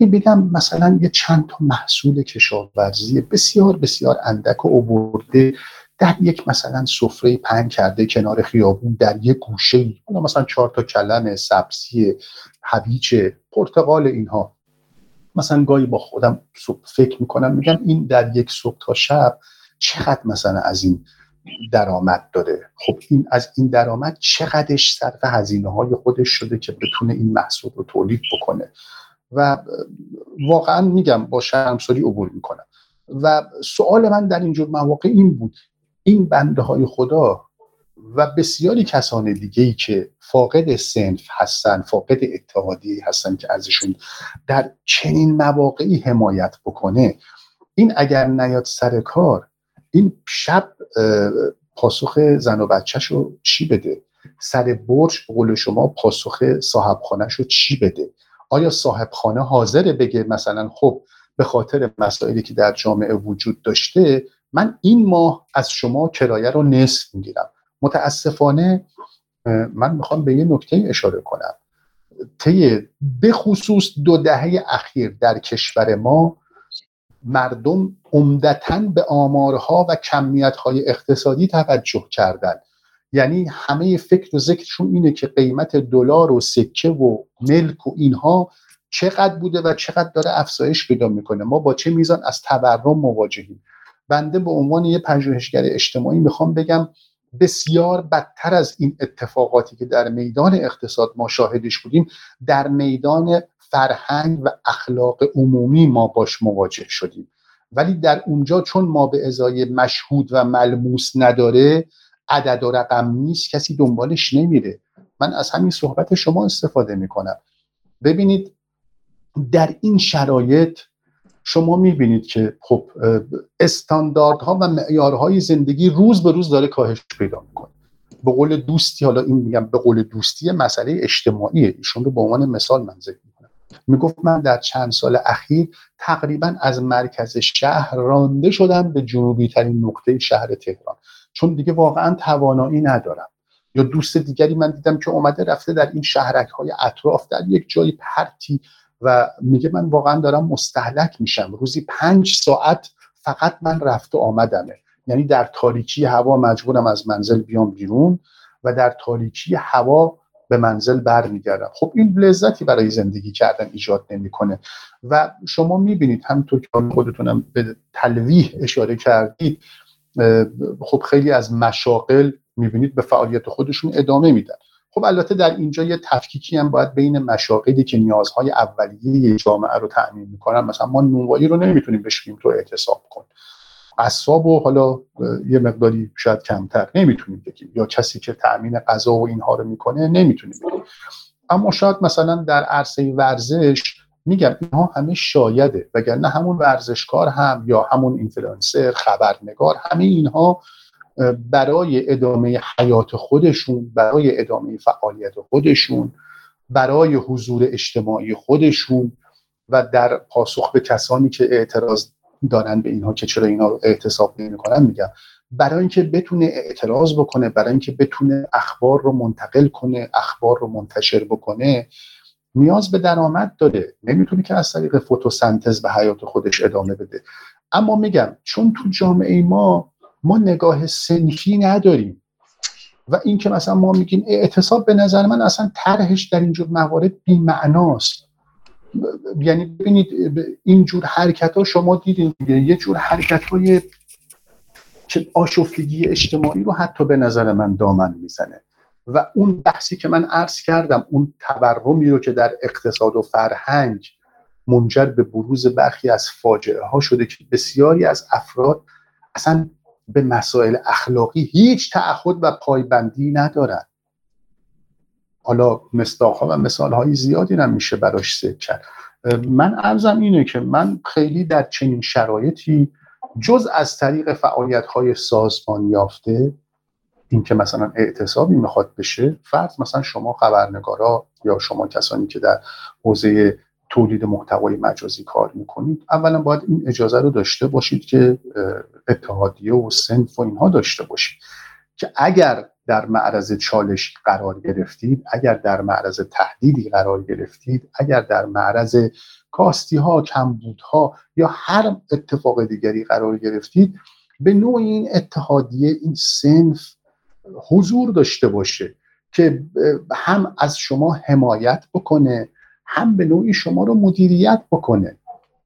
D: بگم مثلا یه چند تا محصول کشاورزی بسیار بسیار اندک و عبورده در یک مثلا سفره پنگ کرده کنار خیابون در یک گوشه ای مثلا چهار تا کلم سبزی هویج پرتقال اینها. مثلا گاهی با خودم فکر می‌کنم میگم این در یک صبح تا شب چقدر مثلا از این درآمد داره؟ خب این از این درآمد چقدرش صرف هزینه های خودش شده که بتونه این محصول رو تولید بکنه؟ و واقعا میگم با شرمساری عبور می‌کنم. و سوال من در اینجور مواقع این بود. این بنده های خدا و بسیاری کسان دیگه ای که فاقد سنف هستن فاقد اتحادی هستن که ازشون در چنین مواقعی حمایت بکنه این اگر نیاد سر کار این شب پاسخ زن و بچهش رو چی بده؟ سر برج قول شما پاسخ صاحب خانهش رو چی بده؟ آیا صاحب خانه حاضره بگه مثلا خب به خاطر مسائلی که در جامعه وجود داشته من این ماه از شما کرایه رو نصف می‌گیرم. متاسفانه من می‌خوام به یه نکته اشاره کنم. طی به خصوص دو دهه اخیر در کشور ما مردم عمدتا به آمارها و کمیتهای اقتصادی توجه کردند. یعنی همه فکر و ذکرشون اینه که قیمت دلار و سکه و ملک و اینها چقدر بوده و چقدر داره افزایش پیدا می‌کنه. ما با چه میزان از تورم مواجهیم؟ بنده به عنوان یه پژوهشگر اجتماعی می‌خوام بگم بسیار بدتر از این اتفاقاتی که در میدان اقتصاد ما شاهدش بودیم در میدان فرهنگ و اخلاق عمومی ما باش مواجه شدیم. ولی در اونجا چون ما به ازای مشهود و ملموس نداره عدد و رقم نیست کسی دنبالش نمیره. من از همین صحبت شما استفاده می‌کنم. ببینید در این شرایط شما می‌بینید که خب استانداردها و معیارهای زندگی روز به روز داره کاهش پیدا می‌کنه. به قول دوستی حالا این میگم به قول دوستی مسئله اجتماعیه. ایشون رو به عنوان مثال من ذکر می‌کنم. می‌گفت من در چند سال اخیر تقریبا از مرکز شهر رانده شدم به جنوبی ترین نقطه شهر تهران. چون دیگه واقعا توانایی ندارم. یا دوست دیگری من دیدم که اومده رفته در این شهرک های اطراف در یک جای پرتی و میگه من واقعا دارم مستحلک میشم. روزی پنج ساعت فقط من رفت و آمدمه. یعنی در تاریکی هوا مجبورم از منزل بیام بیرون و در تاریکی هوا به منزل برمیگردم. خب این لذتی برای زندگی کردن ایجاد نمی‌کنه. و شما می‌بینید همینطور که خودتونم به تلویح اشاره کردید خب خیلی از مشاقل می‌بینید به فعالیت خودشون ادامه میدن. خب البته در اینجا یه تفکیکی هم باید بین مشاقلی که نیازهای اولیه جامعه رو تأمین می‌کنن. مثلا ما نونوایی رو نمی‌تونیم بشیم تو اعتصاب کن. قصاب و حالا یه مقداری شاید کمتر نمی‌تونیم بگیم. یا کسی که تأمین غذا و اینها رو می‌کنه نمی‌تونیم بگیم. اما شاید مثلا در عرصه ورزش میگم اینها همه شایده. وگرنه همون ورزشکار هم یا همون اینفلوئنسر خبرنگار همه اینها برای ادامه حیات خودشون برای ادامه فعالیت خودشون برای حضور اجتماعی خودشون و در پاسخ به کسانی که اعتراض دارن به اینها که چرا اینا رو اعتصاب نمی‌کنن میگم. برای اینکه بتونه اعتراض بکنه برای اینکه بتونه اخبار رو منتقل کنه اخبار رو منتشر بکنه نیاز به درآمد داره. نمی‌تونه که از طریق فتوسنتز به حیات خودش ادامه بده. اما میگم چون تو جامعه ما ما نگاه سنفی نداریم. و این که مثلا ما میگیم اعتصاب به نظر من اصلا طرحش در اینجور موارد بیمعناست. یعنی ببینید اینجور حرکت ها شما دیدین یه جور حرکت های که آشفتگی اجتماعی رو حتی به نظر من دامن می‌زنه. و اون بحثی که من عرض کردم اون تورمی رو که در اقتصاد و فرهنگ منجر به بروز برخی از فاجعه ها شده که بسیاری از افراد اصلا به مسائل اخلاقی هیچ تعهد و پایبندی ندارن. حالا مصداقها و مثال زیادی هم میشه براش ذکر کرد. من ارزم اینه که من خیلی در چنین شرایطی جز از طریق فعالیت های سازمان یافته این که مثلا اعتصابی می‌خواد بشه فرض مثلا شما خبرنگارا یا شما کسانی که در حوزه تولید محتوای مجازی کار می‌کنید. اولا باید این اجازه رو داشته باشید که اتحادیه و سنف و اینها داشته باشید که اگر در معرض چالش قرار گرفتید اگر در معرض تهدیدی قرار گرفتید اگر در معرض کاستی ها کمبود ها یا هر اتفاق دیگری قرار گرفتید به نوع این اتحادیه این سنف حضور داشته باشه که هم از شما حمایت بکنه هم به نوعی شما رو مدیریت بکنه.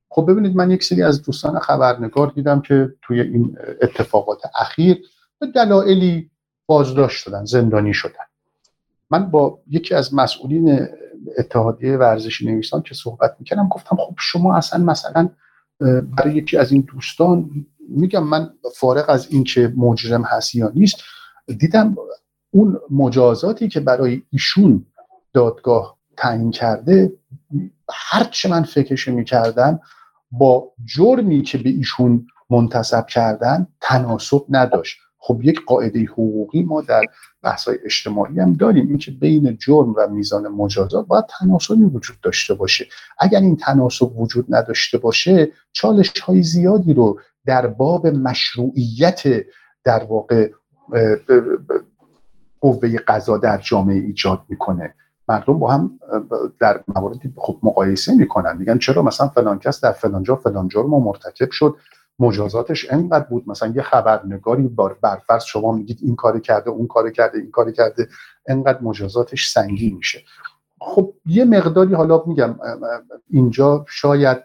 D: خب ببینید من یک سری از دوستان خبرنگار دیدم که توی این اتفاقات اخیر به دلایلی بازداشت شدن زندانی شدن. من با یکی از مسئولین اتحادیه ورزشی نویسان که صحبت می‌کردم گفتم خب شما اصلا مثلا برای یکی از این دوستان میگم من فارغ از این که مجرم هست یا نیست دیدم اون مجازاتی که برای ایشون دادگاه تعیین کرده هرچه من فکرش می‌کردم با جرمی که به ایشون منتصب کردن تناسب نداشت. خب یک قاعده حقوقی ما در بحث‌های اجتماعی هم داریم اینکه بین جرم و میزان مجازات باید تناسبی وجود داشته باشه. اگر این تناسب وجود نداشته باشه چالش های زیادی رو در باب مشروعیت در واقع قوه قضا در جامعه ایجاد می‌کنه. مردم با هم در مواردی خب مقایسه می‌کنن. میگن چرا مثلا فلان کس در فلان جا فلان جرم مرتکب شد. مجازاتش انقدر بود. مثلا یه خبرنگاری برفرض شما میگید این کار کرده اون کار کرده این کار کرده. انقدر مجازاتش سنگین میشه. خب یه مقداری حالا میگم اینجا شاید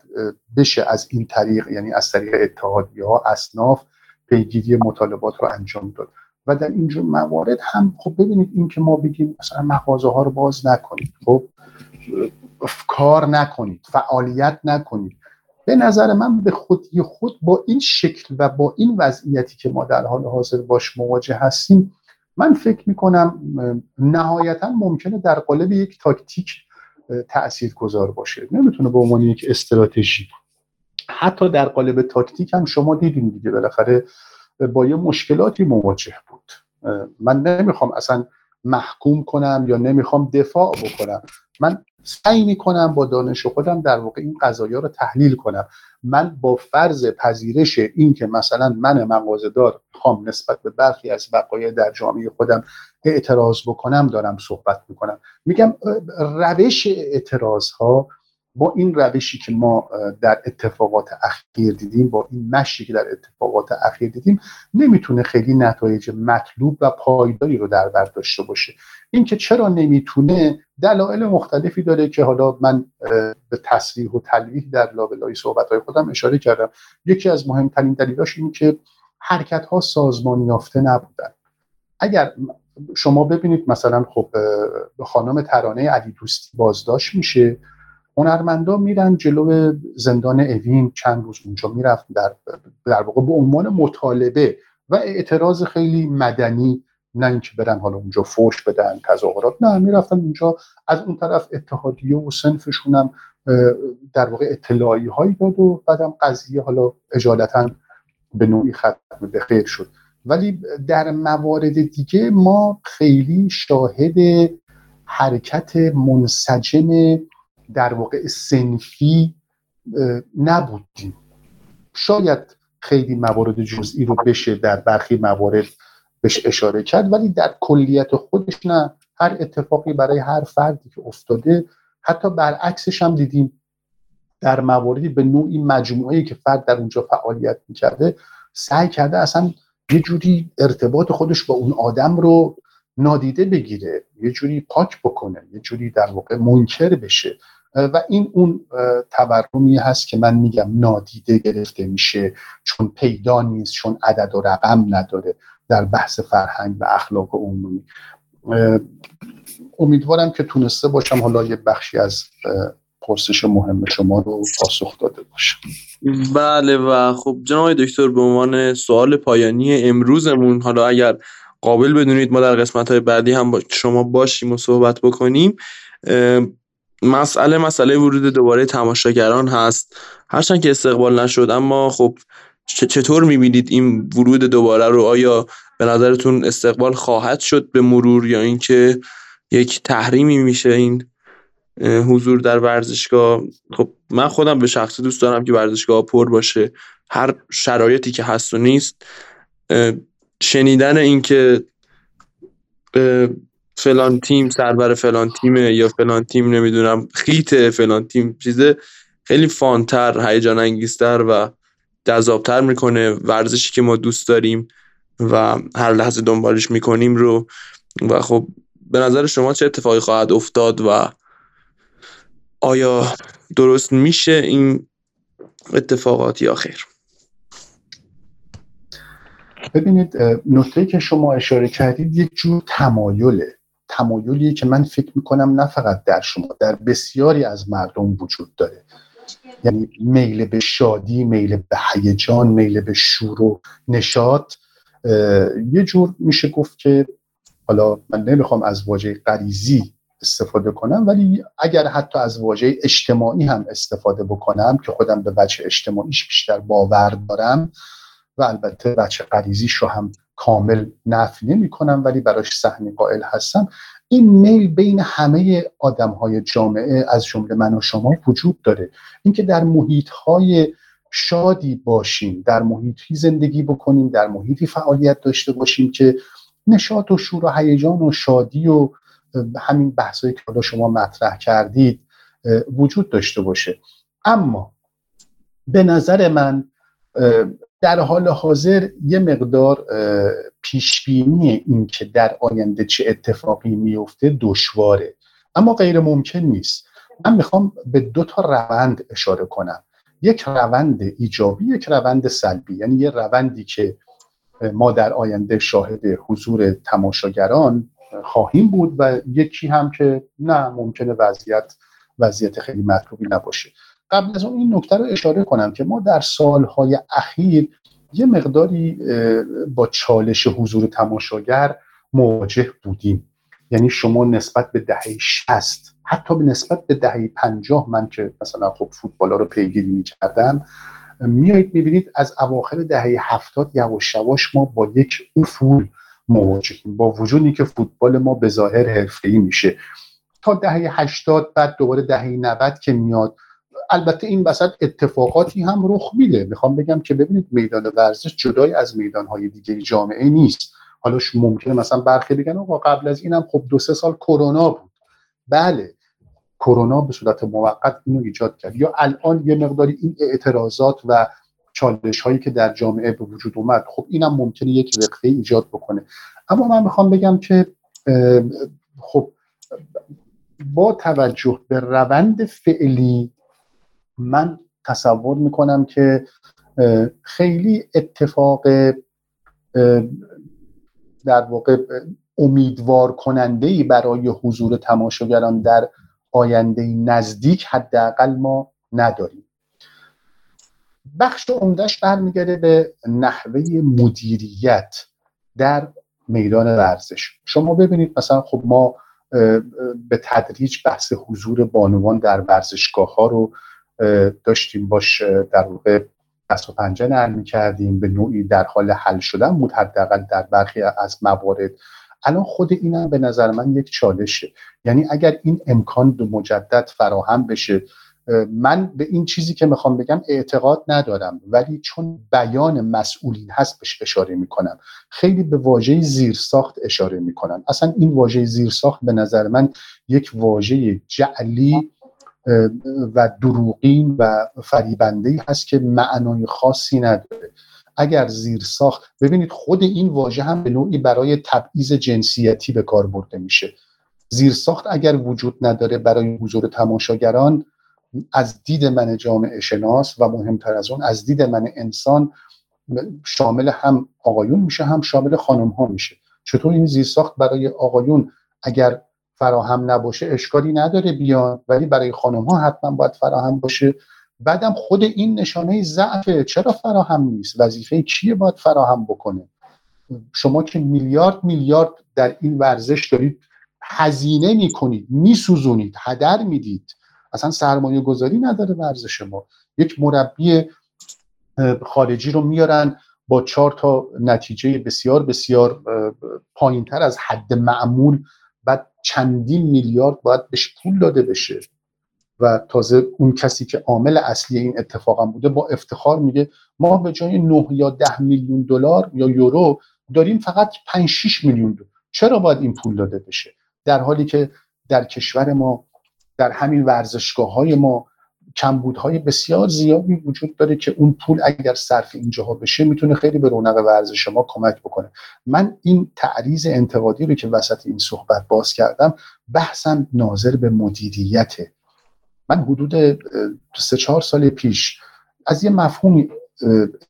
D: بشه از این طریق یعنی از طریق اتحادیه ها اصناف پیگیری مطالبات رو انجام داد. و در اینجور موارد هم خب ببینید این که ما بگیم مثلا مغازه ها رو باز نکنید خب کار نکنید فعالیت نکنید. به نظر من به خودی خود با این شکل و با این وضعیتی که ما در حال حاضر باش مواجه هستیم من فکر می‌کنم نهایتا ممکنه در قالب یک تاکتیک تأثیر گذار باشه. نمی‌تونه به عنوان یک استراتژی. حتی در قالب تاکتیک هم شما دیدین دیگه بالاخره با یه مشکلاتی مواجه بود. من نمی‌خوام اصلا محکوم کنم یا نمی‌خوام دفاع بکنم. من سعی می‌کنم با دانش خودم در واقع این قضایا رو تحلیل کنم. من با فرض پذیرش این که مثلا من مغازه‌دار خوام نسبت به برخی از وقایع در جامعه خودم اعتراض بکنم دارم صحبت می‌کنم. میگم روش اعتراض ها با این روشی که ما در اتفاقات اخیر دیدیم با این مشی که در اتفاقات اخیر دیدیم نمی‌تونه خیلی نتایج مطلوب و پایداری رو در بر داشته باشه. اینکه چرا نمی‌تونه دلایل مختلفی داره که حالا من به تصریح و تلویح در لابلای صحبت های خودم اشاره کردم. یکی از مهمترین دلیلاش این که حرکت ها سازمان یافته نبودن. اگر شما ببینید مثلا خب خانم ترانه علی دوستی بازداشت میشه هنرمندا میرن جلو زندان اوین چند روز اونجا می‌رفت در در واقع به عنوان مطالبه و اعتراض خیلی مدنی نه اینکه برن حالا اونجا فوش بدن تظاهرات نه می‌رفتن اونجا. از اون طرف اتحادیه و سنفشون هم در واقع اطلاعی هایی داد و بعدم قضیه حالا اجالتا به نوعی ختم به خیر شد. ولی در موارد دیگه ما خیلی شاهد حرکت منسجم در واقع سنفی نبودیم. شاید خیلی موارد جزئی رو بشه در برخی موارد بهش اشاره کرد ولی در کلیت خودش نه. هر اتفاقی برای هر فردی که افتاده حتی برعکسش هم دیدیم. در مواردی به نوعی مجموعه که فرد در اونجا فعالیت می‌کرده سعی کرده اصلا یه جوری ارتباط خودش با اون آدم رو نادیده بگیره یه جوری پاک بکنه یه جوری در واقع منکر بشه. و این اون تورمی هست که من میگم نادیده گرفته میشه چون پیدا نیست چون عدد و رقم نداره در بحث فرهنگ و اخلاق عمومی. امیدوارم که تونسته باشم حالا یه بخشی از پرسش مهم شما رو پاسخ داده باشم.
A: بله و خب جناب دکتر به عنوان سوال پایانی امروزمون حالا اگر قابل بدونید ما در قسمت های بعدی هم با شما باشیم و صحبت بکنیم. مسئله مسئله ورود دوباره تماشاگران هست. هرچند که استقبال نشد اما خب چطور می‌بینید این ورود دوباره رو؟ آیا به نظرتون استقبال خواهد شد به مرور یا اینکه یک تحریمی میشه این حضور در ورزشگاه؟ خب من خودم به شخصی دوست دارم که ورزشگاه پر باشه. هر شرایطی که هست و نیست شنیدن اینکه فلان تیم سربر فلان تیمه یا فلان تیم نمی‌دونم خیت فلان تیم چیزه خیلی فانتر هیجان انگیزتر و جذابتر می‌کنه. ورزشی که ما دوست داریم و هر لحظه دنبالش می‌کنیم رو. و خب به نظر شما چه اتفاقی خواهد افتاد و آیا درست میشه این اتفاقات یا خیر؟
D: ببینید نکته که شما اشاره کردید یک جور تمایله. تمایلیه که من فکر می‌کنم نه فقط در شما در بسیاری از مردم وجود داره. یعنی میل به شادی میل به هیجان میل به شور و نشاط یه جور میشه گفت که حالا من نمی‌خوام از واژه غریزی استفاده کنم ولی اگر حتی از واژه اجتماعی هم استفاده بکنم که خودم به بچه اجتماعیش بیشتر باور دارم و البته بچه غریزیش رو هم کامل نفی نمی کنم ولی براش سهمی قائل هستم. این میل بین همه آدم های جامعه از جمله من و شما وجود داره. اینکه در محیط های شادی باشیم در محیطی زندگی بکنیم در محیطی فعالیت داشته باشیم که نشاط و شور و هیجان و شادی و همین بحثایی که حالا شما مطرح کردید وجود داشته باشه. اما به نظر من در حال حاضر یه مقدار پیشبینی این که در آینده چه اتفاقی میفته دشواره. اما غیر ممکن نیست. من می‌خوام به دو تا روند اشاره کنم. یک روند ایجابی یک روند سلبی. یعنی یه روندی که ما در آینده شاهد حضور تماشاگران خواهیم بود و یکی هم که نه ممکنه وضعیت وضعیت خیلی مطلوبی نباشه. قبل از اون این نکته رو اشاره کنم که ما در سالهای اخیر یه مقداری با چالش حضور تماشاگر مواجه بودیم. یعنی شما نسبت به دهه 60 حتی به نسبت به دهه 50 من که مثلا خب فوتبال رو پیگیری می‌کردم میایید می‌بینید از اواخر دهه هفتاد یواش یواش ما با یک افول مواجهیم با وجودی که فوتبال ما به ظاهر حرفه‌ای میشه. تا دهه 80 بعد دوباره دهه 90 که میاد البته این وسط اتفاقاتی هم رخ میده. می‌خوام بگم که ببینید میدان ورزش جدای از میدانهای دیگه جامعه نیست. حالا ممکنه مثلا برخی بگن آقا قبل از اینم خب دو سه سال کرونا بود. بله کرونا به صورت موقت اینو ایجاد کرد. یا الان یه مقداری این اعتراضات و چالش هایی که در جامعه به وجود اومد خب اینم ممکنه یک وقفه ایجاد بکنه. اما من می‌خوام بگم که خب با توجه به روند فعلی من تصور می‌کنم که خیلی اتفاق در واقع امیدوار کننده ای برای حضور تماشاگران در آینده نزدیک حداقل ما نداریم. بخش عمدهش برمیگرده به نحوه مدیریت در میدان ورزش. شما ببینید مثلا خب ما به تدریج بحث حضور بانوان در ورزشگاه ها رو داشتیم باش در واقع دست و پنجه نرم کردیم به نوعی در حال حل شدن بود حداقل در برخی از موارد. الان خود اینم به نظر من یک چالشه. یعنی اگر این امکان به مجدد فراهم بشه من به این چیزی که می‌خوام بگم اعتقاد ندارم ولی چون بیان مسئولین هست بهش اشاره می‌کنم. خیلی به واژه زیرساخت اشاره می‌کنم اصلا این واژه زیرساخت به نظر من یک واژه جعلی و دروغین و فریبنده هست که معنای خاصی نداره. اگر زیر ساخت ببینید خود این واژه هم به نوعی برای تبعیض جنسیتی به کار برده میشه. زیر ساخت اگر وجود نداره برای حضور تماشاگران از دید من جامعه شناس و مهمتر از اون از دید من انسان شامل هم آقایون میشه هم شامل خانم ها میشه. چطور این زیرساخت برای آقایون اگر فراهم نباشه اشکالی نداره بیان. ولی برای خانم ها حتما باید فراهم باشه. بعدم خود این نشانه ضعفه چرا فراهم نیست؟ وظیفه کیه باید فراهم بکنه؟ شما که میلیارد میلیارد در این ورزش دارید هزینه می‌کنید میسوزونید هدر می‌دید. اصلا سرمایه گذاری نداره ورزش ما. یک مربی خارجی رو میارن با چهار تا نتیجه بسیار بسیار پایینتر از حد معمول بعد چندین میلیارد باید بهش پول داده بشه. و تازه اون کسی که عامل اصلی این اتفاقم بوده با افتخار میگه ما به جای 9 یا 10 میلیون دلار یا یورو داریم فقط 5 6 میلیون دلار. چرا باید این پول داده بشه؟ در حالی که در کشور ما در همین ورزشگاه های ما کمبودهای بسیار زیادی وجود داره که اون پول اگر صرف اینجاها بشه می‌تونه خیلی به رونق ورزش ما کمک بکنه. من این تعریض انتقادی رو که وسط این صحبت باز کردم بحثم ناظر به مدیریته. من حدود سه چهار سال پیش از یه مفهومی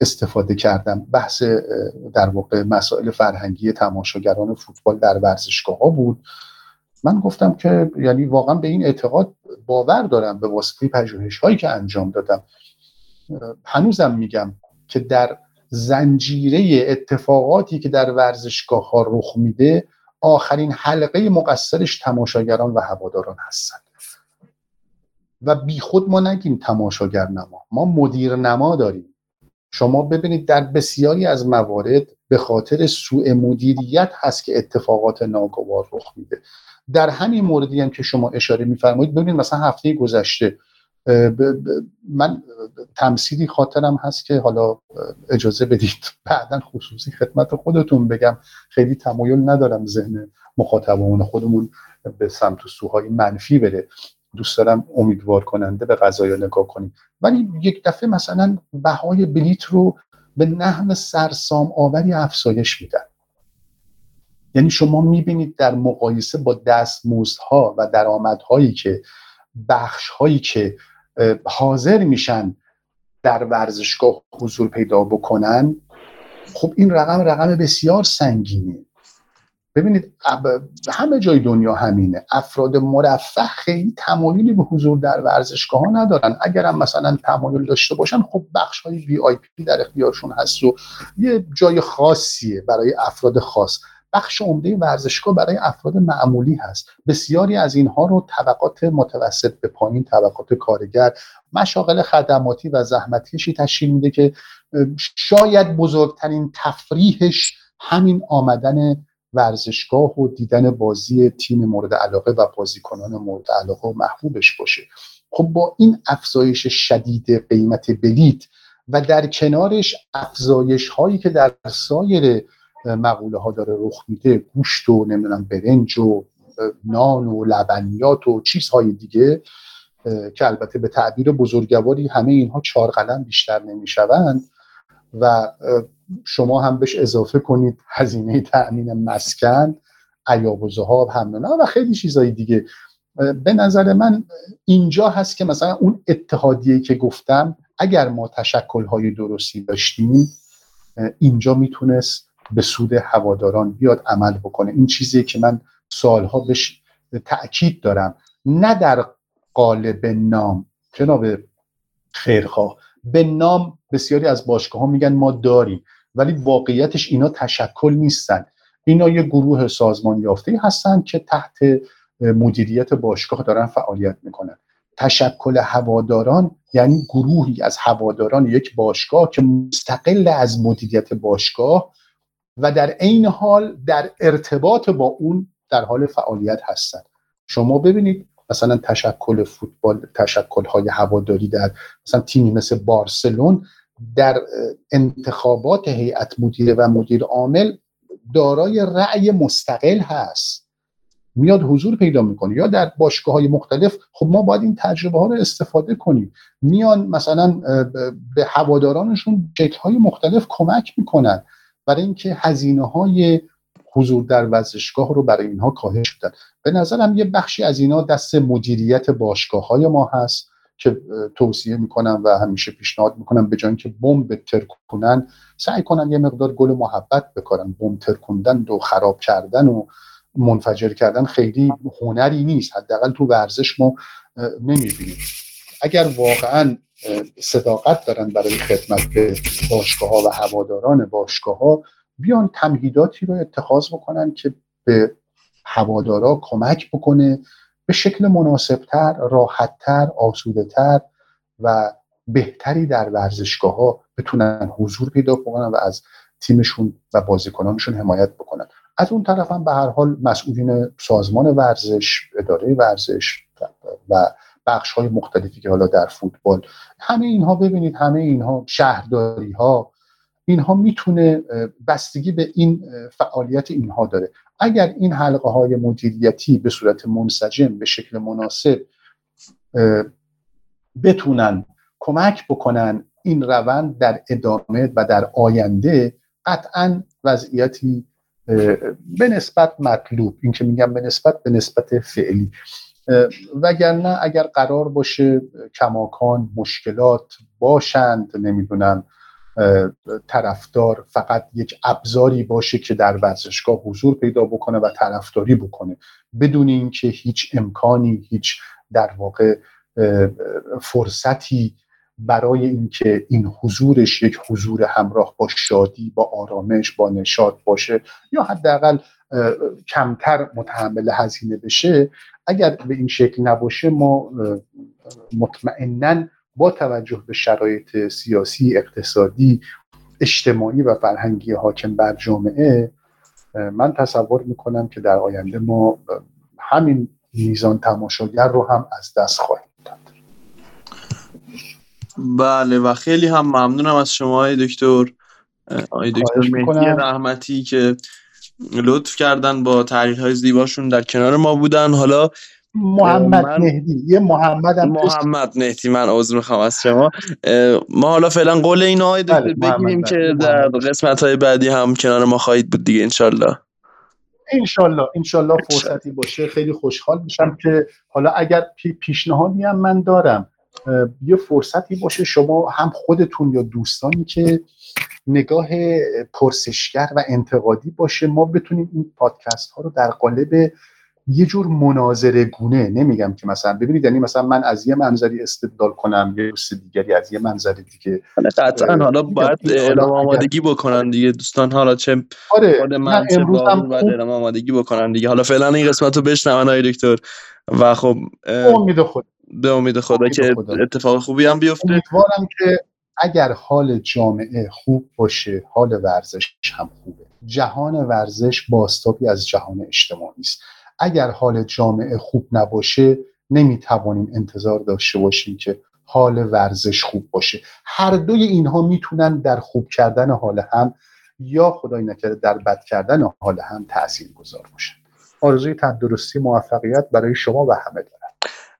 D: استفاده کردم. بحث در واقع مسائل فرهنگی تماشاگران فوتبال در ورزشگاه ها بود. من گفتم که یعنی واقعا به این اعتقاد باور دارم به واسطه پژوهش هایی که انجام دادم. هنوزم میگم که در زنجیره اتفاقاتی که در ورزشگاه ها رخ میده آخرین حلقه مقصرش تماشاگران و هواداران هستند و بیخود ما نگیم تماشاگر نما. ما مدیر نما داریم. شما ببینید در بسیاری از موارد به خاطر سوء مدیریت هست که اتفاقات ناگوار رخ میده. در همین موردی هم که شما اشاره میفرمایید ببینید مثلا هفته گذشته من تمثیلی خاطرم هست که حالا اجازه بدید بعدا خصوصی خدمت خودتون بگم. خیلی تمایل ندارم ذهن مخاطبمون خودمون به سمت و سوهای منفی بره. دوست دارم امیدوار کننده به قضایا نگاه کنیم. ولی یک دفعه مثلا بهای بلیت رو به نحو سرسام آوری افزایش میدن. یعنی شما می‌بینید در مقایسه با دستمزدها و درآمدهایی که بخشهایی که حاضر میشن در ورزشگاه حضور پیدا بکنن خب این رقم رقم بسیار سنگینه. ببینید همه جای دنیا همینه. افراد مرفه خیلی تمایلی به حضور در ورزشگاه ها ندارن. اگر هم مثلا تمایل داشته باشن خب بخش های وی آی پی در اختیارشون هست و یه جای خاصیه برای افراد خاص. بخش عمده ورزشگاه برای افراد معمولی هست. بسیاری از اینها رو طبقات متوسط به پایین طبقات کارگر مشاغل خدماتی و زحمتکشی تشکیل میده که شاید بزرگترین تفریحش همین آمدن ورزشگاه و دیدن بازی تیم مورد علاقه و بازیکنان مورد علاقه و محبوبش باشه. خب با این افزایش شدید قیمت بلیت و در کنارش افزایش هایی که در سایر مقوله ها داره رخ میده گوشت و نمی‌دونم برنج و نان و لبنیات و چیزهای دیگه که البته به تعبیر بزرگواری همه اینها چهار قلم بیشتر نمی‌شوند و شما هم بهش اضافه کنید هزینه تأمین مسکن عیاب و زهاب هم و خیلی چیزهای دیگه. به نظر من اینجا هست که مثلا اون اتحادیه که گفتم اگر ما تشکلهای درستی داشتیم اینجا می‌تونست به سود هواداران بیاد عمل بکنه. این چیزیه که من سالها بهش تأکید دارم. نه در قالب نام. جناب خیرخواه به نام بسیاری از باشگاه ها میگن ما داریم ولی واقعیتش اینا تشکل نیستن. اینا یه گروه سازمان یافته هستن که تحت مدیریت باشگاه دارن فعالیت می‌کنن. تشکل هواداران یعنی گروهی از هواداران یک باشگاه که مستقل از مدیریت باشگاه و در عین حال در ارتباط با اون در حال فعالیت هستند شما ببینید مثلا تشکل فوتبال تشکل های هواداری در مثلا تیمی مثل بارسلون در انتخابات هیئت مدیره و مدیر عامل دارای رأی مستقل هست. میاد حضور پیدا می‌کنه. یا در باشگاه های مختلف خب ما باید این تجربه ها رو استفاده کنیم. میان مثلا به هوادارانشون شکل های مختلف کمک می‌کنن. برای اینکه هزینه های حضور در ورزشگاه رو برای اینها کاهش بدن. به نظرم یه بخشی از اینا دست مدیریت باشگاه های ما هست که توصیه می‌کنم و همیشه پیشنهاد می‌کنم به جای که بمب کنن سعی کنن یه مقدار گل محبت بکنن بمب ترکوندن و خراب کردن و منفجر کردن خیلی هنری نیست. حداقل تو ورزش ما نمی‌بینیم. اگر واقعا صداقت دارن برای خدمت به باشگاه ها و هواداران باشگاه ها بیان تمهیداتی رو اتخاذ بکنن که به هوادارا کمک بکنه به شکل مناسبتر، راحتتر، آسودهتر و بهتری در ورزشگاه ها بتونن حضور پیدا کنن و از تیمشون و بازیکنانشون حمایت بکنن. از اون طرف هم به هر حال مسئولین سازمان ورزش اداره ورزش و بخش های مختلفی که حالا در فوتبال همه اینها ببینید همه اینها شهرداری ها اینها می‌تونه بستگی به این فعالیت اینها داره. اگر این حلقه های مدیریتی به صورت منسجم به شکل مناسب بتونن کمک بکنن این روند در ادامه و در آینده قطعا وضعیتی به نسبت مطلوب. این که میگم به نسبت به نسبت فعلی. وگرنه اگر قرار باشه کماکان مشکلات باشند نمی‌دونم طرفدار فقط یک ابزاری باشه که در ورزشگاه حضور پیدا بکنه و طرفداری بکنه. بدون اینکه هیچ امکانی هیچ در واقع فرصتی برای اینکه این حضورش یک حضور همراه با شادی با آرامش با نشاط باشه یا حداقل کمتر متحمل هزینه بشه اگر به این شکل نباشه ما مطمئنا با توجه به شرایط سیاسی اقتصادی اجتماعی و فرهنگی حاکم بر جامعه من تصور می‌کنم که در آینده ما همین میزان تماشاگر رو هم از دست خواهیم داد.
A: بله و خیلی هم ممنونم از شما دکتر. آقای دکتر مهدی رحمتی که لطف کردن با تحلیل های زیباشون در کنار ما بودن. حالا
D: محمد مهدی یه محمد هم
A: محمد مهدی من عذر می‌خوام از شما. ما حالا فعلا قول این های بله، بگیریم که در قسمت های بعدی هم کنار ما خواهید بود دیگه انشالله.
D: انشالله انشالله فرصتی باشه. خیلی خوشحال میشم که حالا اگر پیشنهادی هم من دارم یه فرصتی باشه شما هم خودتون یا دوستانی که نگاه پرسشگر و انتقادی باشه ما بتونیم این پادکست ها رو در قالب یه جور مناظره گونه نمیگم که مثلا ببینید یعنی مثلا من از یه منظری استدلال کنم یه دوست دیگری از یه منظری دیگه
A: قطعا حالا باید اعلام آمادگی بکنن دیگه. دوستان حالا چه
D: آره خود من چه
A: باید اعلام آمادگی بکنن دیگه. حالا فعلا این قسمت رو بشنون دکتر. و خب
D: امید خود
A: به امید خدا که اتفاق خوبی هم بیفته.
D: امیدوارم که اگر حال جامعه خوب باشه حال ورزش هم خوبه. جهان ورزش باستابی از جهان اجتماعی است. اگر حال جامعه خوب نباشه نمی‌توانیم انتظار داشته باشیم که حال ورزش خوب باشه. هر دوی اینها می‌تونن در خوب کردن حال هم یا خدای نکرده در بد کردن حال هم تاثیر گذار باشن. آرزوی تندرستی موفقیت برای شما و همه دارم.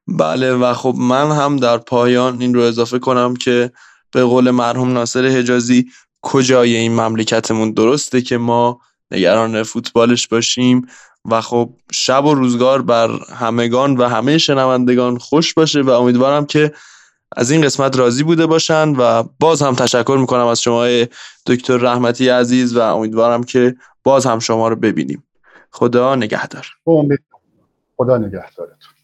A: بله و خب من هم در پایان این رو اضافه کنم که به قول مرحوم ناصر حجازی کجای این مملکتمون درسته که ما نگران فوتبالش باشیم و خب شب و روزگار بر همگان و همه شنوندگان خوش باشه و امیدوارم که از این قسمت راضی بوده باشن و باز هم تشکر می‌کنم از شما دکتر رحمتی عزیز و امیدوارم که باز هم شما رو ببینیم. خدا نگهدار.
D: خدا نگهدارتون.